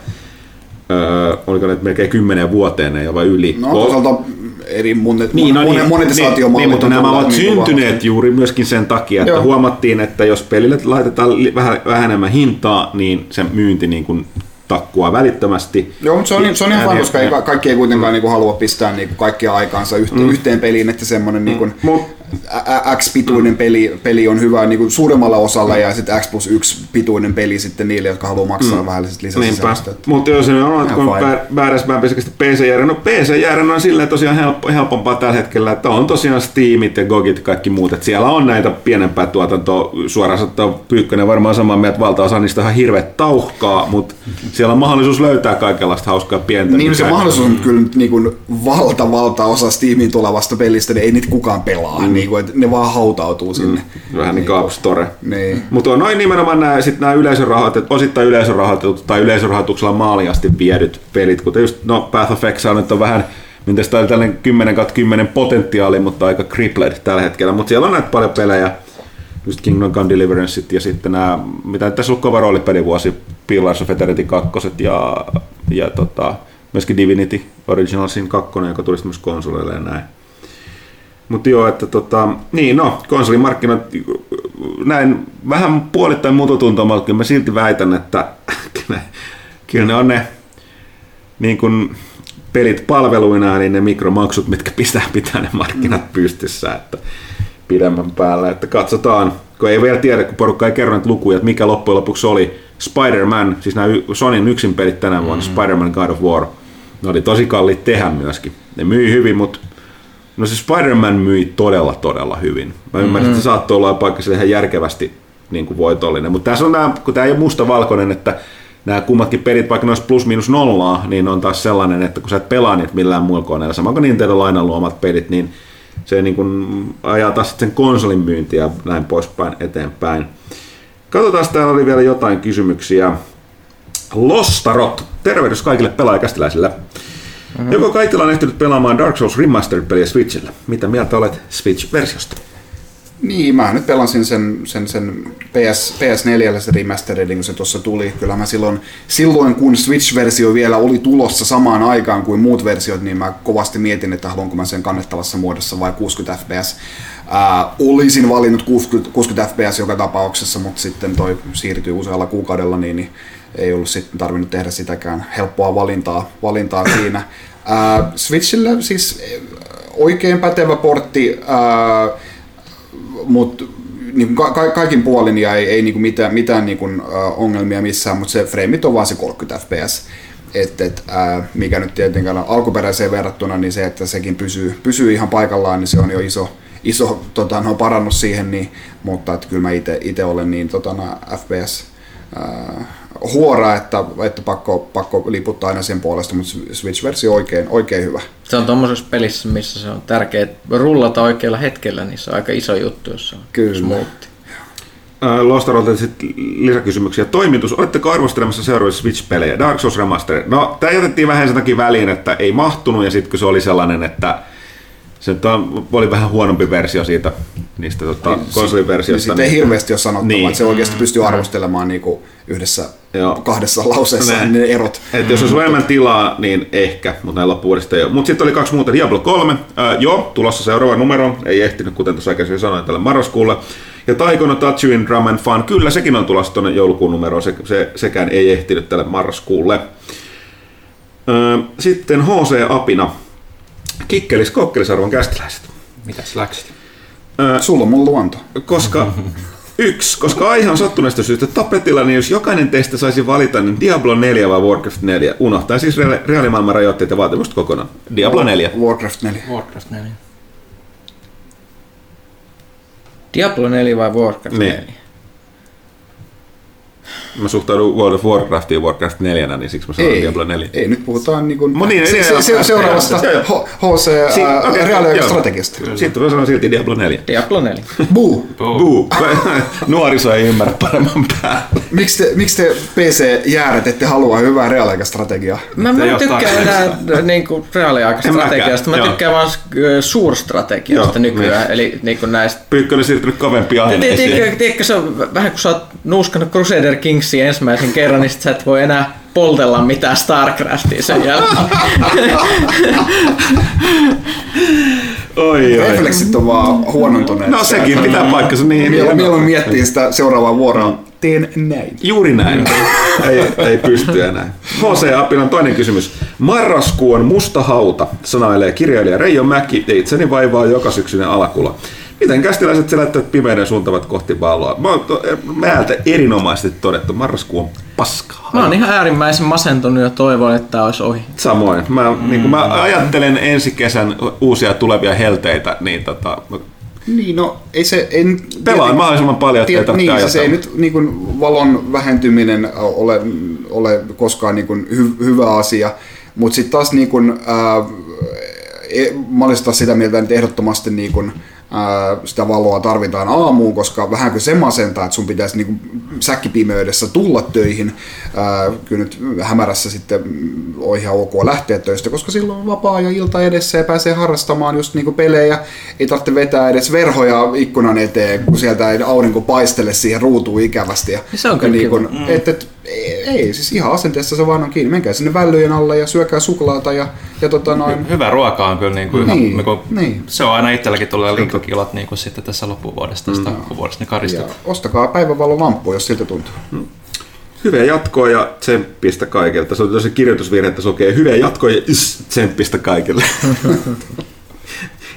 Mm öö, oliko ne melkein kymmenen vuoteen ne vai yli? No toisaalta eri monet, niin, no, niin, monetisaatiomallit. Niin, mutta nämä ovat niin syntyneet juuri myöskin sen takia, että Joo. huomattiin, että jos pelille laitetaan vähän, vähän enemmän hintaa, niin se myynti niin kuin takkua välittömästi. Joo, mutta se on, se on ihan vaan, koska ei, kaikki ei kuitenkaan mm. niin kuin halua pistää niin kuin kaikkia aikaansa yhteen, mm. yhteen peliin, että semmoinen niin kuin, mm. X-pituinen mm. peli, peli on hyvä niin kuin suuremmalla osalla mm. ja sitten X plus 1 pituinen peli sitten niille, jotka haluaa maksaa mm. vähän lisäsisältöä. Mutta jos ne on, että kun väärässä PC-järjellä, no PC-järjellä on silleen tosiaan helppo, helpompaa tällä hetkellä, että on tosiaan Steamit ja Gogit ja kaikki muut, että siellä on näitä pienempää tuotantoa, suoraan sanottuna Pyykkönen varmaan samaa mieltä, valtaosa niistä ihan hirveät tauhkaa, mutta siellä on mahdollisuus löytää kaikenlaista hauskaa pientä. Niin se mahdollisuus on kyllä niin kuin valta, valta osa Steamin tulevasta pelistä, niin ei niitä kukaan pelaa. Mm niin kuin, että ne vaan hautautuu sinne. Mm, vähän niin kuin App Store. Niin. Mutta on noin nimenomaan nämä, sit nämä yleisörahoitetut, osittain yleisörahoitetut tai yleisörahoituksella maaliasti viedyt pelit, kuten just no, Path of Exile nyt on vähän Miten tämä oli tällainen 10 10 potentiaali, mutta aika crippled tällä hetkellä. Mutta siellä on näitä paljon pelejä, just Kingdom Come Deliverance ja sitten nämä, mitä tässä on kova roolipelivuosi, Pillars of Eternity 2 ja, ja tota, myöskin Divinity Originalsin 2, joka tuli myös konsoleille ja näin. Mutta joo, että tota, niin no, konsolimarkkinat näin vähän puolittain mututuntumalta, kyllä mä silti väitän, että kyllä ne on ne niin kun pelit palveluina, niin ne mikromaksut, mitkä pitää pitää ne markkinat mm. pystyssä, että pidemmän päällä, että katsotaan, kun ei vielä tiedä, kun porukka ei kerro näitä lukuja, että mikä loppujen lopuksi oli Spider-Man, siis nämä Sonyn yksin pelit tänä vuonna, mm-hmm. Spider-Man God of War, ne oli tosi kalliit tehdä myöskin. Ne myi hyvin, mutta No se Spider-Man myi todella, todella hyvin. Mä ymmärrän, mm-hmm. että se saattoi olla paikka ihan järkevästi niin kuin voitollinen. Mutta tässä on nämä, kun tämä ei ole mustavalkoinen, että nämä kummatkin pelit, vaikka ne olisi plus minus nollaa, niin on taas sellainen, että kun sä et pelaa niitä millään muilla koneilla, sama kuin Nintendo lainan luomat pelit, niin se niin kuin ajaa taas sen konsolin myyntiä ja näin poispäin eteenpäin. Katsotaan, täällä oli vielä jotain kysymyksiä. Lostarot. Tervehdys kaikille pelaajakästiläisille. Mm-hmm. Joko kaikilla on ehtinyt pelaamaan Dark Souls Remastered-peliä Switchillä? Mitä mieltä olet Switch-versiosta? Niin, mä nyt pelasin sen, sen, sen PS, PS4 se remastered, kun se tuossa tuli. Kyllä mä silloin, silloin, kun Switch-versio vielä oli tulossa samaan aikaan kuin muut versiot, niin mä kovasti mietin, että haluanko mä sen kannettavassa muodossa vai 60 fps. Ää, olisin valinnut 60, 60 fps joka tapauksessa, mutta sitten toi siirtyi usealla kuukaudella, niin, niin ei ollut sitten tarvinnut tehdä sitäkään helppoa valintaa, valintaa siinä. Ää, Switchillä siis oikein pätevä portti, ää, mutta niin ka- ka- kaikin puolin ja ei, ei niin kuin mitään, mitään niin kuin, äh, ongelmia missään, mutta se freimit on vaan se 30 fps. Et, et, äh, mikä nyt tietenkään alkuperäiseen verrattuna, niin se, että sekin pysyy, pysyy ihan paikallaan, niin se on jo iso, iso tota, no, parannus siihen, niin, mutta kyllä mä itse olen niin tota, no, FPS äh, huora, että, että pakko, pakko liputtaa aina sen puolesta, mutta Switch-versio oikein, oikein hyvä. Se on tuommoisessa pelissä, missä se on tärkeää rullata oikealla hetkellä, niin se on aika iso juttu, jos se on Kyllä. smoothi. Lostarolta sitten lisäkysymyksiä. Toimitus, oletteko arvostelemassa seuraavissa Switch-pelejä? Dark Souls Remastered. No, tämä jätettiin vähän sen takia väliin, että ei mahtunut, ja sitten kun se oli sellainen, että se oli vähän huonompi versio siitä niistä tota, konsoliversiosta. Niin sitten ei hirveästi ole sanottavaa, niin. että se oikeasti pystyy arvostelemaan niin kuin yhdessä Joo. kahdessa lauseessa ne, ne erot. Et jos olisi enemmän tilaa, niin ehkä, mutta näin loppuvuodesta ei ole. Mutta sitten oli kaksi muuta. Diablo 3, äh, jo, tulossa seuraava numero, ei ehtinyt, kuten tuossa aikaisemmin sanoin, tälle marraskuulle. Ja Taikono Tachuin Drum and Fun, kyllä sekin on tulossa tuonne joulukuun numeroon, se, se, sekään ei ehtinyt tälle marraskuulle. Äh, sitten HC Apina, Kikkelis Kokkelisarvon kästiläiset. Mitäs läksit? Äh, Sulla on mun luonto. Koska Yksi, koska aihe on sattuneesta syystä tapetilla, niin jos jokainen teistä saisi valita, niin Diablo 4 vai Warcraft 4, unohtaa siis reaalimaailman rajoitteet ja vaatimukset kokonaan. Diablo 4. Warcraft 4. Warcraft 4. Diablo 4 vai Warcraft 4? Niin mä suhtaudun World of Warcraftiin Warcraft 4, niin siksi mä sanon Diablo 4. Ei, nyt puhutaan niin kuin niin, se, se, se, seuraavasta HC okay, reaaliaikastrategiasta. Sitten mä sanon silti Diablo 4. Diablo 4. Buu. Buu. Nuoriso ei ymmärrä paremman päälle. Miksi te, miksi te PC-jääret ette halua hyvää reaaliaikastrategiaa? Mä, mä tykkään enää niin kuin reaaliaikastrategiasta. Mä tykkään vaan suurstrategiasta nykyään. Eli niin kuin näistä... Pyykkönen siirtynyt kovempiin aineisiin. Tiedätkö, se on vähän kuin sä oot nuuskannut Crusader Kingsia ensimmäisen kerran, niin sit sä et voi enää poltella mitään StarCraftia sen jälkeen. Oi, oi. Refleksit on vaan huonontuneet. No sekin pitää paikkansa. Niin, niin, mieluummin miettii sitä seuraavaa vuoroa. Teen näin. Juuri näin. ei, ei pysty enää. H.C. Apilan toinen kysymys. Marraskuu on musta hauta, sanailee kirjailija Reijo Mäki ja itseni vaivaa joka syksyinen alakulla. Miten kästiläiset selättävät pimeyden suuntavat kohti valoa? Mä oon määltä erinomaisesti todettu, marraskuu on paskaa. Mä oon ihan äärimmäisen masentunut ja toivon, että tämä olisi ohi. Samoin. Mä, mm. niin mä ajattelen ensi kesän uusia tulevia helteitä, niin tota, niin, no ei se... En, Pelaan mahdollisimman paljon, ettei tiedä, niin, se, se ei nyt niin kuin, valon vähentyminen ole, ole koskaan niin kuin, hy, hyvä asia, mutta sitten taas niin kuin, ää, e, mä olisin taas sitä mieltä, että ehdottomasti niin kuin, sitä valoa tarvitaan aamuun, koska vähän kuin se masentaa, että sun pitäisi niin säkkipimeydessä tulla töihin. Kyllä nyt hämärässä sitten on ihan ok lähteä töistä, koska silloin on vapaa ja ilta edessä ja pääsee harrastamaan just niin pelejä. Ei tarvitse vetää edes verhoja ikkunan eteen, kun sieltä ei aurinko paistele siihen ruutuun ikävästi. Ja, se on kyllä niin kun, mm. et, et, ei, ei, siis ihan asenteessa se vaan on kiinni. Menkää sinne vällyjen alle ja syökää suklaata. Ja, ja tota noin. Hyvä ruoka on kyllä niin kuin niin, ihan, niin, niin. se on aina itselläkin tulee linkakilot niin kuin sitten tässä loppuvuodesta, tästä mm. alkuvuodesta ne karistet. Ja ostakaa päivänvalolamppu, jos siltä tuntuu. Mm. Hyvää jatkoa ja tsemppistä kaikille. Se on tosi kirjoitusvirhe, että se lukee hyvää jatkoa ja tsemppistä kaikille.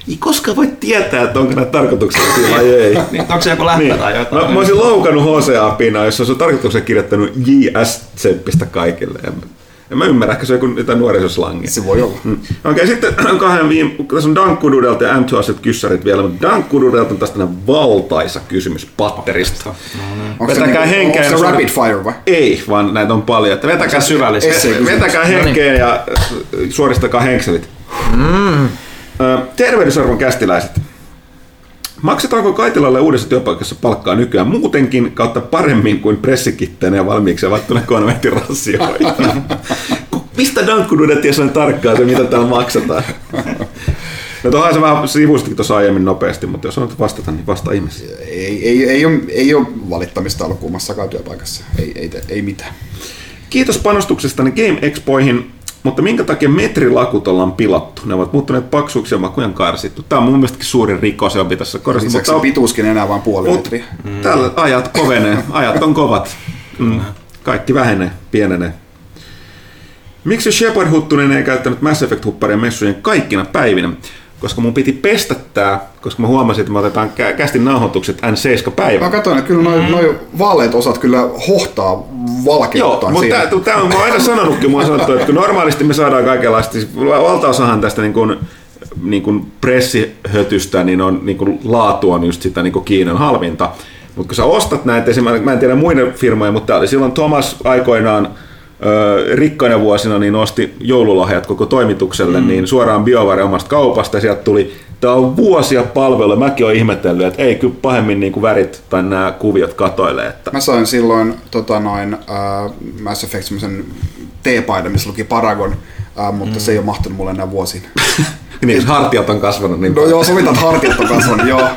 ei koskaan voi tietää, että onko nämä tarkoituksellisia vai ei. niin, onko se joku lähtö niin. tai jotain? Mä, mä olisin loukannut HCA-pinaa, jos olisi tarkoituksen kirjoittanut JS-tsemppistä kaikille. En mä ymmärrä, ehkä se on joku jotain nuorisoslangia. Se voi olla. Mm. Okei, okay, sitten kahden viime, tässä on Dankkududelta ja M2 kyssärit vielä, mutta Dankkududelta on tästä valtaisa kysymys patterista. Onko se, Vetäkää niinku- henkeä. onko se rapid fire vai? Ei, vaan näitä on paljon. Että vetäkää, syvällistä. Essay-kysymys. vetäkää henkeä ja äh, suoristakaa henkselit. Mm. Terveydysarvon kästiläiset. Maksetaanko Kaitilalle uudessa työpaikassa palkkaa nykyään muutenkin kautta paremmin kuin pressikitteenä ja valmiiksi rassioita? Ku- Mistä Dankkududet tiesi tarkkaan se, mitä täällä maksetaan? No tuohon se vähän sivustikin tuossa aiemmin nopeasti, mutta jos on vastata, niin vasta ihmeessä. Ei, ei, ei, ole, ei ole valittamista ollut kummassakaan työpaikassa. Ei, ei, ei mitään. Kiitos panostuksestani Game Expoihin, mutta minkä takia metrilakut ollaan pilattu? Ne ovat muuttuneet paksuiksi ja makuja on karsittu. Tämä on mun mielestäkin suurin rikos, ja pitäisi korjata. Lisäksi Mutta, pituuskin enää vain puoli mutta metriä. tällä ajat kovenee, ajat on kovat. Mm. Kaikki vähenee, pienenee. Miksi Shepard Huttunen ei käyttänyt Mass Effect-hupparia messujen kaikkina päivinä? Koska mun piti pestä tää, koska mä huomasin, että me otetaan kä- kästin nauhoitukset N7 päivä. Mä katsoin, että kyllä noin noi vaaleat osat kyllä hohtaa Joo, valkeuttaan mutta tämä, tämä on, mä oon aina sanonutkin, mä oon sanottu, että kun normaalisti me saadaan kaikenlaista, siis valtaosahan tästä niin kuin, niin kuin pressihötystä, niin on niin kuin laatu on just sitä niin kuin Kiinan halvinta. Mutta kun sä ostat näitä, mä en tiedä muiden firmojen, mutta tää oli silloin Thomas aikoinaan rikkaina vuosina niin osti joululahjat koko toimitukselle mm. niin suoraan BioWare omasta kaupasta ja sieltä tuli Tämä on vuosia palvelu. Mäkin olen ihmetellyt, että ei kyllä pahemmin niin kuin värit tai nämä kuviot katoilee. Että... Mä sain silloin tota noin, äh, Mass Effect semmoisen T-paidan, missä luki Paragon, äh, mutta mm. se ei ole mahtunut mulle enää vuosiin. niin, hartiat on kasvanut niin No joo, sovitaan, että hartiat on kasvanut, joo.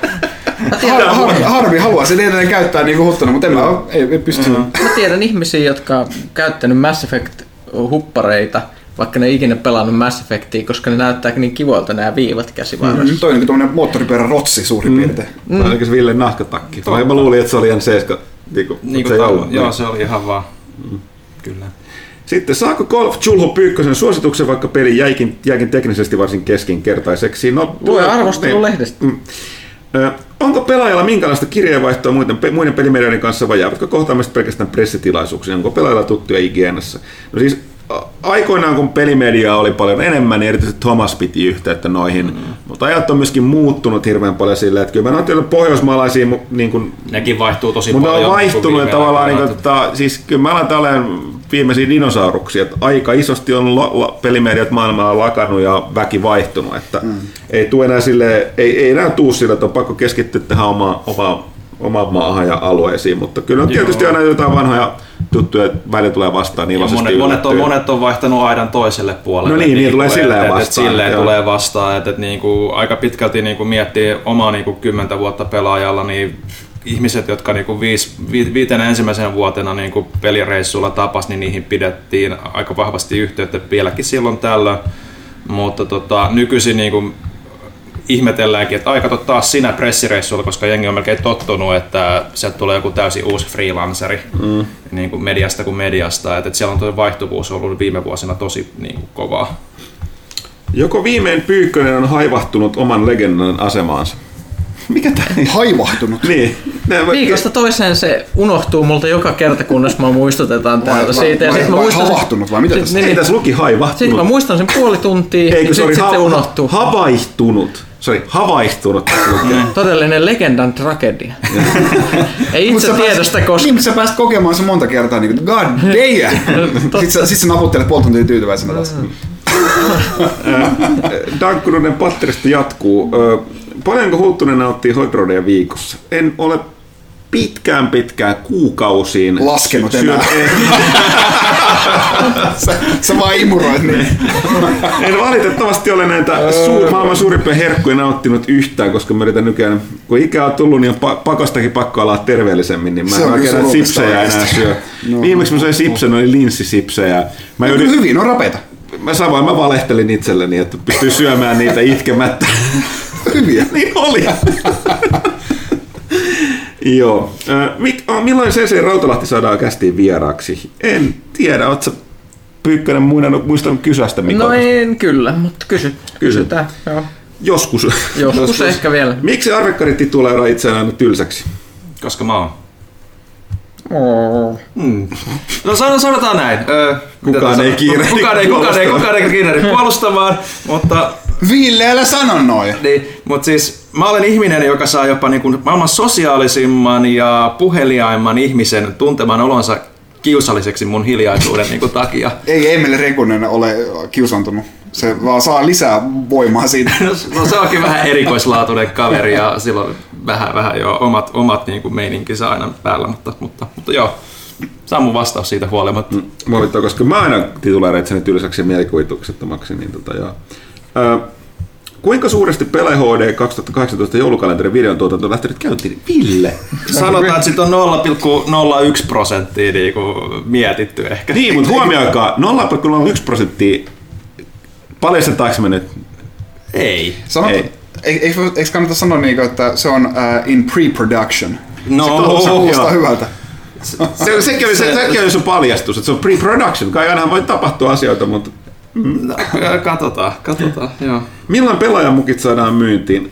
Har, har, harmi, haluaisin edelleen käyttää niin kuin huttuna, mutta en mä, ei, ei pysty. Mm. Mä tiedän ihmisiä, jotka on käyttänyt Mass Effect-huppareita, vaikka ne ei ikinä pelannut Mass Effectia, koska ne näyttää niin kivoilta nämä viivat käsivarressa. Mm, toi on niin tuommoinen moottoripyörän rotsi suurin mm. piirtein. Mm. Oliko se Ville nahkatakki? Vai mä luulin, että se oli ihan seiska. Niin kuin, Niin se kuin ollut. joo, se oli ihan vaan. Kyllä. Sitten saako Golf Julho Pyykkösen suosituksen, vaikka peli jäikin, jäikin teknisesti varsin keskinkertaiseksi? No, Lue arvostelu niin. lehdestä. Mm. Onko pelaajalla minkälaista kirjeenvaihtoa muiden, muiden pelimedioiden kanssa vai jäävätkö kohtaamiset pelkästään pressitilaisuuksia? Onko pelaajalla tuttuja IGNssä? No siis aikoinaan kun pelimedia oli paljon enemmän, niin erityisesti Thomas piti yhteyttä noihin, mm. mutta ajat on myöskin muuttunut hirveän paljon silleen, että kyllä mä noita pohjoismaalaisia niin kuin Nekin vaihtuu tosi mutta paljon. on niin kuin vaihtunut ja tavallaan, niin kuin, tota, siis kyllä mä alan viimeisiä dinosauruksia, että aika isosti on la, la, pelimediat maailmalla lakannut ja väki vaihtunut, että mm. ei tuu enää sille, ei, ei enää tuu sille, että on pakko keskittyä tähän omaan, omaan, omaan maahan ja alueisiin, mutta kyllä on Joo. tietysti aina jotain vanhoja tuttuja, että välillä tulee vastaan iloisesti monet, monet, on, monet on vaihtanut aidan toiselle puolelle. No niin, Et niin, tulee et- silleen et- et vastaan, silleen joo. tulee vastaan, että et niinku, aika pitkälti niinku miettii omaa niinku kymmentä vuotta pelaajalla, niin ihmiset, jotka niinku viis, vi, viitenä ensimmäisenä vuotena niinku pelireissulla tapas, niin niihin pidettiin aika vahvasti yhteyttä vieläkin silloin tällöin. Mutta tota, nykyisin niinku ihmetelläänkin, että aika taas sinä pressireissulla, koska jengi on melkein tottunut, että sieltä tulee joku täysin uusi freelanceri mm. niin kuin mediasta kuin mediasta. Että, että siellä on tuo vaihtuvuus ollut viime vuosina tosi niin kuin, kovaa. Joko viimein Pyykkönen on haivahtunut oman legendan asemaansa? Mikä tää Haivahtunut. Niin. Viikosta toiseen se unohtuu multa joka kerta, kunnes mä muistutetaan täältä vai- siitä. Ja vai- sit mä vai muistan sen- havahtunut vai mitä tässä? niin, Ei tässä luki haivahtunut. Sitten mä muistan sen puoli tuntia, Eikö ja se sit, oli sit se ha- unohtuu. havaihtunut? Sori, havaihtunut. tässä lukee. Todellinen legendan tragedia. Ei itse sä tiedä pääsit- sitä koska. Niin, mutta sä pääsit kokemaan se monta kertaa, niin kuin, god damn! Sitten sä, sit sä naputtelet puoli tuntia tyytyväisenä taas. Dankkurunen patterista jatkuu. Paljonko Hulttunen nauttii Hodrodia viikossa? En ole pitkään pitkään kuukausiin Laskenut sy- enää. Sä, sä vaan imuroit niin. En valitettavasti ole näitä suur, maailman suurimpia herkkuja nauttinut yhtään, koska mä yritän nykyään, kun ikä on tullut, niin on pa- pakostakin pakko olla terveellisemmin, niin mä en oikein sipsejä enää syö. No. Viimeksi mä söin sipsen, oli linssisipsejä. Mä, joudun, hyvin, on rapeita. mä samoin mä valehtelin itselleni, että pystyy syömään niitä itkemättä. Hyviä. niin oli. Joo. Mik, oh, milloin CC Rautalahti saadaan kästiin vieraaksi? En tiedä, ootko Pyykkönen muistanut, muistanut kysästä Mikko? No en kyllä, mutta kysy. Kysytään. Joo. Joskus. Joskus ehkä vielä. Miksi arvekkarit tituleeraa itseään aina tylsäksi? Koska mä oon. Hmm. No san- sanotaan näin. Ö, mitä Kukaan ei kiirehdi Kukaan ei, kukaan ei, kukaan ei kiirehdi puolustamaan, mutta Ville, älä sano noin. Niin, mutta siis mä olen ihminen, joka saa jopa niin kuin maailman sosiaalisimman ja puheliaimman ihmisen tuntemaan olonsa kiusalliseksi mun hiljaisuuden niin kuin takia. Ei Emeli Rekunen ole kiusantunut. Se vaan saa lisää voimaa siitä. No se onkin vähän erikoislaatuinen kaveri ja silloin vähän, vähän jo omat, omat niin kuin meininkinsä aina päällä, mutta, mutta, mutta joo, saa mun vastaus siitä huolimatta. Mua vittua, koska mä aina tituleeran itseni tylsäksi ja mielikuvituksettomaksi, niin tota joo. Ö, kuinka suuresti Pele HD 2018 joulukalenterin videon tuotanto on lähtenyt käyntiin? Ville! Sanotaan, että sit on 0,01 prosenttia niin kuin mietitty ehkä. Niin, mutta huomioikaa, 0,01 prosenttia, paljastetaanko me nyt? Ei. Sanot, Ei. ei. Eikö, eikö kannata sanoa niin, että se on uh, in pre-production? No, se, se kuulostaa hyvältä. Se, sekin, oli, se, sekin oli sun paljastus, että se on pre-production. Kai aina voi tapahtua asioita, mutta No, katsotaan, katsotaan, joo. milloin pelaajamukit saadaan myyntiin?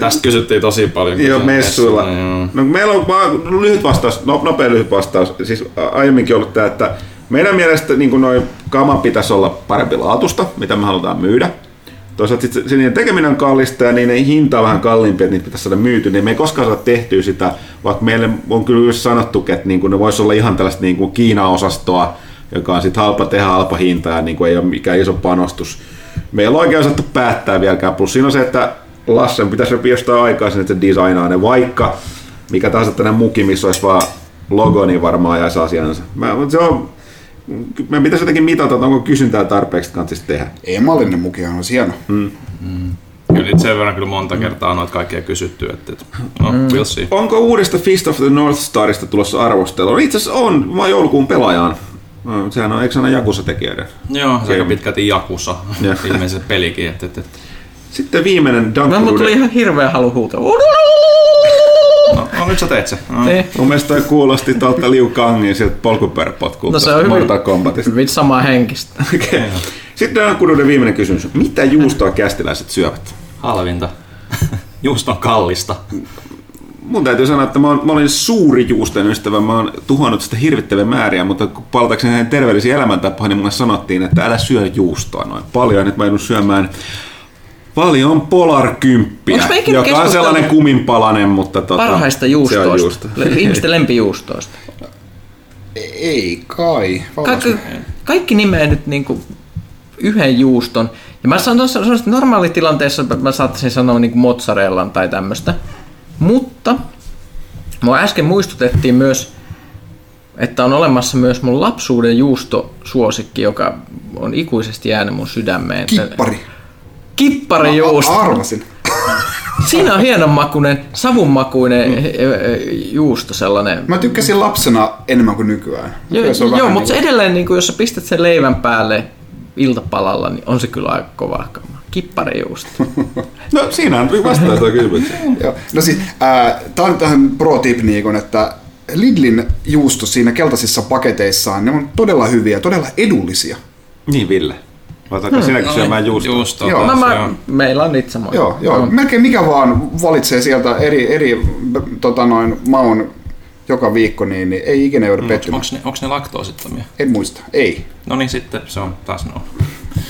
Tästä kysyttiin tosi paljon. Joo, messuilla. joo. No, meillä on vaan lyhyt vastaus, no, nopea lyhyt vastaus. Siis aiemminkin ollut tämä, että meidän mielestä niin noin kaman pitäisi olla parempi laatusta, mitä me halutaan myydä. Toisaalta sit se, niiden tekeminen on kallista ja niiden hinta on vähän kalliimpi, että niitä pitäisi saada myyty, niin me ei koskaan saada tehtyä sitä, vaikka meille on kyllä sanottu, että niin ne voisi olla ihan tällaista niin kuin Kiina-osastoa, joka on sitten halpa tehdä, halpa hinta ja niin kuin ei ole mikään iso panostus. Meillä on oikein osattu päättää vieläkään. Plus siinä on se, että Lassen pitäisi repiä jostain aikaa sen, että se designaa ne, vaikka mikä tahansa tänne muki, missä olisi vaan logo, niin varmaan jäisi asiansa. Mä, mutta se on, meidän pitäisi jotenkin mitata, että onko kysyntää tarpeeksi, että kannattaisi tehdä. Emallinen mukihan on hieno. Mm. Kyllä niitä sen verran kyllä monta kertaa on noita kaikkia kysytty, että että- no, we'll see. Onko uudesta Fist of the North Starista tulossa arvostelu? No Itse asiassa on, mä joulukuun pelaajaan. No, Sehän on, eikö se ole Jakusa-tekijöiden? Joo, se aika pitkälti Jakusa, Joo. ilmeisesti pelikin. Että, että, että. Sitten viimeinen No, mulla tuli ihan hirveä halu huutaa. No, no, nyt sä teit se. No. Niin. Mun mielestä toi kuulosti tuolta Liu Kangin sieltä polkupyöräpotkulta. No se on hyvin- Kombatista. Hyvin samaa henkistä. Okay. Sitten Dunkruden viimeinen kysymys. Mitä juustoa kästiläiset syövät? Halvinta. Just on kallista. Mun täytyy sanoa, että mä, oon, mä olin suuri juustojen ystävä, mä oon tuhannut sitä hirvittäviä määriä, mutta kun palatakseni hänen terveellisiin elämäntapoihin, niin mulle sanottiin, että älä syö juustoa noin paljon, nyt mä joudun syömään paljon Polar 10, Onks me ikinä joka on sellainen kuminpalanen, mutta tota, Parhaista se on juustoista. juusto. Le- Ihmisten lempijuustoista. Ei kai. Kaikki, kaikki nimeä nyt niinku yhden juuston. Ja mä sanon tuossa että normaalitilanteessa mä saattaisin sanoa niinku mozzarellan tai tämmöistä. Mutta mua äsken muistutettiin myös, että on olemassa myös mun lapsuuden juustosuosikki, joka on ikuisesti jäänyt mun sydämeen. Kippari. Kipparijuusto. A- arvasin. Siinä on hienon savunmakuinen mm. juusto sellainen. Mä tykkäsin lapsena enemmän kuin nykyään. Joo, Nykyään on joo vähän mutta se niinku- edelleen, niin kuin, jos sä pistät sen leivän päälle iltapalalla, niin on se kyllä aika kova kama. Kipparijuusto. No siinä on vastaus tuo kysymykseen. Joo. No siis, äh, tää on tähän pro tip niin että Lidlin juusto siinä keltaisissa paketeissaan, ne on todella hyviä, todella edullisia. Niin Ville. Otatko hmm. sinäkin syömään juustoa? Juusto. Joo. No, mä, joo. meillä on niitä samoja. Joo, joo. No. melkein mikä vaan valitsee sieltä eri, eri tota noin, maun joka viikko, niin, niin ei ikinä joudu pettymään. Onko ne, onks ne laktoosittomia? En muista. Ei. No niin, sitten se on taas no.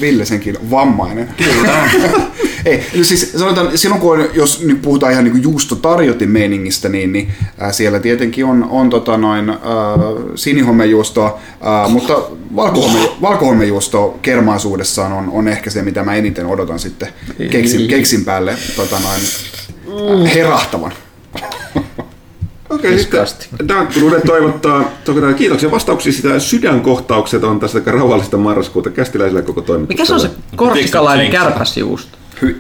Ville senkin vammainen. Kyllä. Ei, no siis sanotaan, silloin kun on, jos nyt puhutaan ihan niin juustotarjotin meiningistä, niin, niin äh, siellä tietenkin on, on tota noin, äh, sinihomejuustoa, äh, mutta valkohome, valkohomejuusto kermaisuudessaan on, on ehkä se, mitä mä eniten odotan sitten keksin, keksin päälle tota noin, äh, herahtavan. Okei, sitten Dankkurude toivottaa, toivotaan kiitoksia vastauksia sitä sydänkohtaukset on tästä aika rauhallista marraskuuta kästiläisille koko toimitukselle. Mikä se on se korsikalainen kärpäsjuusto? Hy-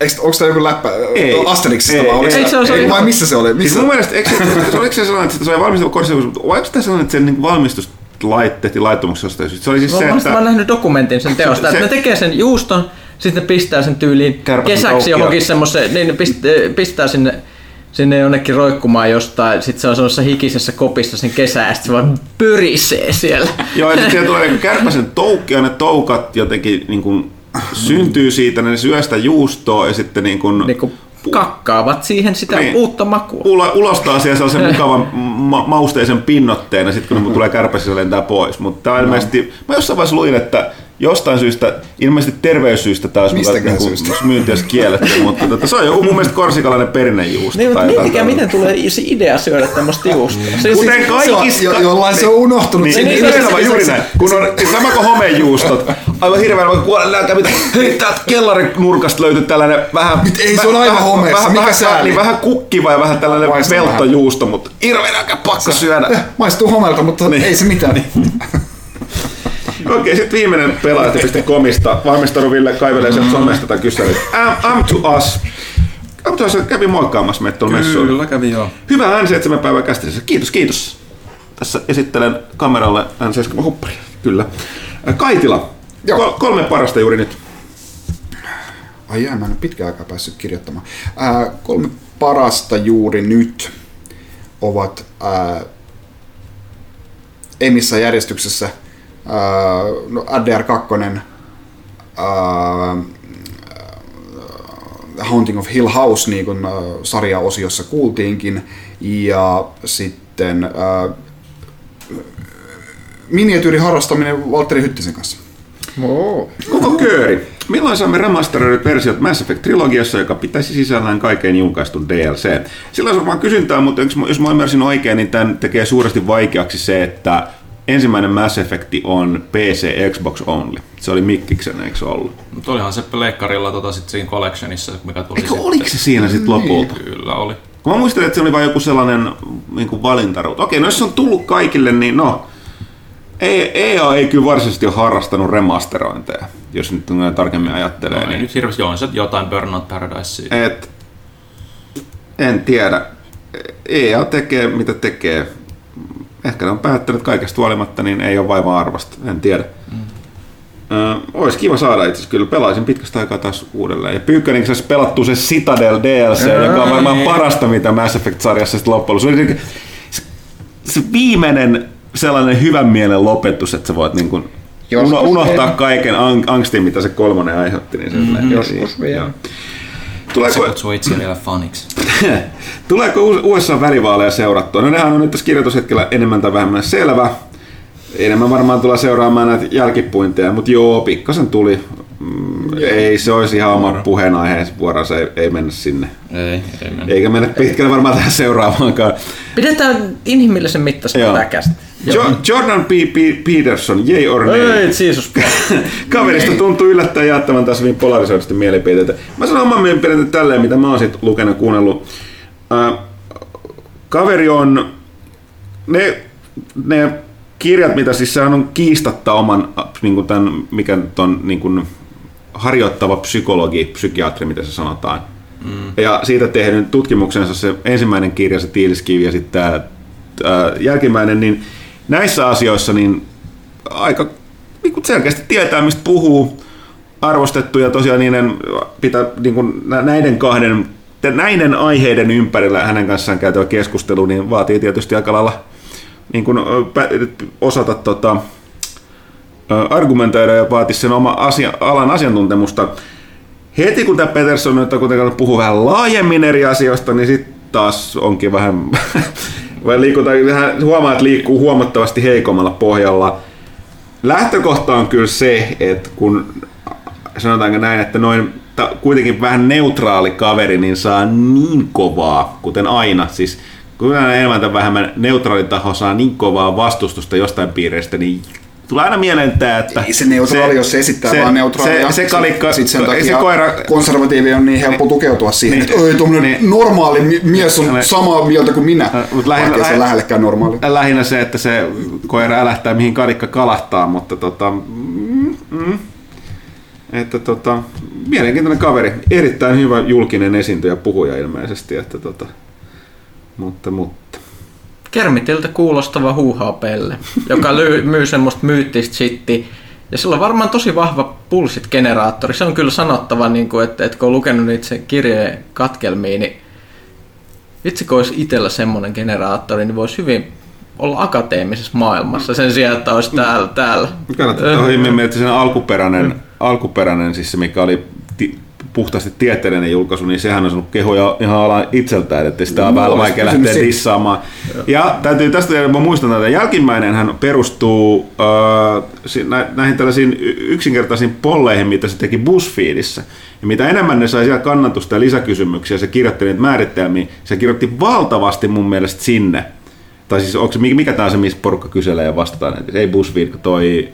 Eikö, onko tämä joku läppä Ei. Asterixista Ei, vai oliko ei. se- Eikö se ei, vai missä se oli? Siis Missä? mun mielestä, eikö se, oliko se sellainen, että se oli valmistettu korsikalainen, mutta oliko se sellainen, että se niin valmistus lait, tehtiin syystä? Se oli siis Mä, se, mä, mä oon että... nähnyt dokumentin sen teosta, Se- että ne tekee sen juuston, sitten ne pistää sen tyyliin Kärpäsen kesäksi johonkin semmoiseen, niin ne pistää, pistää sinne sinne jonnekin roikkumaan jostain, sitten se on semmoisessa hikisessä kopissa sen kesää, ja sitten se vaan pyrisee siellä. Joo, ja sitten tulee niin kärpäsen toukki, ja ne toukat jotenkin niin kuin, syntyy siitä, ne syö sitä juustoa, ja sitten niin kuin, Niin kuin kakkaavat siihen sitä Niin. uutta makua. ulo, ulostaa siellä sellaisen mukavan ma- mausteisen pinnotteen ja sitten kun ne tulee kärpäsissä se lentää pois. Mutta tämä ilmeisesti, mä jossain vaiheessa luin, että jostain syystä, ilmeisesti terveyssyistä olisi Mistäkään muka syystä? myynti olisi kielletty, mutta tota, se on joku mun mielestä korsikalainen perinnejuusto. Niin, mutta miettikää, miten tulee se idea syödä tämmöistä juustoa. Se, Kuten siis, kaikissa... Se on, jo, jollain se on unohtunut Niin, niin, niin, se- juuri näin. Kun on sama kuin homejuustot. Aivan hirveän vaikka kuolen nälkä, mitä hei, täältä kellarin nurkasta löytyy tällainen vähän... Mit- ei, se on aivan vähän- homeessa, Vähän, mikä vähän, sääli? niin, vähän kukkiva ja vähän tällainen veltojuusto, mutta hirveän nälkä pakko syödä. Eh, Maistuu homelta, mutta Niin. ei se mitään. Okei, sitten viimeinen pelaajat.comista. Valmistanut Ville kaivelee sieltä somesta tämän. Am, am to us. Am to us kävi moikkaamassa meitä tuolla messuilla. Kyllä kävi joo. Hyvää N7 päivää kästissä. Kiitos, kiitos. Tässä esittelen kameralle N7 huppari. Kyllä. Kaitila. Joo. Kol- kolme parasta juuri nyt. Ai jää, mä en ole pitkään aikaa päässyt kirjoittamaan. Ää, kolme parasta juuri nyt ovat ää, ei missään järjestyksessä no ADR2, ää, Haunting of Hill House, niin kuin ää, sarjaosiossa kuultiinkin, ja sitten ää, miniatyyriharrastaminen Valtteri Hyttisen kanssa. Oo. Koko kööri. Milloin saamme remasteroidut versiot Mass Effect Trilogiassa, joka pitäisi sisällään kaiken julkaistun DLC? Silloin varmaan kysyntää, mutta jos mä- jos mä ymmärsin oikein, niin tämän tekee suuresti vaikeaksi se, että ensimmäinen Mass Effect on PC Xbox only. Se oli Mikkiksen, eikö se ollut? Mutta olihan se pleikkarilla tota sit siinä collectionissa, mikä tuli Eikö sitten. oliko se siinä sitten lopulta? Kyllä oli. Kun mä muistelin, että se oli vain joku sellainen niin valintaruutu. Okei, no jos se on tullut kaikille, niin no. Ei- EA ei kyllä varsinaisesti ole harrastanut remasterointeja, jos nyt tarkemmin ajattelee. No, ei niin. nyt hirveästi on se jotain Burnout Paradise. Et, en tiedä. EA tekee mitä tekee. Ehkä ne on päättänyt kaikesta huolimatta, niin ei ole vaivaa arvasta. En tiedä. Mm. Ö, olisi kiva saada itse asiassa. Kyllä pelaisin pitkästä aikaa taas uudelleen. Ja Pyykkönen saisi pelattua se Citadel DLC, joka on varmaan parasta, mitä Mass Effect-sarjassa sitten loppujen. Se, oli se, se viimeinen sellainen hyvän mielen lopetus, että sä voit niin kuin unohtaa vielä. kaiken ang- angstin, mitä se kolmonen aiheutti. Niin mm, joskus vielä. Se Tuleeko, kutsuu itseään vielä faniksi. Tuleeko USA välivaaleja seurattua? No nehän on nyt tässä kirjoitushetkellä enemmän tai vähemmän selvä. Enemmän varmaan tulee seuraamaan näitä jälkipuinteja, mutta joo, pikkasen tuli. Mm, ei se olisi ihan oma puheenaihe vuorossa, se ei, ei mennä sinne. Ei, ei mennä. Eikä mennä pitkälle varmaan tähän seuraavaankaan. Pidetään inhimillisen täkästä. Jo- Jordan P. P. Peterson, yay or nay? Ei, Jeesus. Kaverista tuntuu yllättäen jaettavan tässä hyvin polarisoidusti mielipiteitä. Mä sanon oman mielipiteen tälleen, mitä mä oon sit lukenut kuunnellut. Äh, kaveri on, ne, ne kirjat, mitä siis sehän on kiistatta oman, niin kuin tämän, mikä nyt on niin kuin harjoittava psykologi, psykiatri, mitä se sanotaan. Mm. Ja siitä tehnyt tutkimuksensa se ensimmäinen kirja, se Tiiliskivi ja sitten tämä äh, jälkimmäinen, niin näissä asioissa niin aika niin selkeästi tietää, mistä puhuu, arvostettu ja tosiaan niiden, pitää, niin kuin nä- näiden kahden, näiden aiheiden ympärillä hänen kanssaan käytävä keskustelu, niin vaatii tietysti aika lailla niin kuin, osata tota, argumentoida ja vaatii sen oma asia, alan asiantuntemusta. Heti kun tämä Peterson nyt kuitenkaan puhuu vähän laajemmin eri asioista, niin sitten taas onkin vähän, vai liikutaan, vähän huomaa, että liikkuu huomattavasti heikommalla pohjalla. Lähtökohta on kyllä se, että kun sanotaanko näin, että noin ta, kuitenkin vähän neutraali kaveri, niin saa niin kovaa, kuten aina, siis kun enemmän tai vähemmän neutraali taho saa niin kovaa vastustusta jostain piireistä, niin tulee aina mieleen tämä, että... Ei se neutraali, jos se esittää vaan neutraalia. Se, se kalikka, Sitten sen se takia koira, konservatiivi on niin helppo tukeutua siihen, Niin. että ei tuommoinen Niin. normaali mi- mies on Niin. samaa mieltä kuin minä, mut lähinnä- vaikka se lähellekään normaali. lähinnä se, että se koira älähtää mihin kalikka kalahtaa, mutta tota, mm, mm, että tota, mielenkiintoinen kaveri, erittäin hyvä julkinen esiintyjä ja puhuja ilmeisesti, että tota, mutta, mutta. Kermitiltä kuulostava huuhaapelle, joka lyy, myy semmoista myyttistä shitti. Ja sillä on varmaan tosi vahva bullshit-generaattori. Se on kyllä sanottava, niin kuin, että, että kun on lukenut niitä sen kirjeen katkelmiin, niin itse kun olisi itsellä semmoinen generaattori, niin voisi hyvin olla akateemisessa maailmassa sen sijaan, että olisi täällä. täällä. Kannattaa tuohon hyvin miettiä sen alkuperäinen, alkuperäinen, siis se mikä oli ti- puhtaasti tieteellinen julkaisu, niin sehän on sanonut kehoja ihan ala itseltään, että sitä on No, vähän vaikea lähteä dissaamaan. Ja täytyy tästä, mä muistan, että jälkimmäinen hän perustuu äh, näihin tällaisiin yksinkertaisiin polleihin, mitä se teki BuzzFeedissä. Ja mitä enemmän ne sai siellä kannatusta ja lisäkysymyksiä, se kirjoitti niitä määritelmiä, se kirjoitti valtavasti mun mielestä sinne. Tai siis onko mikä, tämä on se, missä porukka kyselee ja vastataan? Et Ei BuzzFeed, toi,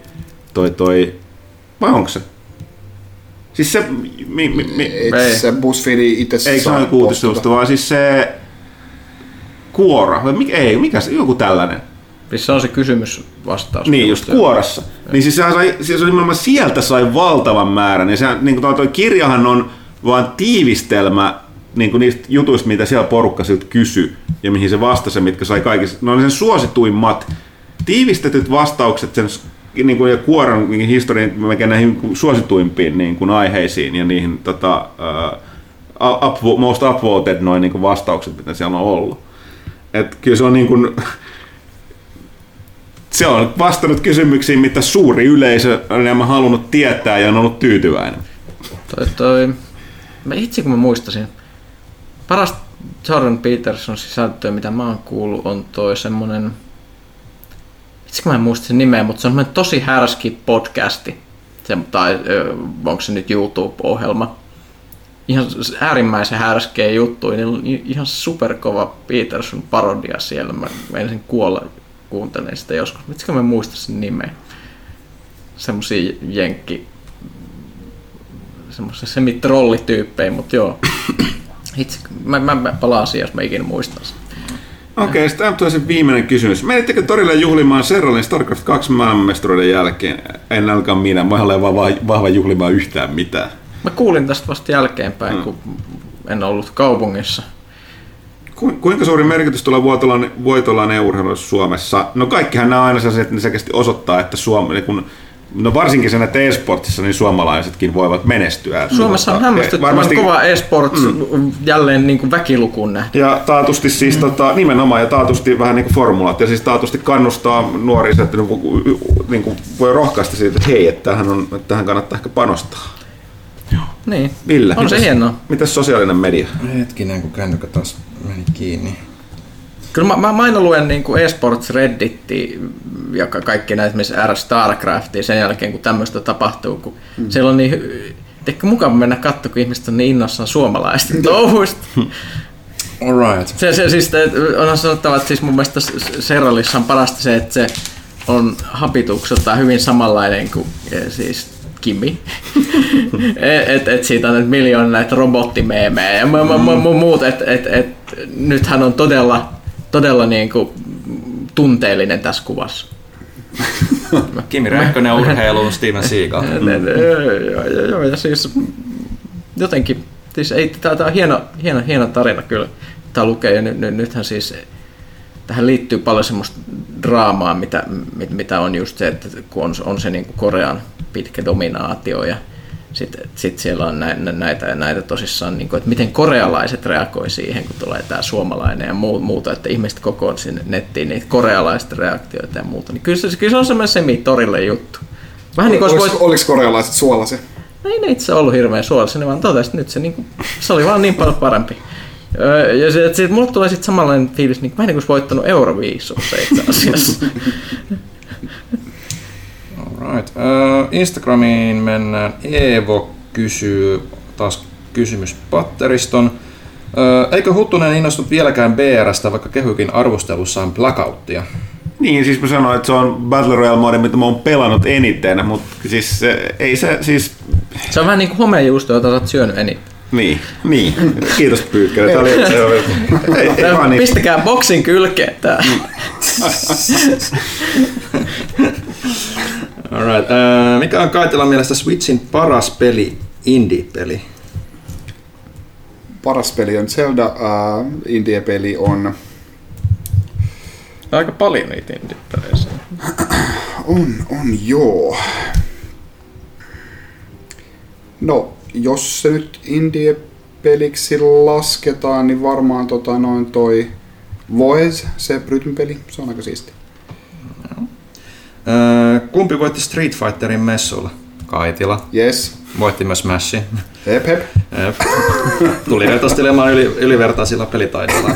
toi, toi, vai onko se? Siis se, mi, mi, mi, Ei. se BuzzFeedi itse ei se ole uutistusta, vaan siis se kuora, vai mikä, ei, mikä se, joku tällainen. Se on se kysymys vastaus. Niin, just kuorassa. Niin siis sehän sai, siis nimenomaan sieltä sai valtavan määrän. Ja sehän, niin kuin toi, toi kirjahan on vain tiivistelmä niin kuin niistä jutuista, mitä siellä porukka siltä kysyi ja mihin se vastasi, ja mitkä sai kaikista. Ne oli sen suosituimmat tiivistetyt vastaukset sen niin kuin, ja kuoron niin historian melkein näihin suosituimpiin niin kuin aiheisiin ja niihin tota, uh, up, most upvoted noin niin kuin vastaukset, mitä siellä on ollut. Et kyllä se on niin kuin, se on vastannut kysymyksiin, mitä suuri yleisö on enemmän halunnut tietää ja on ollut tyytyväinen. Toi, toi, mä itse kun mä muistasin, paras Jordan Peterson sisältöä, mitä mä oon kuullut, on toi semmonen, itse mä en muista sen nimeä, mutta se on tosi härski podcasti, se, tai onko se nyt YouTube-ohjelma. Ihan äärimmäisen härskeä juttu, niin on ihan superkova Peterson parodia siellä. Mä ensin kuolla kuuntelen sitä joskus, kun mä muista sen nimeä. Semmosia jenkki semmoisia semi-trollityyppejä, mutta joo. Itse, mä, mä, mä palaan siihen, jos mä ikinä muistan sen. Okei, okay, sitten tulee se viimeinen kysymys. Menittekö torille juhlimaan Serralin StarCraft 2 maailmanmestaruuden jälkeen? En alkaa minä, mä olen vaan vahva, juhlimaan yhtään mitään. Mä kuulin tästä vasta jälkeenpäin, mm. kun en ollut kaupungissa. Ku, kuinka suuri merkitys tulee Voitolan, Voitolan urheilussa Suomessa? No kaikkihan nämä on aina sellaisia, että ne selkeästi osoittaa, että Suomi, niin kun, no varsinkin sen, että e-sportissa niin suomalaisetkin voivat menestyä. Suomessa on Tota, hämmästyttävän varmasti- kova esports mm. jälleen niin kuin väkilukuun nähden. Ja taatusti siis mm. tota, nimenomaan ja taatusti vähän niin kuin formulat ja siis taatusti kannustaa nuoria, että niin kuin, niin kuin voi rohkaista siitä, että hei, että tähän, on, että tähän kannattaa ehkä panostaa. Niin, Ville, on se mitäs- hienoa. Mitäs sosiaalinen media? Hetkinen, kun kännykkä taas meni kiinni. Kyllä mä, mä, mä aina luen niin kuin esports Redditti ja ka- kaikki näitä, missä R Starcraftia sen jälkeen, kun tämmöistä tapahtuu. Kun mm. Siellä on niin, teikö mukava mennä katsoa, kun ihmiset on niin innossaan suomalaista touhuista. Alright. Se, se siis, onhan sanottava, että siis mun mielestä Serralissa on parasta se, että se on hapitukseltaan hyvin samanlainen kuin eh, siis Kimi. et, et siitä on miljoona näitä robottimeemejä ja mu- mu- mu- muut, että et, et, nythän on todella, todella niin kuin tunteellinen tässä kuvassa. Kimi Räikkönen urheiluun, Steven Seagal. Joo, joo, joo, ja siis jotenkin, siis ei, tää on hieno, hieno, hieno tarina kyllä, tämä lukee, ja nyt, nyt, nythän siis tähän liittyy paljon semmoista draamaa, mitä, mit- mitä on just se, että kun on, on se niin kuin Korean pitkä dominaatio ja sitten sit siellä on näitä, näitä, näitä tosissaan, niin kuin, että miten korealaiset reagoi siihen, kun tulee tämä suomalainen ja muu- muuta, että ihmiset kokoon sinne nettiin niitä korealaisten reaktioita ja muuta. Niin kyllä, se, kyllä se on semmoinen semi-torille juttu. Vähän niin kuin Oliko, voit... oliko korealaiset suolaisia? No ei ne itse ollut hirveän suolassa, ne vaan totesi, nyt se, niinku, se oli vaan niin paljon parempi. Ja se, sit, mulle tulee sitten samanlainen fiilis, niin vähän niin kuin olisi voittanut Euroviisussa itse asiassa. Alright. Uh, Instagramiin mennään. Eevo kysyy taas kysymys patteriston. Uh, eikö Huttunen innostunut vieläkään BRstä, vaikka kehykin arvostelussaan blackouttia? Niin, siis mä sanoin, että se on Battle Royale mode, mitä mä oon pelannut eniten, mutta siis se, ei se, siis, se on vähän niin kuin homejuusto, jota sä oot syönyt eniten. niin, niin. Kiitos Pyykkönen. Tämä oli, se oli, ei, ei vaan niin. Pistäkää boksin kylkeen tää. Alright. Uh, mikä on Kaitilan mielestä Switchin paras peli, indie-peli? Paras peli on Zelda, uh, indie-peli on... Aika paljon niitä indie-pelejä. On, on joo. No, jos se nyt indie-peliksi lasketaan, niin varmaan tota noin toi Voez, se rytmipeli, se on aika siisti. Uh, kumpi voitti Street Fighterin messuilla? Kaitila. Yes. Voitti myös Smashin. Hep hep. Tuli vetostelemaan yli, ylivertaisilla pelitaidoilla.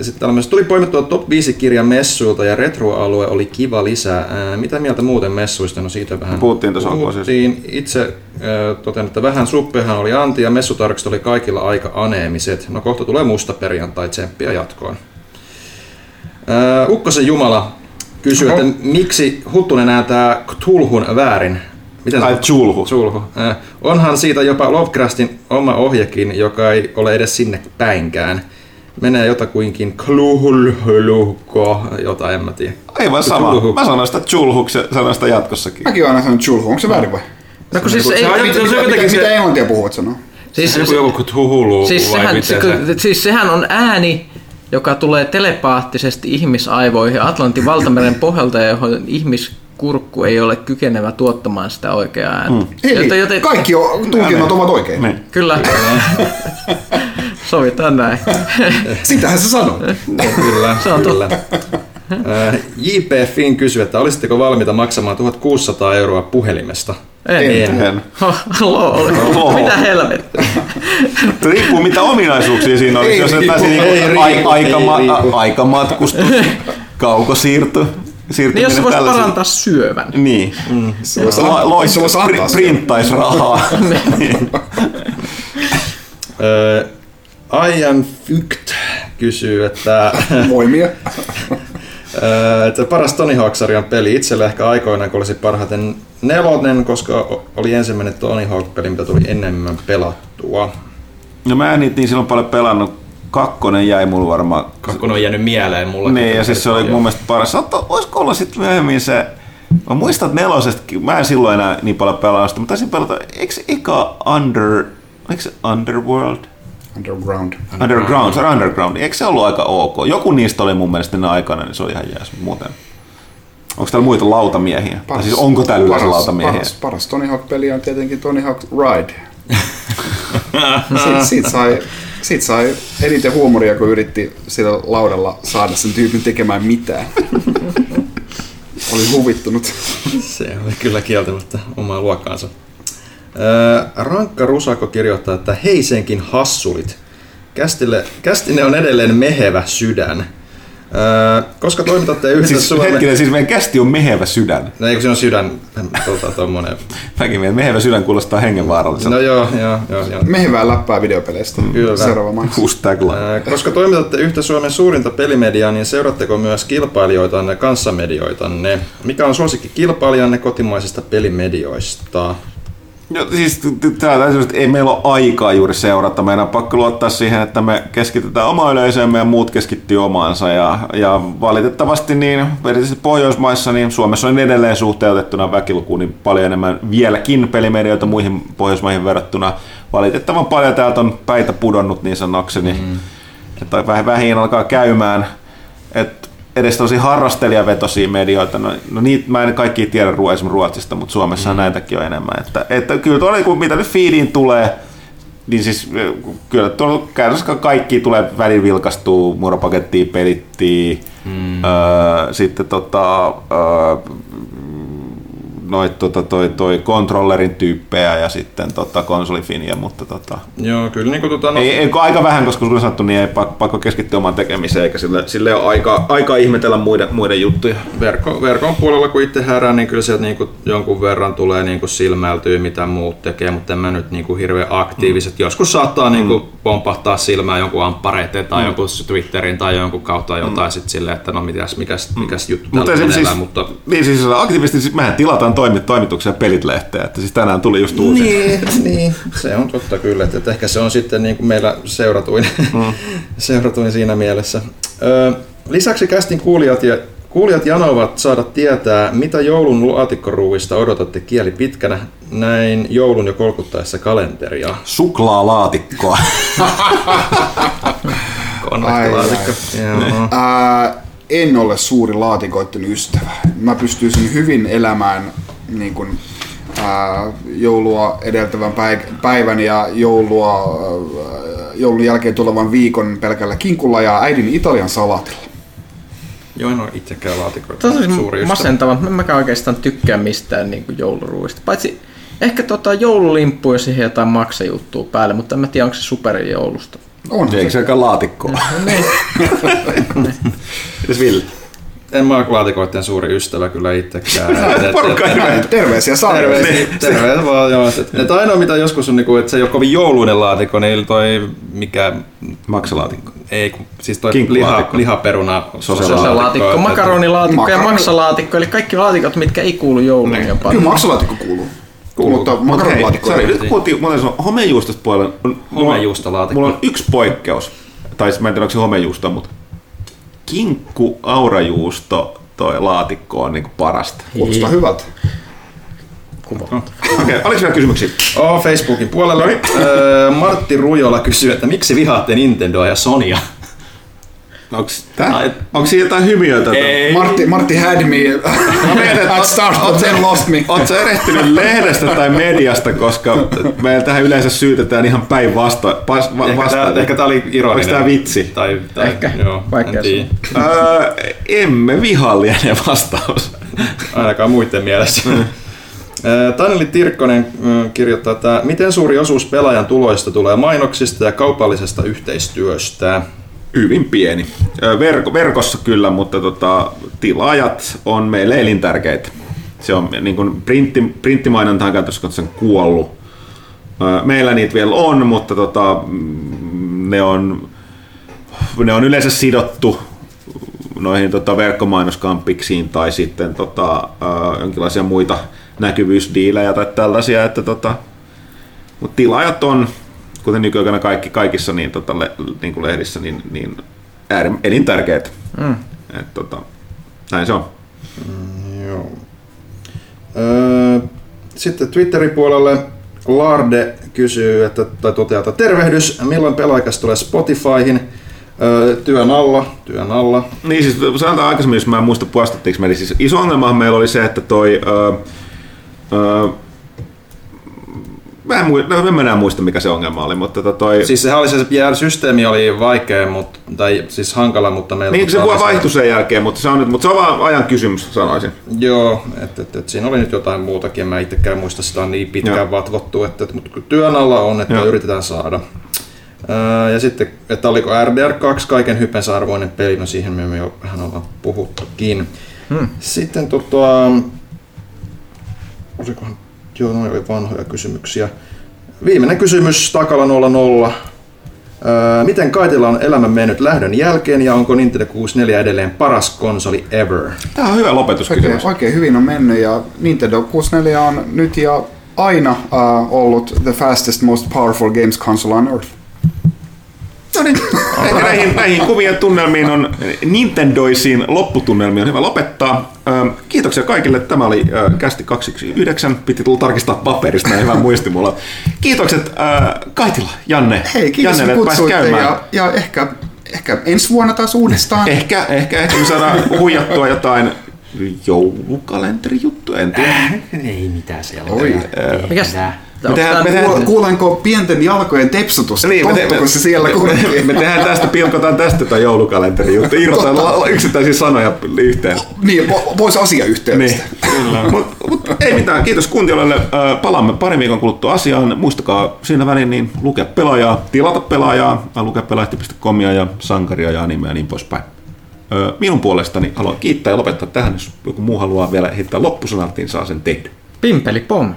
Sitten täällä myös tuli poimittua top 5 kirja messuilta ja retroalue oli kiva lisää. Ää, Mitä mieltä muuten messuista? No siitä vähän Puhuttiin tuossa siis. puhuttiin. Itse ää, totean, että vähän suppehan oli anti ja messutarkistus oli kaikilla aika aneemiset. No kohta tulee musta perjantai, tsemppiä jatkoon. Ukkosen Jumala kysyy, että miksi Huttunen näyttää Cthulhun väärin? Miten se Ai Chulhu. Sulhu. Äh, onhan siitä jopa Lovecraftin oma ohjekin, joka ei ole edes sinne päinkään. Menee jotakuinkin kluhulhuluko, jota en mä tiedä. Aivan sama. Chulhu. Mä sanon sitä Chulhuksi ja sanon sitä jatkossakin. Mäkin oon aina sanonut chulhu, onko se väärin vai? No kun siis Se ei, se on mitä, jotenkin mitä, se- mitä englantia puhuvat sanoo? siis, Joku, joku Cthulhu siis, vai sehän, se, se? siis sehän on ääni, joka tulee telepaattisesti ihmisaivoihin Atlantin valtameren pohjalta, ja johon ihmiskurkku ei ole kykenevä tuottamaan sitä oikeaa ääntä. Eli kaikki on, tulkinnat ovat oikein. Niin. Kyllä. Sovitaan näin. Sitähän se sanoo. Kyllä, Se on kyllä. Äh, J.P. Finn kysyy, että olisitteko valmiita maksamaan 1600 euroa puhelimesta? En. En. Lol. Mitä helvettiä? Riippuu mitä ominaisuuksia siinä olisi. Ei Jos riipu. jotain niinku aikamatkustus, kaukosiirto, Niin siirtyminen jos se voisi tällaisia. parantaa syövän. Niin. Se voisi Lo- se voisi antaa. Printtaisi rahaa. Äh, I am Fykt kysyy, että Voimia. Että paras Tony Hawk-sarjan peli itselle ehkä aikoinaan, kun olisi parhaiten nelonen, koska oli ensimmäinen Tony Hawk-peli, mitä tuli enemmän pelattua. No mä en niitä niin silloin paljon pelannut. Kakkonen jäi mulla varmaan. Kakkonen on jäänyt mieleen mulle. Niin, ja siis se oli mun mielestä paras. Saattaa, olisiko olla sitten myöhemmin se... Mä muistan, että nelosesta, mä en silloin enää niin paljon pelannut sitä, mutta taisin pelata, eikö se eka Under... Eikö se Underworld? Underground. Underground, se on Underground. Eikö se ollut aika ok? Joku niistä oli mun mielestä ennen aikana, niin se oli ihan mutta muuten. Onko täällä muita lautamiehiä? tai siis onko täällä yleensä paras, lautamiehiä? Paras, paras Tony Hawk-peli on tietenkin Tony Hawk Ride. siitä, siitä, sai, siitä sai eniten huumoria, kun yritti sillä laudalla saada sen tyypin tekemään mitään. Oli huvittunut. Se oli kyllä kieltämättä omaa luokkaansa. Öö, Rankka Rusako kirjoittaa, että hei senkin hassulit. Kästille, kästine on edelleen mehevä sydän. Öö, koska toimitatte yhdessä Siis Suomen... hetkinen, siis meidän kästi on mehevä sydän. No eikö se on sydän, tota, tommonen. Mäkin meidän mehevä sydän kuulostaa hengenvaaralliselta. No joo, joo, joo, joo. Mehevää läppää videopeleistä. Kyllä. Seuraava. Ää, Koska toimitatte yhtä Suomen suurinta pelimediaa, niin seuratteko myös kilpailijoitanne, kanssamedioitanne? Mikä on suosikki kilpailijanne kotimaisista pelimedioista? No, siis t- t- tää täytyy, että ei meillä ole aikaa juuri seurata. Meidän on pakko luottaa siihen, että me keskitytään omaan yleisöön ja muut keskittyy omaansa. Ja, ja valitettavasti niin, erityisesti Pohjoismaissa, niin Suomessa on edelleen suhteutettuna väkilukuun niin paljon enemmän vieläkin pelimedioita muihin Pohjoismaihin verrattuna. Valitettavan paljon täältä on päitä pudonnut niin sanakseni. Mm. Että vähän vähin alkaa käymään. Et edes tosi harrastelijavetoisia medioita, no, no niitä mä en kaikki tiedä esimerkiksi Ruotsista, mutta Suomessa mm. näitäkin on enemmän. Että, että kyllä tuolla, kun mitä nyt feediin tulee, niin siis eh, kyllä tuolla käytännössä kaikki tulee välillä vilkastuu, muropakettiin, pelittiin, mm. öö, sitten tota, öö, noit, tota, toi, toi controllerin tyyppejä ja sitten tota, konsolifiniä, mutta tota, Joo, kyllä niin kuin tota, no, ei, ei, aika vähän, koska kuten sanottu, niin ei pakko, keskittyä omaan tekemiseen, eikä sille, sille ole aikaa, aikaa ihmetellä muiden, muiden juttuja. verkko, verkon puolella kun itse herään, niin kyllä sieltä niin kuin jonkun verran tulee niin kuin silmäiltyä, mitä muut tekee, mutta en mä nyt niin kuin hirveän aktiiviset. Mm. Joskus saattaa niin kuin pompahtaa silmään jonkun amppareiden tai mm. jonkun Twitterin tai jonkun kautta jotain mm. sitten silleen, että no mikäs, mikäs, mikäs juttu Mutta siis, mutta niin siis aktiivisesti, siis mehän tilataan toimit, toimituksia pelit lehteä, että siis tänään tuli just uusi. Niin, niin, se on totta kyllä, että ehkä se on sitten niin kuin meillä seuratuin, mm. seuratuin siinä mielessä. Ö, lisäksi kästin kuulijat ja Kuulijat janovat saada tietää, mitä joulun laatikkoruuista odotatte kieli pitkänä näin joulun jo kolkuttaessa kalenteria. Suklaalaatikkoa. Konvektilaatikko. Ää, en ole suuri laatikoiden ystävä. Mä pystyisin hyvin elämään niin kuin, ää, joulua edeltävän päi- päivän ja joulua, ää, joulun jälkeen tulevan viikon pelkällä kinkulla ja äidin italian salatilla. Joo, en ole itsekään laatikoita. Tämä on suuri masentava. Mä en mäkään oikeastaan tykkää mistään niin kuin jouluruuista. Paitsi ehkä tota joululimppu, jos siihen jotain maksajuttua päälle, mutta en mä tiedä, onko se superjoulusta. On Eikö se aika laatikkoa? Niin. Mitäs Ville? En mä ole laatikoiden suuri ystävä kyllä itsekään. Porukka et- hirveä. Terveisiä saa. Terveisiä, terveisiä vaan, joo. Et, et ainoa mitä joskus on, niinku, että se ei ole kovin jouluinen laatikko, niin toi mikä, Maksalaatikko. ei kun, siis toi liha, lihaperuna Soselaatikko, et- makaronilaatikko ja maksalaatikko, eli kaikki laatikot, mitkä ei kuulu jouluun Niin. jopa. Kyllä maksalaatikko kuuluu. Kuuluu. Mutta makaronilaatikko sori, ei. nyt puhuttiin muuten sanoa homejuustosta puolella. on- Homejuustolaatikko. Mulla on yksi poikkeus. Tai siis mä en tiedä, onko se homejuusto, mutta kinkku aurajuusto toi laatikko on niinku parasta. Kuulostaa hyvältä. Okei, okay, oliko vielä kysymyksiä? Oh, Facebookin puolella. Öö, Martti Rujola kysyy, että miksi vihaatte Nintendoa ja Sonya? Onks, tää? Ai- Onko siinä jotain hymiöitä? Martti, Martti had me at start, but then lost me. Oletko erehtynyt lehdestä tai mediasta, koska meillä tähän yleensä syytetään ihan päinvastoin. Pas, va, Ehkä, vasta, tää, ehkä tää oli ironinen. Oliko tää vitsi? Tai, tai, Ehkä. Joo, Vaikea en tiedä. Öö, emme vihallinen vastaus. Ainakaan muiden mielessä. Ö, Taneli Tirkkonen ö, kirjoittaa, että miten suuri osuus pelaajan tuloista tulee mainoksista ja kaupallisesta yhteistyöstä? Hyvin pieni. Verko, verkossa kyllä, mutta tota, tilaajat on meille elintärkeitä. Se on niin kuin printti, printtimainonta on käytössä katsoen kuollut. Meillä niitä vielä on, mutta tota, mm, ne on, ne on yleensä sidottu noihin tota, verkkomainoskamppiksiin tai sitten tota, jonkinlaisia muita näkyvyysdiilejä tai tällaisia, että tota, mutta tilaajat on, kuten nykyaikana kaikki, kaikissa niin, tota, le, niin kuin lehdissä, niin, niin äärim, elintärkeitä. Mm. Et, tota, näin se on. Joo. Öö, sitten Twitterin puolelle Larde kysyy, että, tai toteaa, että tervehdys, milloin pelaajakas tulee Spotifyhin? Öö, työn alla, työn alla. Niin siis sanotaan aikaisemmin, jos mä en muista puostattiinko me, eli siis iso ongelma meillä oli se, että toi... Öö, öö, mä en, mui, no, en mä enää muista, mikä se ongelma oli, mutta tota toi... Siis sehän oli se, se systeemi oli vaikea, mutta, tai siis hankala, mutta meillä... niin se voi vaihtui sen jälkeen, mutta se on, nyt, mutta se on vaan ajan kysymys, sanoisin. Joo, että et, et, siinä oli nyt jotain muutakin, mä itsekään muista sitä niin pitkään Joo. vatvottu, että, et, mutta työn alla on, että Joo. yritetään saada. Ja sitten, että oliko RDR2 kaiken hypensä arvoinen peli, no siihen me jo vähän ollaan puhuttukin. Hmm. Sitten tota, olisikohan, joo, noin oli vanhoja kysymyksiä. Viimeinen kysymys Takala 00. Ää, miten Kaitilla on elämä mennyt lähdön jälkeen ja onko Nintendo 64 edelleen paras konsoli ever? Tämä on hyvä Oikein, lopetuskysymys. oikein hyvin on mennyt ja Nintendo 64 on nyt ja aina uh, ollut the fastest, most powerful games console on earth. No niin, näihin, näihin kuvien tunnelmiin on Nintendoisiin lopputunnelmiin on hyvä lopettaa. Ö, Kiitoksia kaikille. Tämä oli ö, Kästi 219. Piti tulla tarkistaa paperista, näin hyvä muisti mulla. Kiitokset ö, Kaitila, Janne. Hei, kiitos Jannelle, kun että pääsit kutsuitte käymään. ja, ja ehkä, ehkä ensi vuonna taas uudestaan. Ehkä, ehkä, ehkä me saadaan huijattua jotain joulukalenterijuttuja, en tiedä. Ei mitään siellä. Oi. Mikäs? Me tehdään, me Kuul- tehdään, Kuulenko pienten jalkojen tepsutusta? Niin, me, te, Tottuuko se siellä me, me tehdään tästä, pilkotaan tästä jotain joulukalenterijuttuja, irrotaan la- la- yksittäisiä sanoja yhteen. Niin, po- pois asiayhteydestä. Niin. Mut, mut, ei mitään, kiitos kuuntelijoille. Palaamme parin viikon kuluttua asiaan. Muistakaa siinä väliin niin lukea pelaajaa, tilata pelaajaa, lukea pelaajat.comia ja sankaria ja animea ja niin poispäin. Minun puolestani haluan kiittää ja lopettaa tähän. Jos joku muu haluaa vielä heittää loppusanat, niin saa sen tehdä. Pimpeli pom.